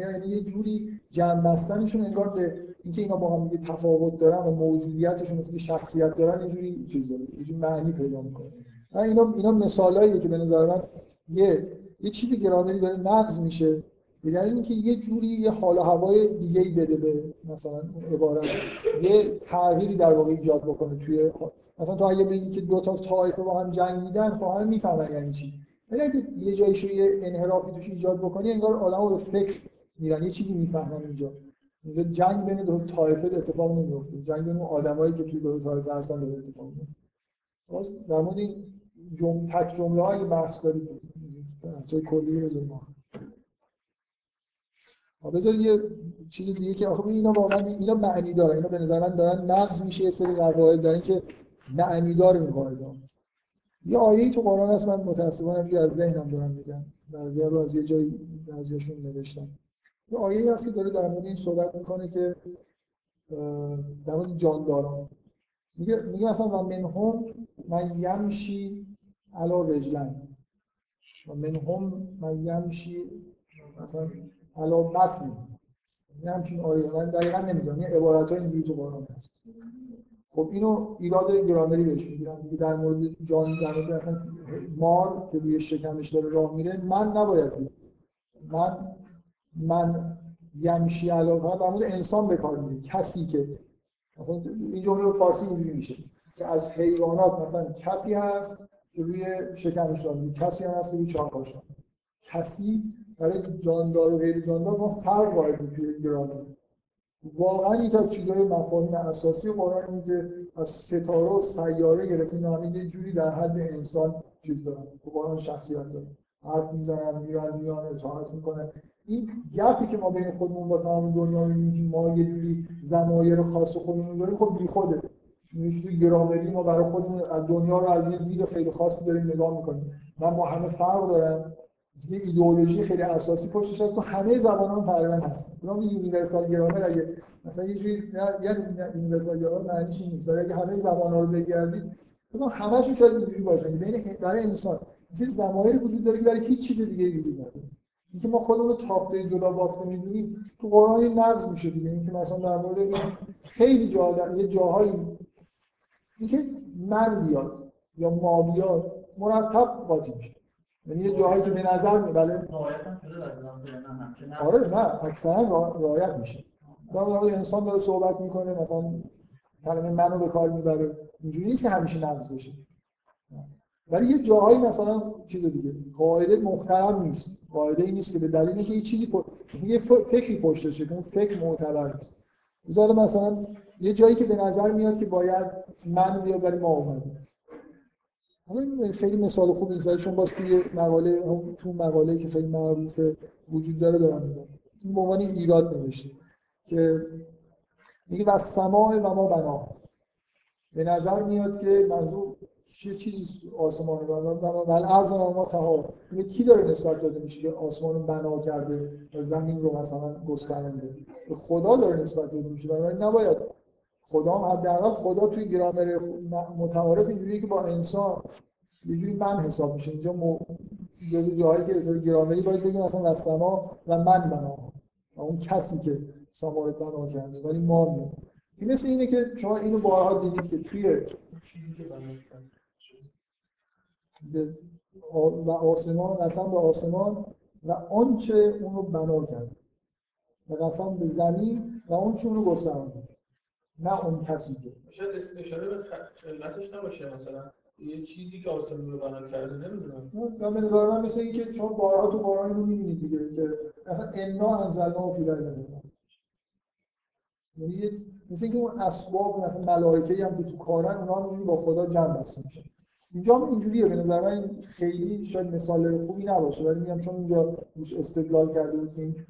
یعنی یه جوری جمع بستنشون انگار به اینکه اینا با هم دیگه تفاوت دارن و موجودیتشون مثل شخصیت دارن یه جوری چیز داره یه جوری معنی پیدا می‌کنه. اینا اینا مثالاییه که به نظر من یه یه چیزی گرامری داره نقض میشه. دلیل اینکه یه جوری یه حال و هوای دیگه ای بده به مثلا اون عبارت. یه تغییری در واقع ایجاد بکنه توی مثلا تو اگه بگی که دو تا طایفه با هم جنگیدن خب همه می‌فهمن یعنی چی. ولی اگه یه جایشو یه انحرافی توش ایجاد بکنی انگار آدمو به فکر میرن یه چیزی می‌فهمن اینجا. اینجا جنگ بین دو طایفه اتفاق نمیفته جنگ بین آدمایی که توی دو طایفه هستن داره اتفاق میفته باز در مورد این جمله تک جمله های بحث دارید بحثای کلی بذاریم آخر. آه، بذار یه چیز دیگه که آخه اینا واقعا اینا معنی دارن. اینا به نظر من دارن نقض میشه یه سری قواعد دارن که معنی داره این قاعده یه آیه‌ای تو قرآن هست من متأسفانه همینجوری از ذهنم دارم میگم. بعضی‌ها رو از یه جایی بعضیاشون نوشتم. یه آیه‌ای هست که داره در مورد این صحبت می‌کنه که در مورد جانداران. میگه میگه مثلا و منهم من یمشی علا رجلن و منهم من یمشی مثلا علا بطنی یه همچین آیه. من دقیقا نمی‌دونم. یه عبارت های اینجوری تو قرآن هست. خب اینو ایراد گرامری بهش می‌گیرن میگه در مورد جان در مورد مثلا مار که روی شکمش داره راه میره من نباید بیام. من من یمشی علاقه در مورد انسان به کار میره کسی که مثلا این جمله رو فارسی اینجوری میشه که از حیوانات مثلا کسی هست که روی شکمش راه میره کسی هم هست که روی میره. کسی برای جاندار و غیر جاندار ما فرق وارد توی گرامر واقعا یکی از چیزهای مفاهیم اساسی قرآن اینه از ستاره و سیاره گرفتیم اینا همه یه جوری در حد انسان چیز دارن قرآن شخصیت دارن. حرف می‌زنن میرن میان اطاعت می‌کنن. این گپی که ما بین خودمون با تمام دنیا می‌بینیم ما یه جوری ضمایر خاص خودمون داریم خب بیخوده. میشه توی گرامری ما برای خودمون از دنیا رو از یه دید خیلی خاصی داریم نگاه می‌کنیم. من با همه فرق دارم. یه ایدئولوژی خیلی اساسی پشتش هست تو همه زبان هم تقریبا هست. اونم یونیورسال گرامر اگه مثلا یه جوری یه یونیورسال گرامر معنیش این نیست؟ اگه همه زبان ها رو بگردید بگم همشون شاید اینجوری باشه. بین برای انسان یه ضمایر وجود داره که برای هیچ چیز دیگه وجود نداره. اینکه ما خودمون رو تافته جدا بافته می‌دونیم تو قرآن نقض میشه دیگه. اینکه مثلا در مورد خیلی جا یه جاهایی اینکه من بیاد یا ما بیاد مرتب قاطی میشه. یعنی یه جاهایی که به نظر می بله؟ آره نه اکثرا را- رعایت میشه. در مورد انسان داره صحبت می‌کنه مثلا کلمه منو به کار می‌بره. اینجوری نیست که همیشه نقض بشه. ولی یه جاهایی مثلا چیز دیگه قاعده محترم نیست. قاعده ای نیست که به دلیل اینکه یه چیزی مثلا یه فکری پشتشه که اون فکر معتبر نیست. مثلا مثلا یه جایی که به نظر میاد که باید من بیاد ولی ما اومدیم. خیلی مثال خوب ولی چون باز توی مقاله هم تو مقاله که خیلی معروفه وجود داره دارم میگم. این به عنوان ایراد نوشته که میگه و سماع و ما بنا به نظر میاد که منظور چه چیزی آسمان بنا؟ و الارض و ما تها میگه کی داره نسبت داده میشه که آسمان بنا کرده و زمین رو مثلا گسترانده به خدا داره نسبت داده میشه بنابراین نباید خدا هم حداقل خدا توی گرامر متعارف اینجوریه که با انسان یه جوری من حساب میشه. اینجا مو... جزو جاهایی که به طور گرامری باید بگیم مثلا و و من بنا. و اون کسی که سما بنا کرده ولی ما میاد این مثل اینه که شما اینو بارها دیدید که توی و آسمان قسم به آسمان و آنچه اون رو بنا کرد. و قسم به زمین و آنچه اون گسترانده نه اون کسی که. شاید اسم اشاره به خلقتش نباشه مثلا یه چیزی که آسمون رو بنا کرده نمی‌دونم. من به نظر من مثل اینکه شما بارها تو قرآن رو می‌بینید دیگه که مثلا انا انزلنا فی لیلة یعنی مثل اینکه اون اسباب مثلا ملائکه هم که تو کارن اونا هم با خدا جمع بسته میشن اینجا هم اینجوریه. به نظر من خیلی شاید مثال خوبی نباشه ولی میگم چون اینجا روش استدلال کرده بود که این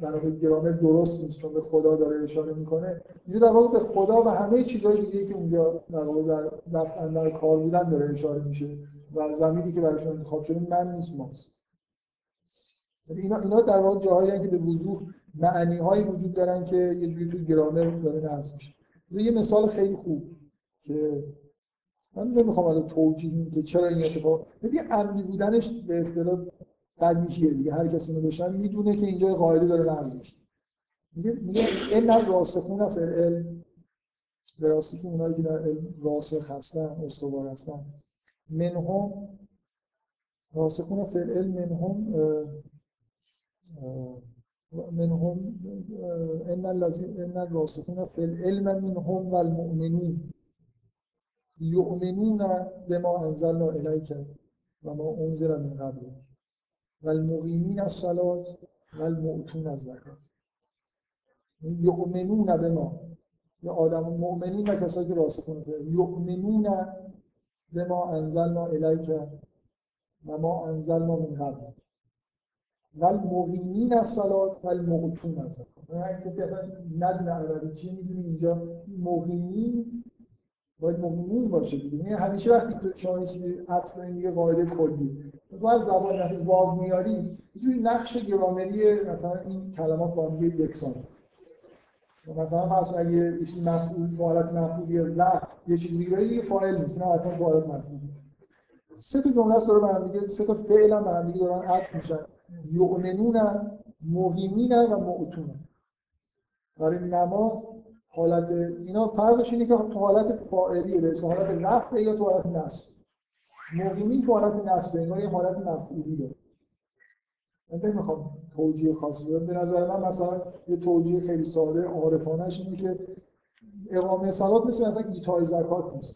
واقع گرامر درست نیست چون به خدا داره اشاره می‌کنه. اینجا در واقع به خدا و همه چیزهای دیگه که اونجا در واقع در دست اندر کار بودن داره اشاره میشه و زمینی که برایشون انتخاب شده من نیست ماست. یعنی اینا اینا در واقع جاهایی که به وضوح معنی هایی وجود دارن که یه جوری تو گرامر داره نقض میشه. یه مثال خیلی خوب که من نمی‌خوام الان توجیه که چرا این اتفاق دیگه عمدی بودنش به اصطلاح بدیهیه دیگه. هر کسی اینو بشن می‌دونه که اینجا قاعده داره نقض میشه. میگه میگه ان راسخون فی العلم به راستی که اونایی که در علم راسخ هستن استوار هستن. منهم راسخون فی العلم منهم منهم ان الذين الراسخون فی العلم منهم والمؤمنون یؤمنون بما انزلنا الیک و ما انزل من قبلک. والمقیمین الصلاة والمؤتون الزکات یؤمنون بما یا آدم مؤمنین و کسایی که راسخون یؤمنون بما انزلنا الیک و ما انزلنا من قبلک والمقیمین الصلاة والمؤتون الزکات هر کسی اصلا ندونه عربی چی می‌دونی اینجا. مقیمین باید مقیمین باشه دیگه. یعنی همیشه وقتی شما چیزی عطف دیگه قاعده کلی تو از زبان وقتی واو میاری یه جوری نقش گرامری مثلا این کلمات با هم یکسان. مثلا فرض اگه یه مفعول با حالت مفعولی لا یه چیزی دیگه یه فاعل نیست نه حتما با حالت مفعولی. سه تا جمله است داره به دیگه سه تا فعل هم به هم دیگه دارن عطف میشن. یؤمنون مقیمین و معتون برای نماز حالت اینا فرقش اینه که تو حالت فاعلیه به حالت رفع یا تو حالت نصب. مقیمین تو حالت نصب انگار یه حالت مفعولی داره. من نمی‌خوام توجیه خاصی بدم. به نظر من مثلا یه توجیه خیلی ساده عارفانش اینه که اقامه صلات مثل مثلا ایتای زکات نیست.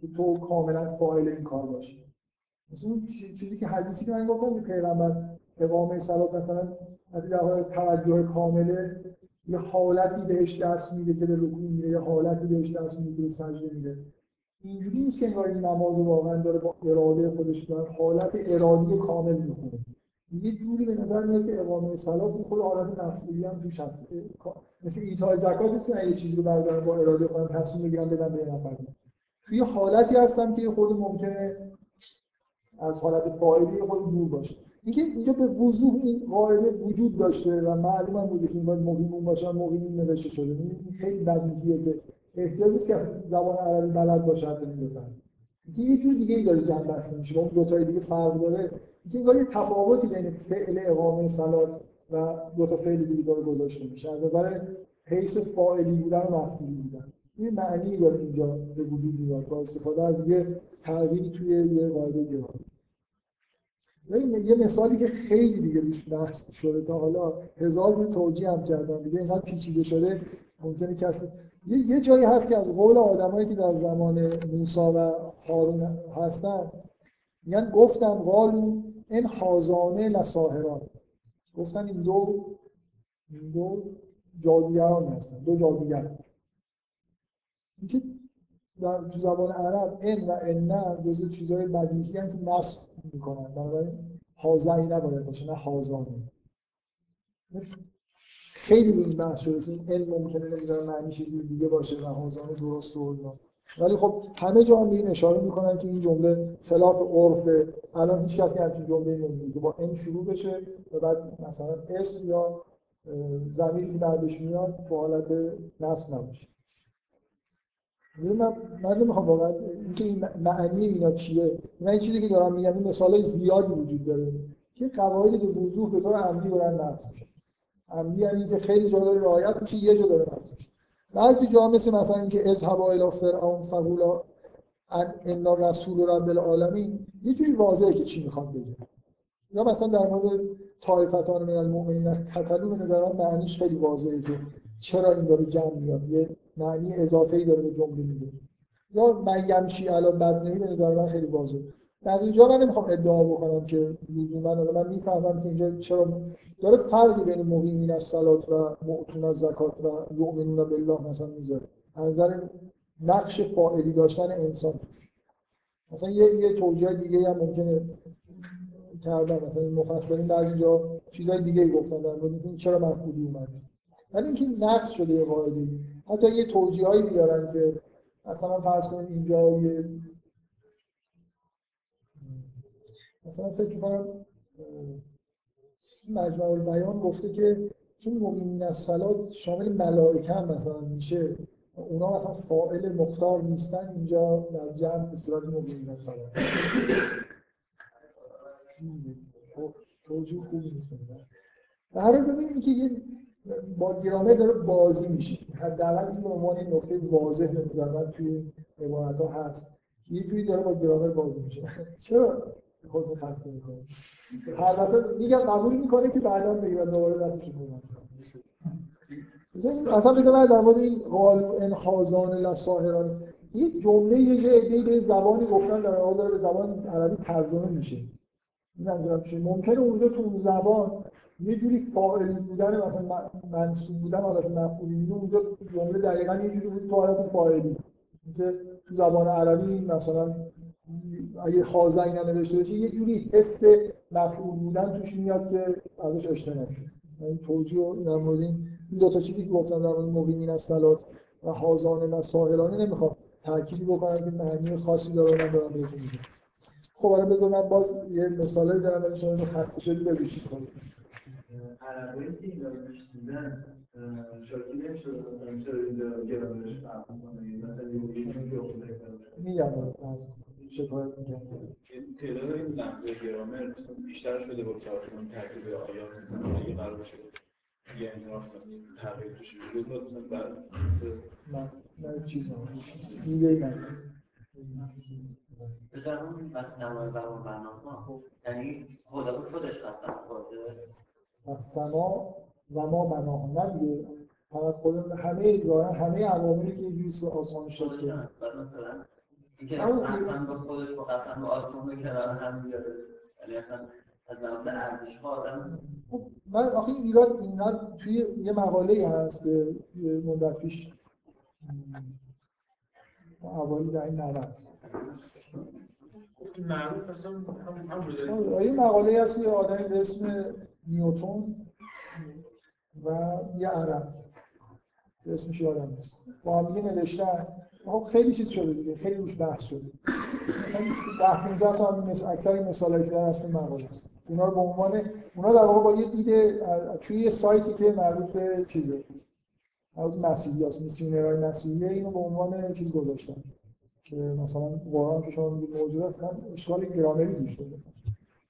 که تو کاملا فاعل این کار باشی. مثلا چیزی که حدیثی که من گفتم که پیغمبر اقامه صلات مثلا از در توجه کامله یه حالتی بهش دست میده که به رکوع میره یه حالتی بهش دست میده که به سجده میره. اینجوری نیست که انگار این نماز واقعا داره با اراده خودش داره حالت ارادی کامل می‌خونه. یه جوری به نظر میاد که اقامه صلات خود حالت مفعولی هم توش هست. مثل ایتای زکات نیست که یه چیزی رو بردارم با اراده خودم تصمیم بگیرم بدم به نفر. توی حالتی هستم که خود ممکنه از حالت فاعلی خود دور باشه. اینکه اینجا به وضوح این قاعده وجود داشته و معلوم هم بوده که این باید مقیمون باشه مقیمون نوشته شده. این خیلی بدیهیه که احتیاج نیست که زبان عربی بلد باشه حتی اینکه یه جور دیگه ای داره جمع بسته میشه اون دو تای دیگه فرق داره. اینکه انگار یه تفاوتی بین فعل اقامه صلات و دو تا فعل دیگه داره گذاشته میشه. از نظر حیث فاعلی بودن و مفعولی بودن. این معنی داره اینجا به وجود میاد با استفاده از یه تغییری توی یه قاعده گرامری یه مثالی که خیلی دیگه روش بحث شده تا حالا هزار رو توجیه هم کردن دیگه اینقدر پیچیده شده ممکنه کسی یه, یه جایی هست که از قول آدمایی که در زمان موسی و هارون هستن میگن گفتن قالو این حازانه لساهران گفتن این دو این دو جادوگران هستن دو جادوگر. اینکه در تو زبان عرب ان و ان جزء چیزهای بدیهی که نصب می‌کنن بنابراین حاضری نباید باشه نه حاضانه خیلی این بحث شده که علم ممکنه نمی‌دونه معنیش یه دیگه باشه و حاضانه درست و ولی خب همه جا هم این اشاره می‌کنن که این جمله خلاف عرف الان هیچ کسی همچین جمله نمیگه که با این شروع بشه و بعد مثلا اسم یا زمینی که بعدش میاد با حالت نصب نباشه. من من نمی‌خوام واقعا اینکه این معنی اینا چیه. من این چیزی که دارم میگم این مثالای زیادی وجود داره. که قواعدی به وضوح به طور عمدی دارن نقض میشه. عمدی یعنی که خیلی جا داره رعایت میشه یه جا داره نقض میشه. بعضی جا مثل مثلا اینکه اذهب الى فرعون فقولا ان رسول رب العالمین یه جوری واضحه که چی می‌خواد بگه یا مثلا در مورد طایفتان من المؤمنین از تتلو به نظر معنیش خیلی واضحه که چرا این داره جمع میاد. یه معنی اضافه ای داره به جمله میده یا من یمشی علی بدنهی به نظر خیلی واضحه. در اینجا من نمی‌خوام ادعا بکنم که لزوما من می‌فهمم که اینجا چرا داره فرقی بین مقیمین از صلات و معتون از زکات و یؤمنون بالله مثلا می‌ذاره. از نظر نقش فاعلی داشتن انسان مثلا یه یه توجیه دیگه هم ممکنه کردن مثلا مفسرین بعضی جا چیزای دیگه گفتن در مورد این چرا مفعولی اومده. ولی اینکه نقص شده یه قاعده. حتی یه توجیهایی بیارن که مثلا فرض کنید اینجا یه مثلا فکر کنم مجمع البیان گفته که چون مؤمنین از صلات شامل ملائکه هم مثلا میشه اونا مثلا فاعل مختار نیستن اینجا در جمع به صورت مؤمنین از صلات. توجیه خوبی نیست هر ببینید که یه با گرامر داره بازی میشه. حداقل این عنوان نکته واضح به توی عبارت ها هست. یه جوری داره با گرامر بازی میشه. چرا؟ خود خسته می‌کنه هر دفعه میگم قبول می‌کنه که بعدا بگیره دوباره دستش رو اصلا بذار در مورد این قالو انحازان لساهران یه جمله یه عده به زبانی گفتن در حال به زبان عربی ترجمه میشه. نمی‌دونم چی. ممکنه اونجا تو اون زبان یه جوری فاعل بودن مثلا منصوب بودن حالت مفعولی میده اونجا جمله دقیقا یه جوری بود تو حالت فاعلی. که تو زبان عربی مثلا اگه خازنگ ننوشته بشه یه جوری حس مفعول بودن توش میاد که ازش اجتناب شد این توجیه در مورد این دو تا چیزی که گفتم در مورد مقیمین از صلات و حاضان و ساهرانه نمی‌خوام تأکیدی بکنم که معنی خاصی داره من دارم بهتون میگم. خب حالا بذار من باز یه مثالی دارم ولی شما اینو خسته شدی بگوشید کنید عربایی که این داره میشنیدن شاکی نمیشه چرا اینجا گرامرش فرق می‌کنه؟ مثلا یه چیزی که میگم شکایت میگم تعداد این لحظه گرامر مثلا بیشتر شده با کارشون ترتیب آیات مثلا اگه قرار باشه یه انحراف مثلا تغییر توش وجود داد مثلا بعد من من چیز و اون بناها یعنی خدا به خودش قسم خورده. از سما و ما بناها نه دیگه. فقط خود همه ظاهرا همه عواملی که یه جوری آسمان شد که بعد مثلا اینکه قسم به خودش با قسم به آسمان رو کنار هم بیاره. یعنی اصلا از لحاظ ارزش ها آدم خب من آخه این ایراد اینا توی یه مقاله هست که یه مدت پیش اوایل در این معروف اصلا هم. یه مقاله هست یه آدمی به اسم نیوتون و یه عرب. اسمش یادم نیست. با هم دیگه نوشتن. خب خیلی چیز شده دیگه خیلی روش بحث شده. ده 15 تا مثل اکثر مثالایی که از توی مقاله هست. اینا رو به عنوان اونا در واقع با یه دیده از- توی یه سایتی که مربوط به چیزه مربوط مسیحی هست میسیونرهای مسیحیه اینو به عنوان چیز گذاشتن. که مثلا قرآن که شما میگید موجود است اشکال گرامری توش داره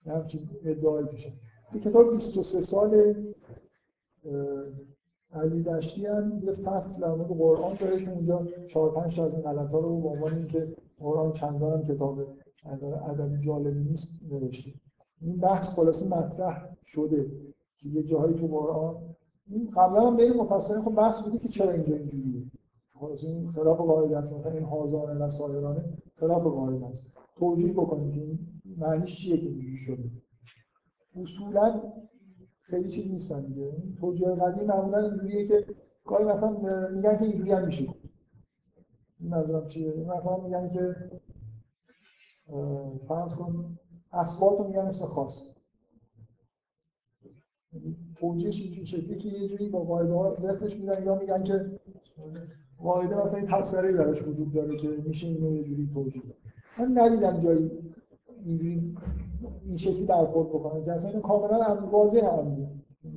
همچین ادعایی توشه یه کتاب 23 سال علی دشتی هم یه فصل در مورد قرآن داره که اونجا چهار پنج تا از این غلطا رو به عنوان اینکه قرآن چندان هم کتاب از ادبی جالبی نیست نوشته. این بحث خلاصه مطرح شده که یه جاهایی تو قرآن این قبلا هم بین مفسرین خب بحث بوده که چرا اینجا اینجوریه. خلاص این خلاف قاعده است. مثلا این حاضرانه و سایرانه خلاف قاعده است. توجیه بکنید این معنیش چیه که اینجوری شده. اصولا خیلی چیز نیستن دیگه. توجیه قدیم معمولا اینجوریه که گاهی مثلا میگن که اینجوری هم میشه. نمی‌دونم چیه؟ مثلا میگن که فرض کن اثبات رو میگن اسم خاص. توجیهش این شکلی که یه جوری با قاعده ها رفعش میدن یا میگن که قاعده مثلا این تبصره درش وجود داره که میشه اینو یه جوری توجیه. من ندیدم جایی اینجوری این شکلی برخورد بکنه. که اصلا اینو کاملا هم واضح هم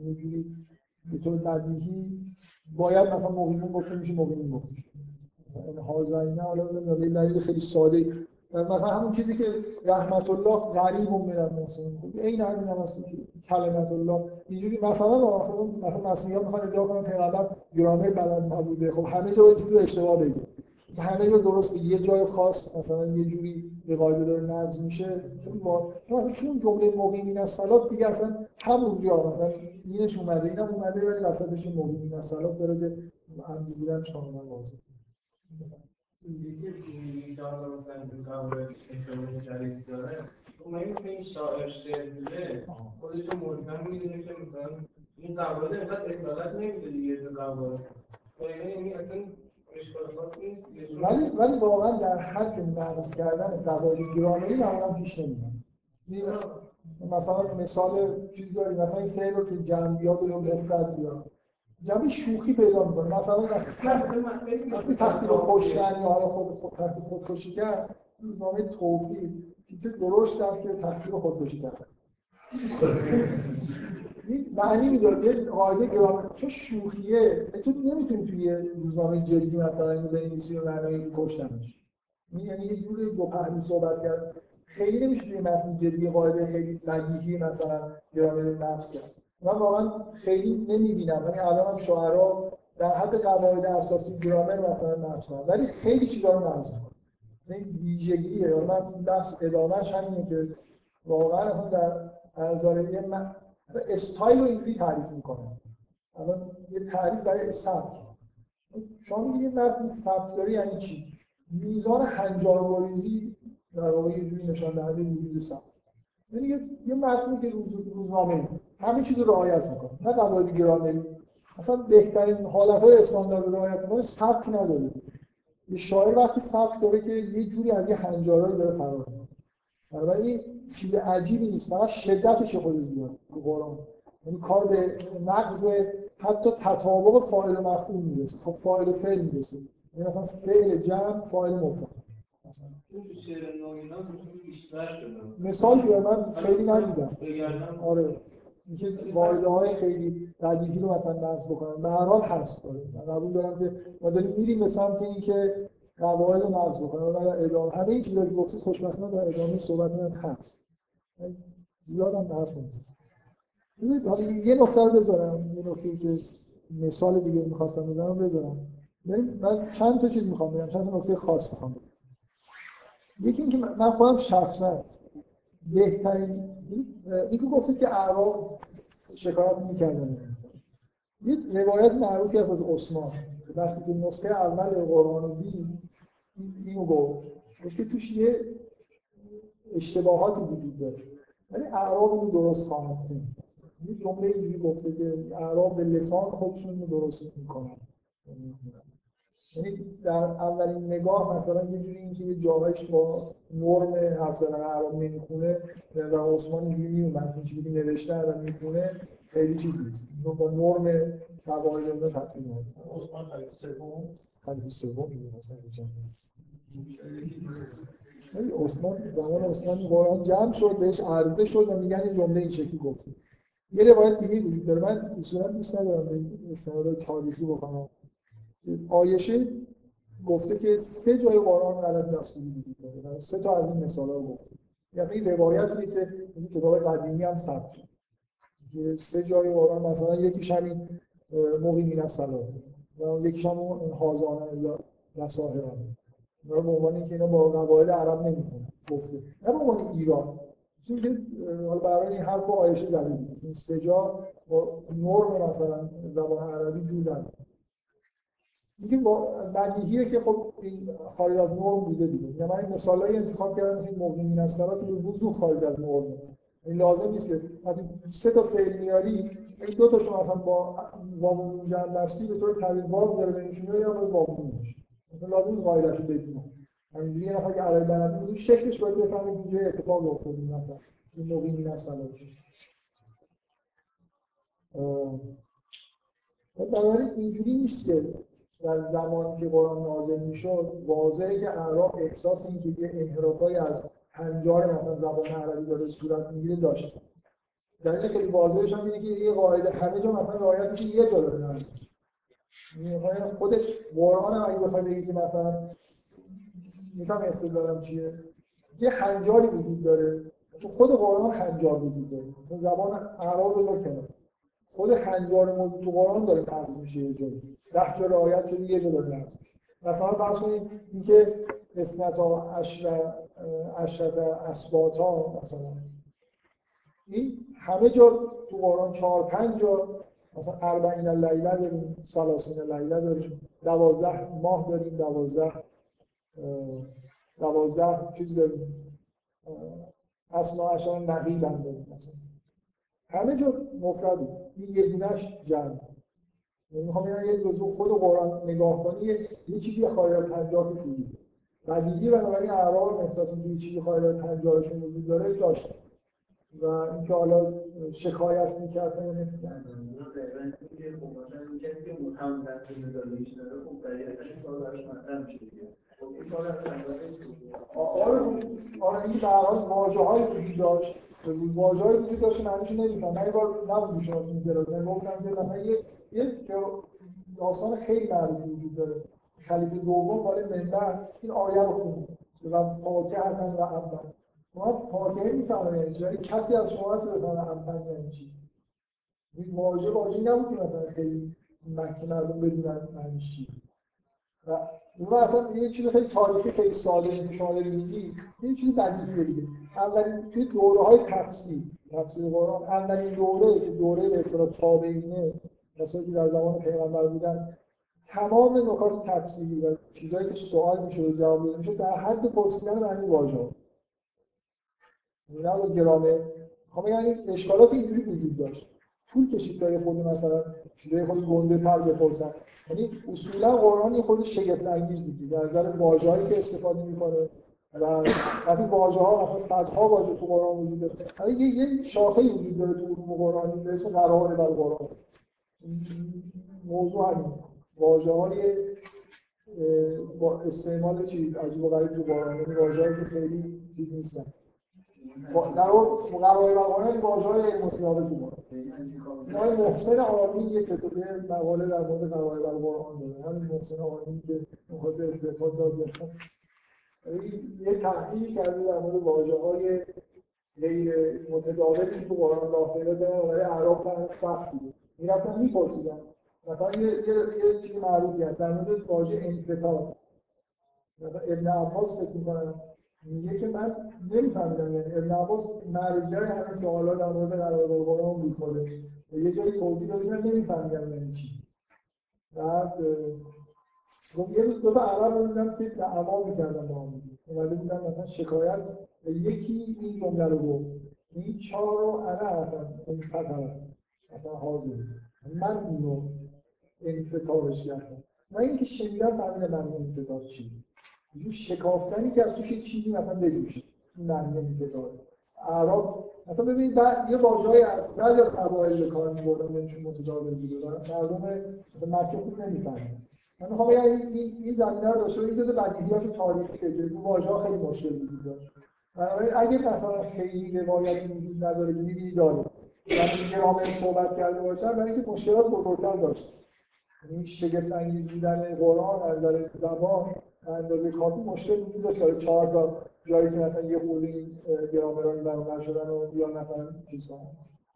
یه جوری به طور بدیهی باید مثلا مقیمون گفته میشه مقیمون گفته میشه. این حاضرینه حالا یه دلیل خیلی ساده مثلا همون چیزی که رحمت الله غریب و من المحسنین خب این همین هم که کلمت الله اینجوری مثلا مثلا مثلا مسیحیان می‌خوان ادعا کنن پیغمبر گرامر بلد نبوده. خب همه جا چیزی رو اشتباه بگه. همه جا درسته یه جای خاص مثلا یه جوری به قاعده داره نقض میشه با مثلا تو اون جمله مقیمین از صلات دیگه اصلا همونجا مثلا اینش اومده اینم اومده ولی وسطش مقیمین از صلات داره که هم دیدنش کاملا واضحه یکی داره مثلا این این که این رو ملزم که مثلا این اصالت نمیده دیگه یعنی یعنی اصلا ولی ولی واقعا در حد نقض کردن قواعد گرامری معمولا پیش نمیاد. این مثلا مثال چیز داریم مثلا این فعل رو که جمع بیاد و یا مفرد بیاد جمع شوخی پیدا می‌کنه. مثلا وقتی تختی رو کشتن یا حالا خود خود تختی خودکشی کرد روزنامه توفیق. تیتر درشت است که تصویر خودکشی کرد معنی می‌داد یه قاعده گرامر چون شوخیه تو نمی‌تونی توی روزنامه جدی مثلا اینو بنویسی و معنای کشتنش یعنی یه جوری دو پهلو صحبت کرد. خیلی نمیشه توی متن جدی قاعده خیلی بدیهی مثلا گرامر نفس کرد. من واقعا خیلی نمی‌بینم. یعنی الان هم شعرا در حد قواعد اساسی گرامر مثلا نقش ولی خیلی چیزا رو نقض این ویژگیه. من بحث ادامهش همینه که واقعا هم در من استایل رو اینجوری تعریف می‌کنم الان یه تعریف برای سبک. شما میگید متن سبک داری یعنی چی؟ میزان هنجارگریزی در واقع یه جوری نشان دهنده وجود سبک. یعنی یه, متنی که روز روزنامه همه چیز رو رعایت می‌کنه. نه قواعد گرامری اصلا بهترین حالت های استاندارد رو رعایت می‌کنه سبک نداره. یه شاعر وقتی سبک داره که یه جوری از یه هنجارهایی داره فرار می‌کنه. بنابراین چیز عجیبی نیست. فقط شدتش خود زیاد تو قرآن. یعنی کار به نقض حتی تطابق فاعل و مفعول می‌رسه. خب فاعل و فعل می‌رسه. یعنی مثلا فعل جمع فاعل شده. مثال بیار من خیلی ندیدم. آره. اینکه واحده های خیلی ردیفی رو مثلا نصب بکنن به هر حال هست. داره من قبول دارم که ما داریم میریم به سمت اینکه قواعد نقض بکنن و ادامه همه این چیزایی که گفتید خوشبختانه در ادامه صحبت من هست. زیاد هم بحث بذارید حالا یه نکته رو بذارم. یه نکته که مثال دیگه می‌خواستم بذارم ببین من چند تا چیز می‌خوام بگم. چند تا نکته خاص می‌خوام بگم. یکی اینکه من خودم شخصا بهترین این که گفتید که اعراب شکایت می‌کردن. یه روایت معروفی هست از عثمان. وقتی که نسخه اول قرآن رو دید اینو گفت گفت که توش یه اشتباهاتی وجود داره. ولی اعراب رو درست خواهند خوند. یه جمله اینجوری گفته که اعراب به لسان خودشون رو درست می‌کنن. یعنی در اولین نگاه مثلا یه جوری اینکه یه جاهایش با نرم حرف زدن عرب نمی‌خونه و عثمان اینجوری میومد این چیزی که نوشته و می‌خونه خیلی چیز نیست. اینو با نرم قواعد اینا تطبیق عثمان خلیفه سوم. خلیفه سوم میگه مثلا ولی عثمان زمان عثمان قرآن جمع شد بهش عرضه شد و میگن این جمله این شکلی گفته. یه روایت دیگه وجود داره. من اصولا دوست ندارم به استناد تاریخی بکنم. آیشه گفته که سه جای قرآن غلط دستوری وجود داره. سه تا از این مثالا رو گفته. یعنی این روایتیه که این کتاب قدیمی هم ثبت شد. سه جای قرآن مثلا یکیش همین مقیمین از صلات و یکیش هم اون حاضانه یا نصاهرانه اینا به عنوان اینکه اینا با قواعد عرب نمی‌خونه گفته. نه به عنوان ایران. چون که حالا برای این حرف آیشه زده این سه جا با نرم مثلا زبان عربی جور اینکه بدیهیه که خب این خارج از نرم بوده دیگه. یعنی من این مثالایی انتخاب کردم مثل موقعین از که به وضوح خارج از نرم این لازم نیست که وقتی سه تا فعل میاری این دو تاشون مثلا با واو بستی به طور طبیعی واو داره بنشونه یا باید واو میشه؟ مثلا لازم نیست قاعده‌شو بدونم. همینجوری یه نفر که عربی بلد نیست شکلش باید بفهمه اینجا اتفاق افتاده مثلا این موقعین از بنابراین اینجوری نیست که در زمانی که قرآن نازل می‌شد واضحه که اعراب احساس این که یه انحرافایی از هنجار مثلا زبان عربی داره صورت می‌گیره داشت دلیل خیلی واضحش هم اینه که یه قاعده همه جا مثلا رعایت یه جا داره یعنی خود قرآن هم اگه بخوای بگی که مثلا میفهم استدلالم چیه؟ یه هنجاری وجود داره. تو خود قرآن هنجار وجود داره. مثلا زبان اعراب بذار کنار. خود هنجار موجود تو قرآن داره نقض میشه یه جایی ده جا رعایت شده یه جا داره نقض میشه. مثلا فرض کنید اینکه اسنتا اشر اشرت اسباتا مثلا این همه جا تو قرآن چهار پنج جا مثلا اربعین لیله داریم سلاسین لیله داریم دوازده ماه داریم دوازده دوازده چیز داریم اسما اشرا نقیب هم داریم مثلا. همه جا مفرده این یه دونش جمع. یعنی می‌خوام یه جزء خود قرآن نگاه کنی یه چیزی خارج از پنجاهش وجود بدیهی بنابراین اعراب احساس یه چیزی خارج از پنجاهشون وجود داره داشت. و اینکه حالا شکایت می‌کرد یا نمی‌کرد. خب کسی که هم دست مدالیش داره خب میشه اصالت آره آره این به حال واژه‌های وجود داشت. واژه‌های وجود داشت که معنیش نمی‌فهم من یه بار نبودی شما تو این کلاس من گفتم که مثلا یه یه داستان خیلی معروفی وجود داره. خلیفه دوم بالای منبر این آیه رو خوند و فاکه هستن و اول ما فاکهه می‌فهمه یعنی یعنی کسی از شما هست بفهمه اول یعنی چی؟ این واژه واژه نبود که مثلا خیلی مکه مردم بدونن معنیش چی و اون اصلا یه چیز خیلی تاریخی خیلی ساده که شما دارید میگی یه چیز بدیهیه دیگه. اولین توی دوره های تفسیر تفسیر قرآن اولین دوره که دوره به اصطلاح تابعینه کسایی که در زمان پیغمبر بودن تمام نکات تفسیری و چیزهایی که سوال میشه و جواب داده میشه در حد پرسیدن معنی واژه. نه گرامه. خب یعنی اشکالات اینجوری وجود داشت. طول کشید تا خود مثلا چیزای خود گنده تر بپرسن. یعنی اصولا قرآن یه خود شگفت انگیز بود. در نظر واژه‌ای که استفاده می‌کنه و وقتی واژه ها مثلا صدها واژه تو قرآن وجود داره. یه یه شاخه وجود داره تو علوم قرآنی. به اسم قرائن بر قرآن. موضوع همین. واژه های با استعمال چیز عجیب و غریب تو قرآن. یعنی واژه‌ای که خیلی چیز نیستن. در اون بر قرآن واژه های متناوب تو آقای محسن آرمی یه کتابه مقاله در مورد قواعد القرآن داره. همین محسن آرمی که مخواست استفاده داد یه تحقیق کرده در مورد واژه های غیر متداولی تو قرآن راه پیدا کردن برای اعراب سخت بوده. می‌رفتن میپرسیدن. مثلا یه یه چیز معروفی هست. در مورد واژه انفطار مثلا ابن عباس فکر می‌کنم میگه که من نمیفهمیدم یعنی ابن عباس مرجع همین سوالا در مورد قرار قرآن بود خوده و یه جایی توضیح داد من نمیفهمیدم یعنی چی. بعد خب یه روز دو تا عرب رو دیدم که دعوا می‌کردن با هم. اومده بودن مثلا شکایت و یکی این جمله رو گفت. این چهار رو انا اصلا این فتر مثلا حاضر. من اینو انفتارش کردم. من اینکه شنیدم فهمیدم من انفتار چی یه شکافتنی که از توش چیزی مثلا بجوشه این معنی انفتار اعراب مثلا ببینید یه واژه‌ای هست بعضی از قبایل به کار می‌بردن بینشون متداول بوده مردم مثلا مکه خوب نمی‌فهمن. من می‌خوام بگم این این زمینه رو داشته باشید بدیهیات تاریخی که تو واژه‌ها خیلی مشکل وجود داره. اگه مثلا خیلی روایتی وجود نداره می‌بینید داره. یعنی گرامر صحبت کرده باشن برای اینکه مشکلات بزرگتر داشت یعنی شگفت انگیز بودن قرآن از نظر زبان اندازه کافی مشکل وجود داشت. که چهار تا جایی که مثلا یه خورده این گرامرها این برابر شدن و یا مثلا چیز کنن.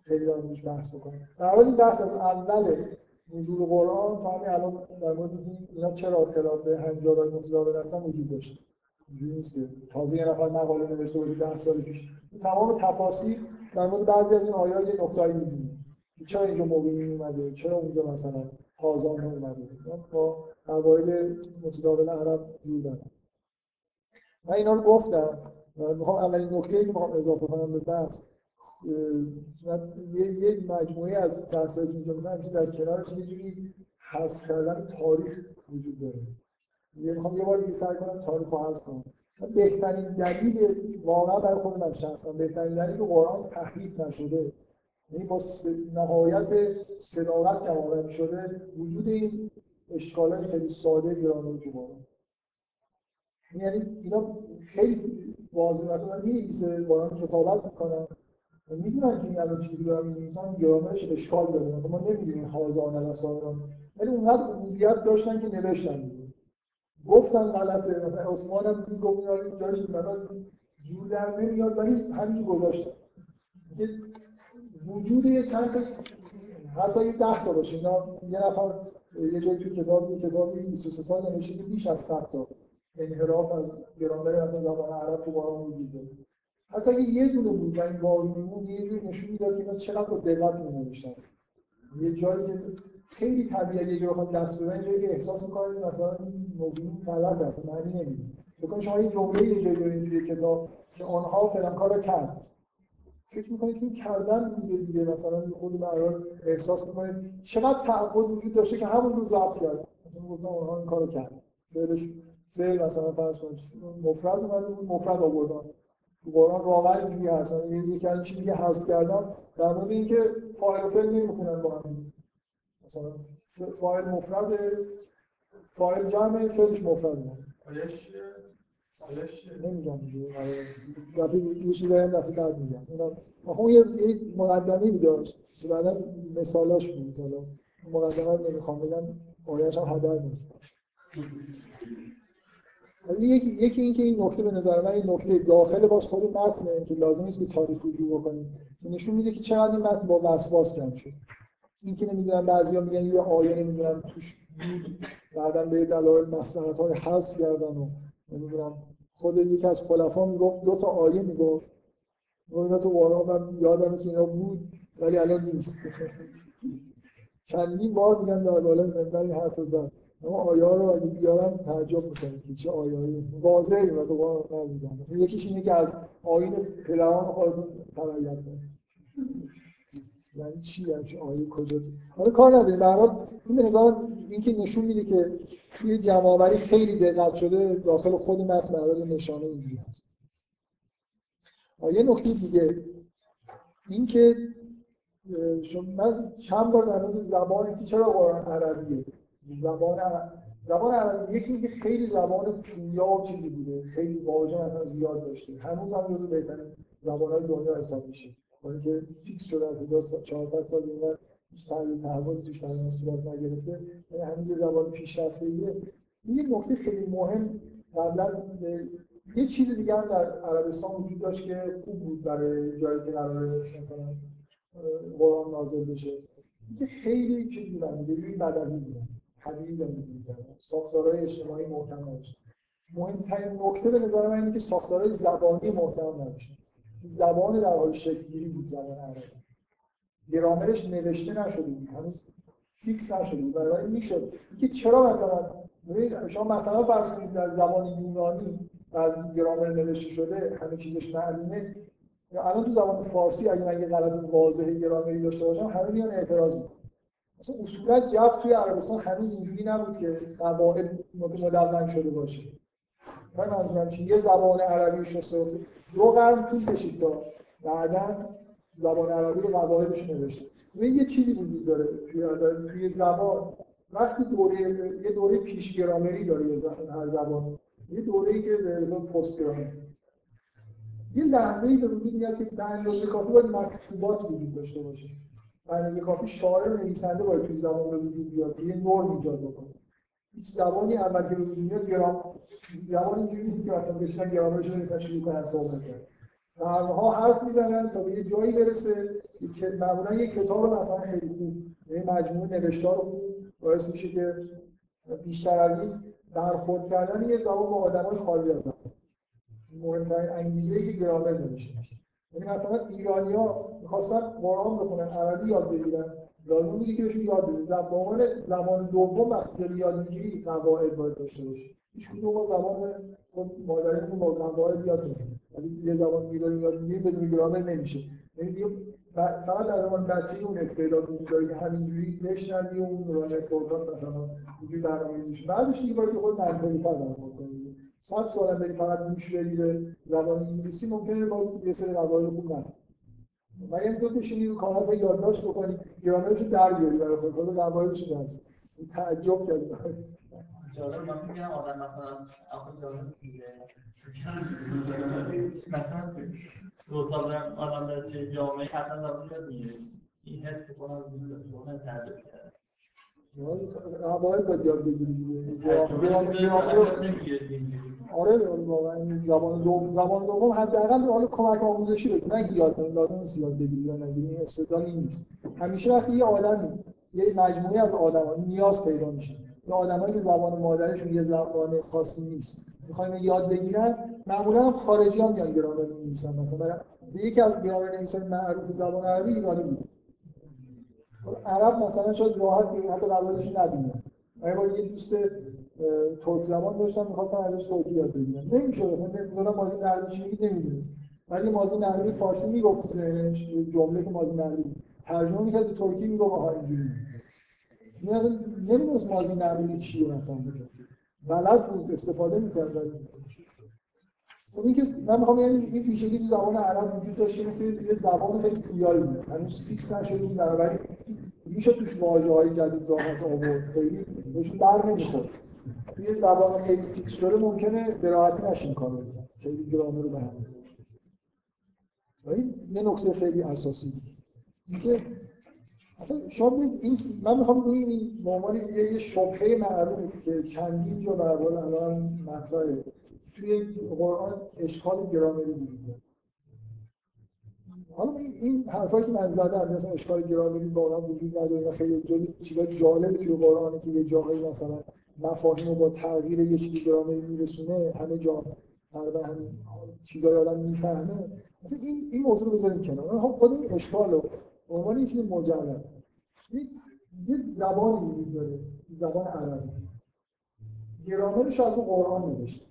خیلی دارم روش بحث بکنم در حال این بحث از اول نزول قرآن تا همین الان در مورد اینا چرا خلاف هنجارهای متداول هستن وجود داشت؟ اینجوری نیست که. تازه یه نفر مقاله نوشته بود ده سال پیش. تمام تفاصیل در مورد بعضی از این آیات یه نکته‌ای می‌بینیم. چرا اینجا موقعی اومده چرا اونجا مثلا تازان اومده با قواعد متداول عرب جور دارم من اینا رو گفتم می‌خوام اولین نکته که می‌خوام اضافه کنم به بحث یه, یه مجموعه از بحثایی که اینجا بودن در کنارش یه جوری حذف کردن تاریخ وجود داره. یه می‌خوام یه بار دیگه سعی کنم تاریخ رو حذف کنم. بهترین دلیل واقعا برای خود من شخصا بهترین دلیل که قرآن تحریف نشده. یعنی با نهایت صداقت جواب شده. وجود این اشکالات خیلی ساده تو قرآن یعنی اینا خیلی واضح نکنن می‌نویسه قرآن کتابت می‌کنن. می‌دونن که این الان چیزی دارن می‌نویسن گرامرش اشکال داره. مثلا ما نمی‌دونیم حاضر الاسان ولی اونقدر عبودیت داشتن که نوشتن دیگه. گفتن غلطه. مثلا عثمان هم می‌گفت داریم مثلا جور در نمیاد ولی همینجور گذاشتن. وجود یه چند حتی یه ده تا باشه. اینا یه نفر یه جایی توی کتاب یه کتابی 23 سال نوشته بیش از 100 تا انحراف از گرامر از زبان عرب تو قرآن وجود داره. حتی اگه یه دونه بود و این واقعی میمون یه جوری نشون می‌داد که اینا چقدر با دقت می‌نوشتن یه جایی که خیلی طبیعیه یه جایی بخواد دست بدن جایی که احساس می‌کنید مثلا موضوع غلط است معنی نمیده. بکنید شما یه جمله یه جایی دارید توی کتاب که آنها فلان کارو کرد فکر می‌کنید که این کردن بوده دیگه؟ مثلا خود برای احساس می‌کنید چقدر تعهد وجود داشته که همون رو ضبط کرد؟ مثلا گفتم اونها این کارو کرد. فعلش فعل مثلا فرض کنید مفرد اومده بود مفرد آوردن. تو قرآن واقعا اینجوری هست. یعنی یکی از چیزی که حذف کردم در مورد اینکه فاعل و فعل نمی‌خونن با هم. مثلا فاعل مفرد فاعل جمع فعلش مفرد آیش نمیگم دیگه. دفعه چیزایی هم دفعه بعد میگم. آخه اون یه مقدمه ای داشت. که بعدا مثالاش بود. حالا مقدمه رو نمی‌خوام بگم. آیش هم هدر نیست یکی یکی این که این نکته به نظر من این نکته داخل باز خود متنه که لازم نیست به تاریخ رجوع بکنیم نشون میده که چقدر این متن با وسواس جمع شد. این که نمی‌دونم بعضیا میگن یه آیه نمی‌دونم توش بود. بعدا به دلایل مصلحت های حذف کردن و نمی‌دونم خود یکی از خلفا می‌گفت دو تا آیه می‌گفت. اینا تو قرآن من یادمه که اینا بود ولی الان نیست. چندین بار میگن در بالای منبر این حرف زد. اما آیه رو اگه بیارم تعجب می‌کنید که چه آیه واضحی و تو قرآن نمیگن مثلا یکیش اینه که از آیین پدران خودتون تبعیت کنید. یعنی چی؟ همچین آیه کجا؟ حالا کار نداریم. به هر این به نظر این که نشون میده که یه جمعآوری خیلی دقت شده داخل خود متن برای نشانه اینجوری هست. یه نکته دیگه. این که اه، شما من چند بار در مورد زبان که چرا قرآن عربیه؟ زبان زبان عربی یکی اینکه خیلی زبان پویا چیزی بوده. خیلی واژه مثلا زیاد داشته. هنوز هم جزو بهترین زبان‌های دنیا حساب میشه. با اینکه فیکس شده از 1400 سال این ور هیچ تغییر تحولی توش در صورت نگرفته. یعنی هنوز زبان پیشرفته‌ایه. این یه نکته خیلی مهم قبلا یه چیز دیگه هم در عربستان وجود داشت که خوب بود برای جایی که قرار مثلا قرآن نازل بشه. که خیلی چیز بودن دیگه بدوی بودن طبیعی زندگی می‌کردن ساختارهای اجتماعی محکم نداشتن مهمترین نکته به نظر من اینه که ساختارهای زبانی محکم نداشتن زبان در حال شکلگیری بود زبان عربی. گرامرش نوشته نشده بود. هنوز فیکس نشده بود. بنابراین می‌شد. اینکه چرا مثلا شما مثلا فرض کنید در زبان یونانی از گرامر نوشته شده همه چیزش معلومه. الان تو زبان فارسی اگه من یه غلط واضح گرامری داشته باشم همه میان اعتراض می‌کنن. مثلا اصولا جف توی عربستان هنوز اینجوری نبود که قواعد مدون شده باشه. منظورم چیه یه زبان عربی شسته دو قرن طول کشید تا بعدا زبان عربی رو قواعدش نوشته. ببین یه چیزی وجود داره. توی زبان. وقتی دوره یه دوره پیش گرامری داره یه هر زبان. یه دوره‌ای که به اصطلاح پست گرامری. یه لحظه‌ای به وجود میاد که به اندازه کافی باید مکتوبات وجود داشته باشه. به اندازه کافی شاعر نویسنده باید توی زبان به وجود بیاد. یه نرم ایجاد بکنه. هیچ زبانی اول که به میاد گرام زبان اینجوری نیست که مثلا بشنن گرامرش رو مثلا شروع کنن صحبت کردن ها حرف می‌زنن تا به یه جایی برسه که معمولا یه کتاب مثلا خیلی خوب یه مجموعه نوشتار خوب باعث میشه که بیشتر از این برخورد کردن یه زبان با آدمای خالی از مهمترین انگیزه که گرامر نوشته میشه. یعنی مثلا ایرانیا می‌خواستن قرآن بخونن عربی یاد بگیرن. لازم بودی که بهشون یاد بدی زبان زبان دوم وقتی داری یاد می‌گیری قواعد باید داشته باشی. هیچ کدوم زبان خود مادریمون با قواعد یاد نمی‌گیریم ولی یه زبان دیگه داریم یاد می‌گیریم بدون گرامر نمیشه. یعنی فقط در زمان بچگی اون استعداد وجود داره که همینجوری بشنوی و اون نوران نتورکات مثلا اینجوری برنامه‌ریزی بعدش دیگه باید خود منطقی تر برخورد کنی صد سال هم فقط گوش بدی به زبان انگلیسی ممکنه با یه سری قواعد خوب نفهمی مگه اینکه بشینی رو کاغذ یادداشت بکنی گرامرش رو در بیاری برای خودت خود قواعدش رو در تعجب کردی جالب من میگم آدم مثلا جالب میگه. مثلا دو سال آدم در جامعه یاد می‌گیره این حس که کنم اون تعجب کرده قواعد باید یاد بگیری دیگه گرامر گرامر رو آره واقعا این زبان دوم زبان دوم حداقل حالا کمک آموزشی بده نه یاد لازم نیست یاد بگیری یا نگیری این استدلال نیست. همیشه وقتی یه آدمی یه مجموعه از آدما نیاز پیدا میشه. یا آدمایی که زبان مادرشون یه زبان خاصی نیست. می‌خواین یاد بگیرن معمولا هم خارجی هم میان گرامر می‌نویسن مثلا یکی از گرامر نویسان معروف زبان عربی ایرانی بود. عرب مثلا شاید راحت حتی قواعدش نبینه. من با یه دوست ترک زبان داشتم می‌خواستم ازش ترکی یاد بگیرم. نمیشه مثلا نمی‌دونم ماضی نقلی چی میگه نمی‌دونست ولی ماضی نقلی فارسی می‌گفت تو یه جمله که ماضی نقلی ترجمه می‌کرد به ترکی می‌گفت آها اینجوری. نمی‌دونست ماضی نقلی چیه مثلا. بلد بود استفاده می‌کرد خب این که من می‌خوام یعنی این ویژگی تو زبان عرب وجود داشته مثل یه زبان خیلی پویایی بود. هنوز fix نشده بود بنابراین میشه توش واژه های جدید راحت آورد خیلی بهشون بر نمی‌خورد. توی زبان خیلی fix شده ممکنه به راحتی نشین کار بکنه. خیلی گرامر رو به هم این یه نکته خیلی اساسی. اینکه اصلا شما این من می‌خوام روی این عنوان یه شبهه معروف که چندین جا به الان مطرحه. توی قرآن اشکال گرامری وجود داره. حالا این حرفایی که من زدم مثلا اشکال گرامری واقعا وجود نداره خیلی جزء چیزای جالب توی قرآنه که یه جاهایی مثلا مفاهیم رو با تغییر یه چیزی گرامری میرسونه همه جا تقریبا همین چیزای آدم می‌فهمه. مثلا این این موضوع رو بذاریم کنار. هم خود این اشکال رو به عنوان یه چیز مجرد یه زبانی وجود داره زبان عربی. گرامرش از قرآن نوشته.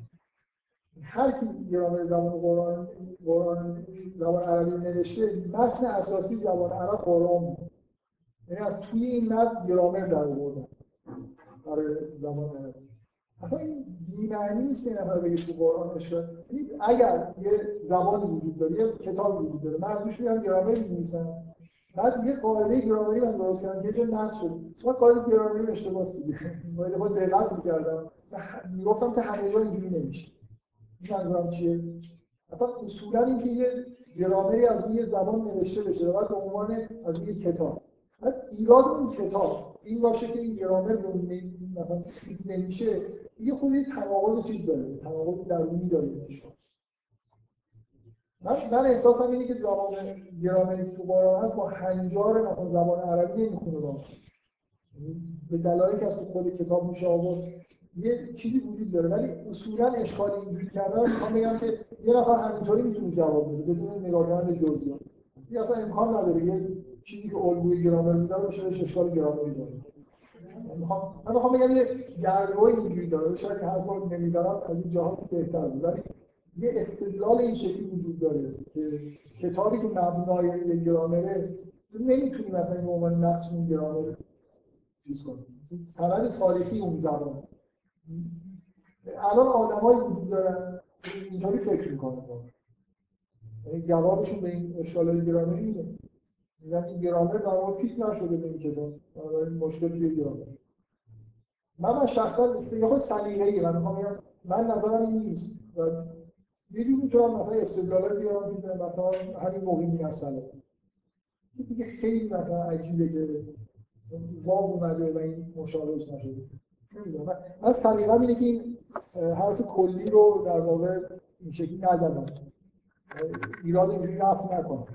هر کی گرامر زبان قرآن قرآن زبان عربی نوشته متن اساسی زبان عرب قرآن. بود یعنی از توی این متن گرامر در آوردن برای زبان عربی. اصلا این بی‌معنی نیست که نفر بگه تو قرآن یعنی اگر یه زبانی وجود داره یه کتاب وجود داره من توش میرم گرامر می‌نویسم. بعد یه قاعده گرامری من درست کردم یه جا نقص شد. من قاعده گرامری اشتباه دیگه باید خود دقت می‌کردم. می‌گفتم که همه جا اینجوری نمیشه. منظورم چیه. اصلا اصولا اینکه یه گرامری از روی زبان نوشته بشه و به عنوان از روی کتاب. ایراد اون کتاب این باشه که این گرامر مثلا فیکس نمیشه یه خود یه تناقض چیز داره تناقض درونی داره من من احساسم اینه که زبان گرامری تو قرآن هست با هنجار مثلا زبان عربی نمی‌خونه با به دلایلی که از تو خود کتاب میشه آورد. یه چیزی وجود داره ولی اصولا اشکال اینجوری کردن می‌خوام بگم که یه نفر همینطوری می‌تونه جواب بده بدون نگاه کردن جزئیات. این اصلا امکان نداره یه چیزی که الگوی گرامر میده باشه بهش اشکال گرامری داره. می‌خوام من می‌خوام بگم یه گردوی اینجوری داره شاید این حرفا نمیدارم از این جهات بهتر بود. ولی یه استدلال این شکلی وجود داره که کتابی که مبنای گرامره نمی‌تونی مثلا به عنوان نقص اون گرامر چیز کنی. سند تاریخی اون زبان الان آدمایی وجود دارن اینطوری فکر می‌کنن. یعنی جوابشون به این اشکالات گرامری میده میگن این گرامر در فیت نشده به این کتاب بنابراین مشکل توی گرامر. من من شخصا استدلال سلیقه‌ای من می‌خوام بگم من نظرم این نیست. و یه جوری می‌تونم مثلا استدلالات بیارم که مثلا همین موقعی می‌رسن دیگه خیلی مثلا عجیبه که واو اومده و این مشابهش نشده. من سلیقه‌م اینه که این حرف کلی رو در واقع این شکلی نزدم ایراد اینجوری رفت نکنم.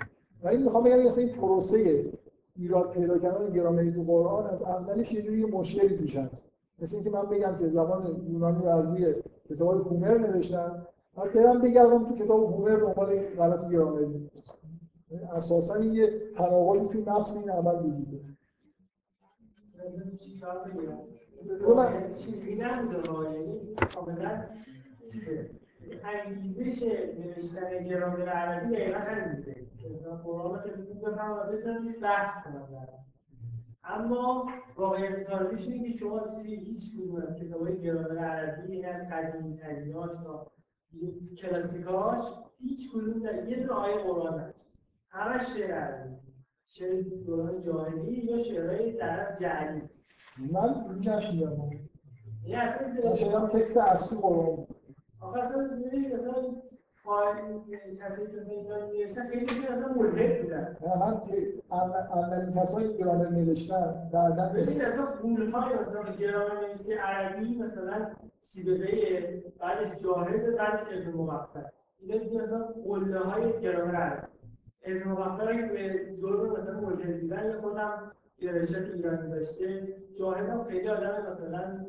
ولی می‌خوام بگم مثلا این پروسه ایراد پیدا کردن گرامری تو قرآن از اولش یه جوری مشکلی توش هست. مثل اینکه من بگم که زبان یونانی رو از روی کتاب هومر نوشتم بعد برم بگردم تو کتاب هومر دنبال غلط گرامری اساسا این یه تناقضی توی نفس این عمل وجود داره. یعنی انگیزش نوشتن گرامر عربی دقیقا همین بوده که قرآن خیلی خوب بفهم و بتونم بحث کنم. اما واقعیت کاریش اینه که شما توی هیچ کدوم از کتابای گرامر عربی این از قدیمی تریناش تا کلاسیکاش هیچ کدوم در یه دونه آیه قرآن هست. همش شعر عربی. شعر دوران جاهلی یا شعرهای در جعلی. من نشیدم یه اصلا تکست اصلی قرآن آخه اصلا می‌بینید مثلا فایل کسی که اینا می‌نویسن خیلی اصلا ملحد بودن من اولین کسایی گرامر نوشتن بعدا ببین اصلا قول‌های مثلا گرامر نویسی عربی مثلا سیبقه بعدش جاهز بعدش ابن موفق اینا دیگه مثلا قله‌های گرامر عربی. ابن موفق به جرم مثلا ملحد بودن یا خودم گرایشات ایرانی داشته. جاهز هم خیلی آدم مثلا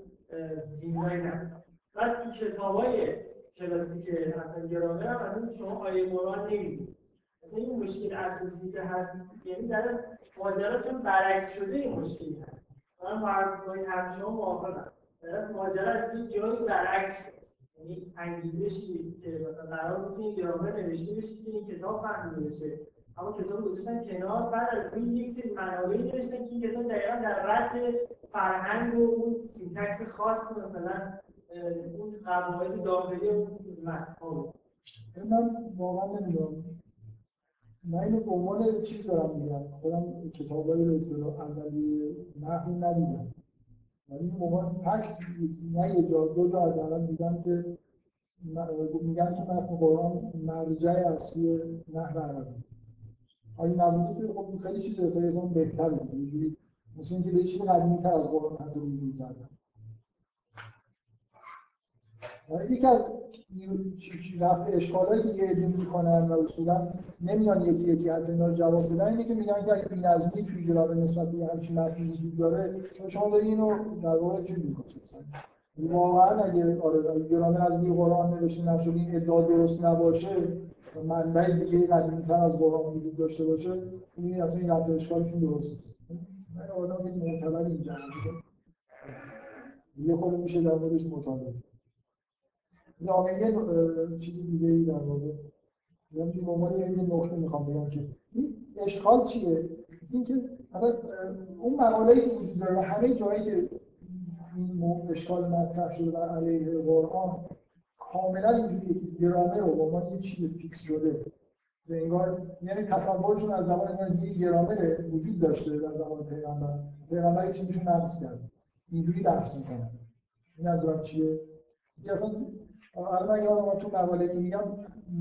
دینایی نبود بعد تو کتابای کلاسیک اصلا گرامر هم مثلا شما آیه قرآن نمی‌دید مثلا این مشکل اساسی که هست یعنی در از ماجرا چون برعکس شده این مشکلی هست. من با حرف شما موافقم. در از ماجرا از این جایی برعکس شده. یعنی انگیزشی که مثلا قرار بود این گرامر نوشته بشه که این کتاب فهمیده بشه. اما کتاب گذاشتن کنار بعد از این یک سری منابعی نوشتن که این کتاب دقیقا در رد فرهنگ و اون syntax خاص مثلا اون قواعد داخلی متن‌ها بود من واقعا نمی‌دونم. من اینو به عنوان چیز دارم میگم. خودم کتابای به اصطلاح اولیه نحو ندیدم. یعنی این عنوان fact نه یه جا دو جا حداقل دیدم که میگن که متن قرآن مرجع اصلی نحو عربی. آیا نبوده که خب خیلی چیز خیلی بهتر بود یه جوری مثل اینکه به چیز قدیمی تر از قرآن حتی وجود کردن یکی از رفع اشکالاتی که یه عده می‌کنن و اصولا نمیان یکی یکی حتی اینا رو جواب بدن اینه که میگن که اگه بی‌نظمی توی جرابه نسبت به همچین متنی وجود داره شما داری اینو در واقع چی می‌کنید واقعا اگه آره گرامر از قرآن نوشته نشده این ادعا درست نباشه منبع دیگه قدیمی‌تر از قرآن وجود داشته باشه این اصلا این رفع اشکالشون درست نیست. من آدم یک معتبر اینجا یه خود میشه در موردش مطالعه نامه یه چیز دیگه ای در واقع یعنی به عنوان یه نکته می‌خوام بگم که این اشکال چیه؟ اینکه اون مقاله‌ای که وجود داره همه جایی که این اشکال مطرح شده بر علیه قرآن کاملا اینجوریه که گرامر رو به عنوان یه چیز فیکس شده. انگار یعنی تصورشون از زمان انگار یه گرامر وجود داشته در زمان پیغمبر. پیغمبر چیزشون نقص کرد. اینجوری بحث می‌کنن این از چیه؟ اصلا الان یادم تو مقاله که میگم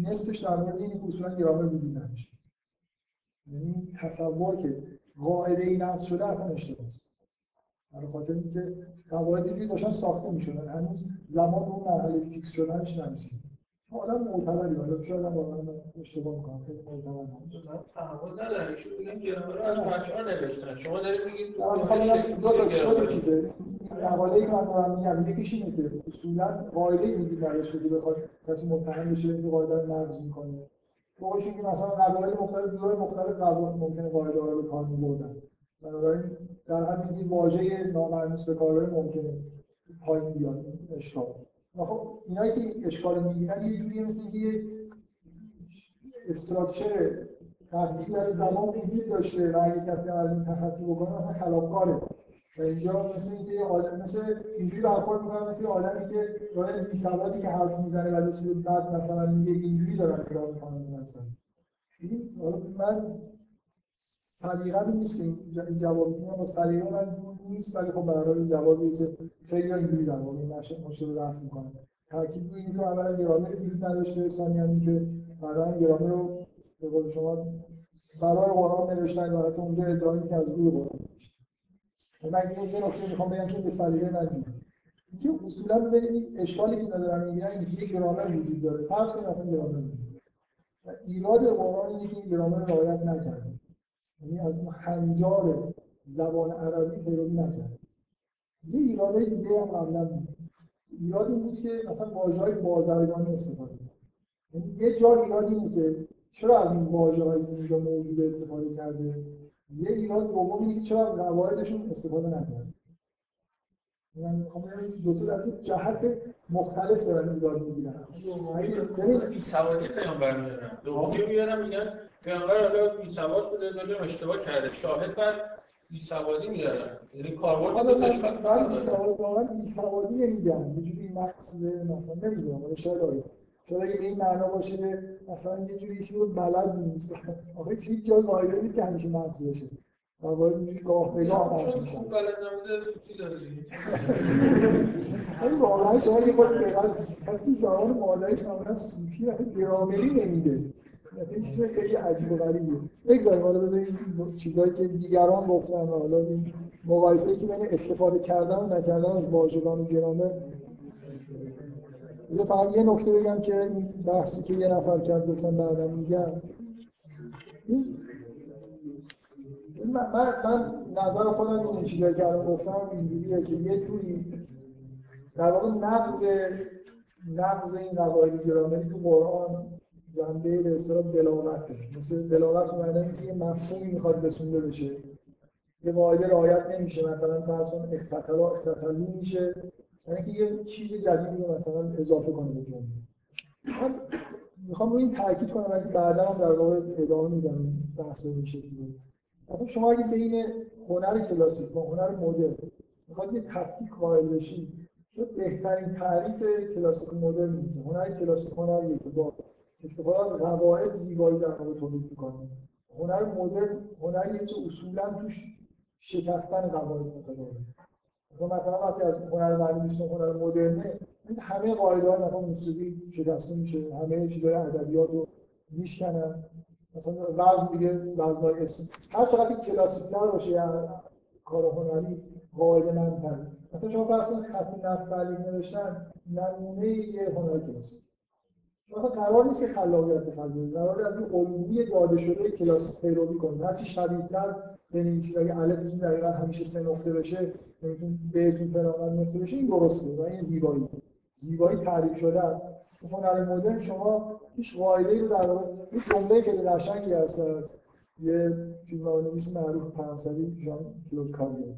نصفش در مورد اینه که اصولا گرامر وجود نداشته. یعنی تصور که قاعده ای نقض شده اصلا اشتباه برای خاطر اینکه قواعد جوری داشتن ساخته می‌شدن. هنوز زمان اون مرحله فیکس شدنش نرسید آدم معتبری حالا شاید هم واقعا اشتباه می‌کنم خیلی معتبر تحول ندارن. ایشون میگن گرامر از اشعار نوشتن. شما دارید میگید دو تا چیزه. مقاله که من دارم میگم یکیش اینه که اصولا قاعده وجود نداشته که بخواد کسی متهم بشه که قاعده رو نقض می‌کنه. فوقش که مثلا قواعد مختلف جلوی مختلف قواعد ممکنه قاعده رو به کار میبردن. بنابراین در همین این واژه نامرموز به کار ممکنه پایین بیاد. اشکال. خب اینایی که اشکال می‌گیرن یه جوری مثل یه استراکچر تحدیثی در زمان وجود داشته و اگه کسی از این تخطی بکنه مثلا خلافکاره. و اینجا مثل اینکه آدم مثل اینجوری برخورد می‌کنن مثل آدمی که داره بی سوادی که حرف می‌زنه و چیز بعد مثلا میگه اینجوری دارن نگاه می‌کنن. مثلا. من سلیقه نیست که جواب میدم با سلیقه من نیست ولی خب برای این جوابی که خیلی اینجوری در واقع مشکل رفت می‌کنه تاکید روی اینکه اولا گرامر وجود نداشته ثانیا که بعدا گرامر رو به قول شما برای قرآن نوشتن و حتی اونجا ادعایی که از روی قرآن من یه نکته می‌خوام بگم که به سلیقه نگیرید اینکه اصولا ببینید اشکالی که ندارم می‌گیرن یک گرامر وجود داره. فرض کنید اصلا گرامر وجود و ایراد قرآن اینه که این گرامر رعایت نکرده. یعنی از اون هنجار زبان عربی پیروی نکرده یه ایراده دیگه هم قبلا بود. ایراد این بود که مثلا واژه‌های بازرگانی استفاده یعنی یه جا ایراد اینه که چرا از این واژه‌هایی که اینجا موجود استفاده کرده؟ یه ایراد دوم اینه که چرا از قواعدشون استفاده نکرده؟ دو تا در جهت مختلف دارن ایراد می‌گیرن یعنی بی سوادی پیامبر میارن دومی میارن میگن پیامبر حالا بی سواد بوده دو اشتباه کرده شاهد بعد بی سوادی میارن یعنی کاربرد دو تاش فرق بی سواد واقعا بی سوادی نمیگن یه جوری مقصد مثلا نمی‌دونم ولی شاید آره شاید اگه به این معنا باشه مثلا یه جوری چیزی رو بلد نیست آخه هیچ جای قاعده نیست که همیشه نقص بشه اینجوری گاه به گاه نقص میشن چون بلد نبوده سوتی ولی واقعا شما یه خود دقت کسی زبان مادریش معمولا سوتی و گرامری نمیده. این چیز خیلی عجیب و غریبیه بگذاریم حالا بذاریم چیزایی که دیگران گفتن حالا این مقایسه که بین استفاده کردن و نکردن از واژگان و گرامر فقط یه نکته بگم که این بحثی که یه نفر کرد گفتم بعدا میگم. من, من نظر خودم این چیزایی که الان گفتم اینجوریه که یه جوری در واقع نقض نقض این قواعد گرامری تو قرآن جنبه به اصطلاح بلاغت داره مثل بلاغت معنی اینه که یه مفهومی می‌خواد رسونده بشه. یه قاعده رعایت نمیشه مثلا فرض کن اختتلا اختتلو میشه. یعنی که یه چیز جدیدی رو مثلا اضافه کنه به جمله من می‌خوام روی این تاکید کنم ولی بعدا هم در واقع ادامه میدم بحث رو شکلی اصلا شما اگه بین هنر کلاسیک و هنر مدرن می‌خواد یه تفکیک قائل بشی بهترین تعریف کلاسیک مدرن هنر کلاسیک هنریه که با استفاده از قواعد زیبایی در واقع تولید می‌کنه. هنر مدرن هنریه که اصولا توش شکستن قواعد متداوله مثلا مثلا وقتی از هنر معنی هنر مدرنه این همه قاعده مثلا موسیقی شکسته میشه همه چیزای ادبیات رو میشکنن. مثلا وزن دیگه وزنای اسم هر چقدر کلاسیک تر باشه یا کار هنری قاعده من مثلا شما فرض خط نستعلیق نوشتن نمونه یه هنر کلاسیک مثلا قرار نیست که خلاقیت بخرید. قرار از این علومی داده شده کلاسیک پیروی کنید. هر چی شدیدتر بنویسید اگه الفتون دقیقا همیشه سه نقطه بشه نمیتون بهتون فلان نقطه بشه این درسته و این زیبایی. زیبایی تعریف شده است. هنر مدرن شما هیچ قاعده رو در واقع این جمله خیلی قشنگی هست از یه فیلمنامه‌نویس معروف فرانسوی ژان کلود کاریه.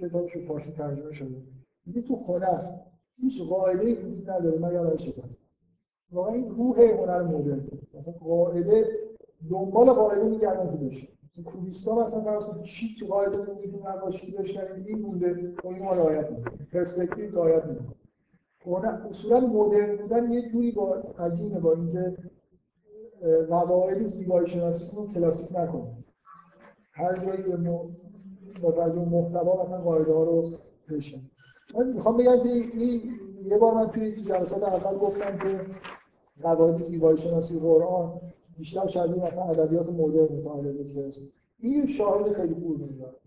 کتابش فارسی ترجمه شده. میگه تو هنر هیچ قاعده وجود نداره مگر برای شکست. واقعا این روح هنر مدرن. مثلا قاعده دنبال قاعده میگردن که بشه. کوبیستا مثلا فرض کنید چی تو قاعده میگید نقاشی بشکنید این مونده و این ما رعایت می‌کنه. پرسپکتیو رعایت می‌کنه. اصولا مدرن بودن یه جوری با عجینه با اینکه قواعد زیبایی شناسی رو کلاسیک نکنید هر جایی به با توجه محتوا مثلا قاعده ها رو پیش من می‌خوام بگم که این یه بار من توی جلسات اول گفتم که قواعد زیبایی شناسی قرآن بیشتر شبیه مثلا ادبیات مدرن مطالعه میشه این شاهد خیلی خوب میاد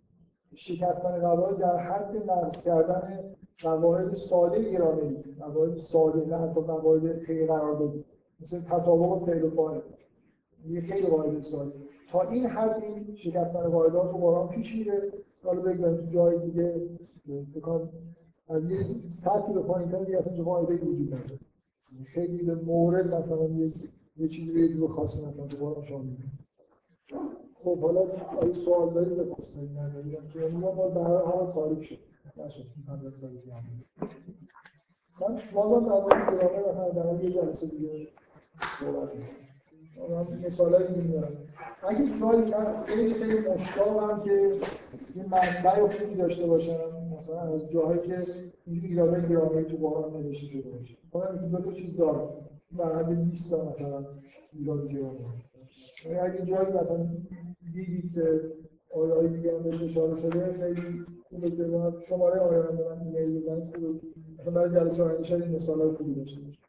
شکستن قواعد در حد نقض کردن قواعد ساده گرامری قواعد ساده نه حتی قواعد خیلی قرار دادی مثل تطابق فعل و فاعل. یه خیلی قاعده ساده تا این حد این شکستن قاعدات تو قرآن پیش میره. حالا بگذاریم تو جای دیگه. فکر از یه سطحی به پایین تر دیگه اصلا قاعده وجود نداره. خیلی به مورد مثلا یه چیزی به یه جور خاصی مثلا تو قرآن شامل خب حالا اگه سوال دارید بپرسید. ندارید که اون باز به هر حال تاریک شد. نشد. من بازم در مورد گرامر مثلا در یه جلسه دیگه صحبت من مثال هایی میارم اگه جایی من خیلی خیلی مشتاقم که این منبع خوبی داشته باشم. مثلا از جاهایی که اینجوری ایراده گرامری تو قرآن نوشته شده باشه. من دو تا چیز دارم. در حد 20 تا مثلا ایراد گرامری یعنی اگه جایی مثلا دیدید که آیه های دیگه هم بهش اشاره شده خیلی خوبه که شماره آیه رو من ایمیل بزنید خوبه. مثلا برای جلسه آینده شاید این مثال های خوبی داشته باشه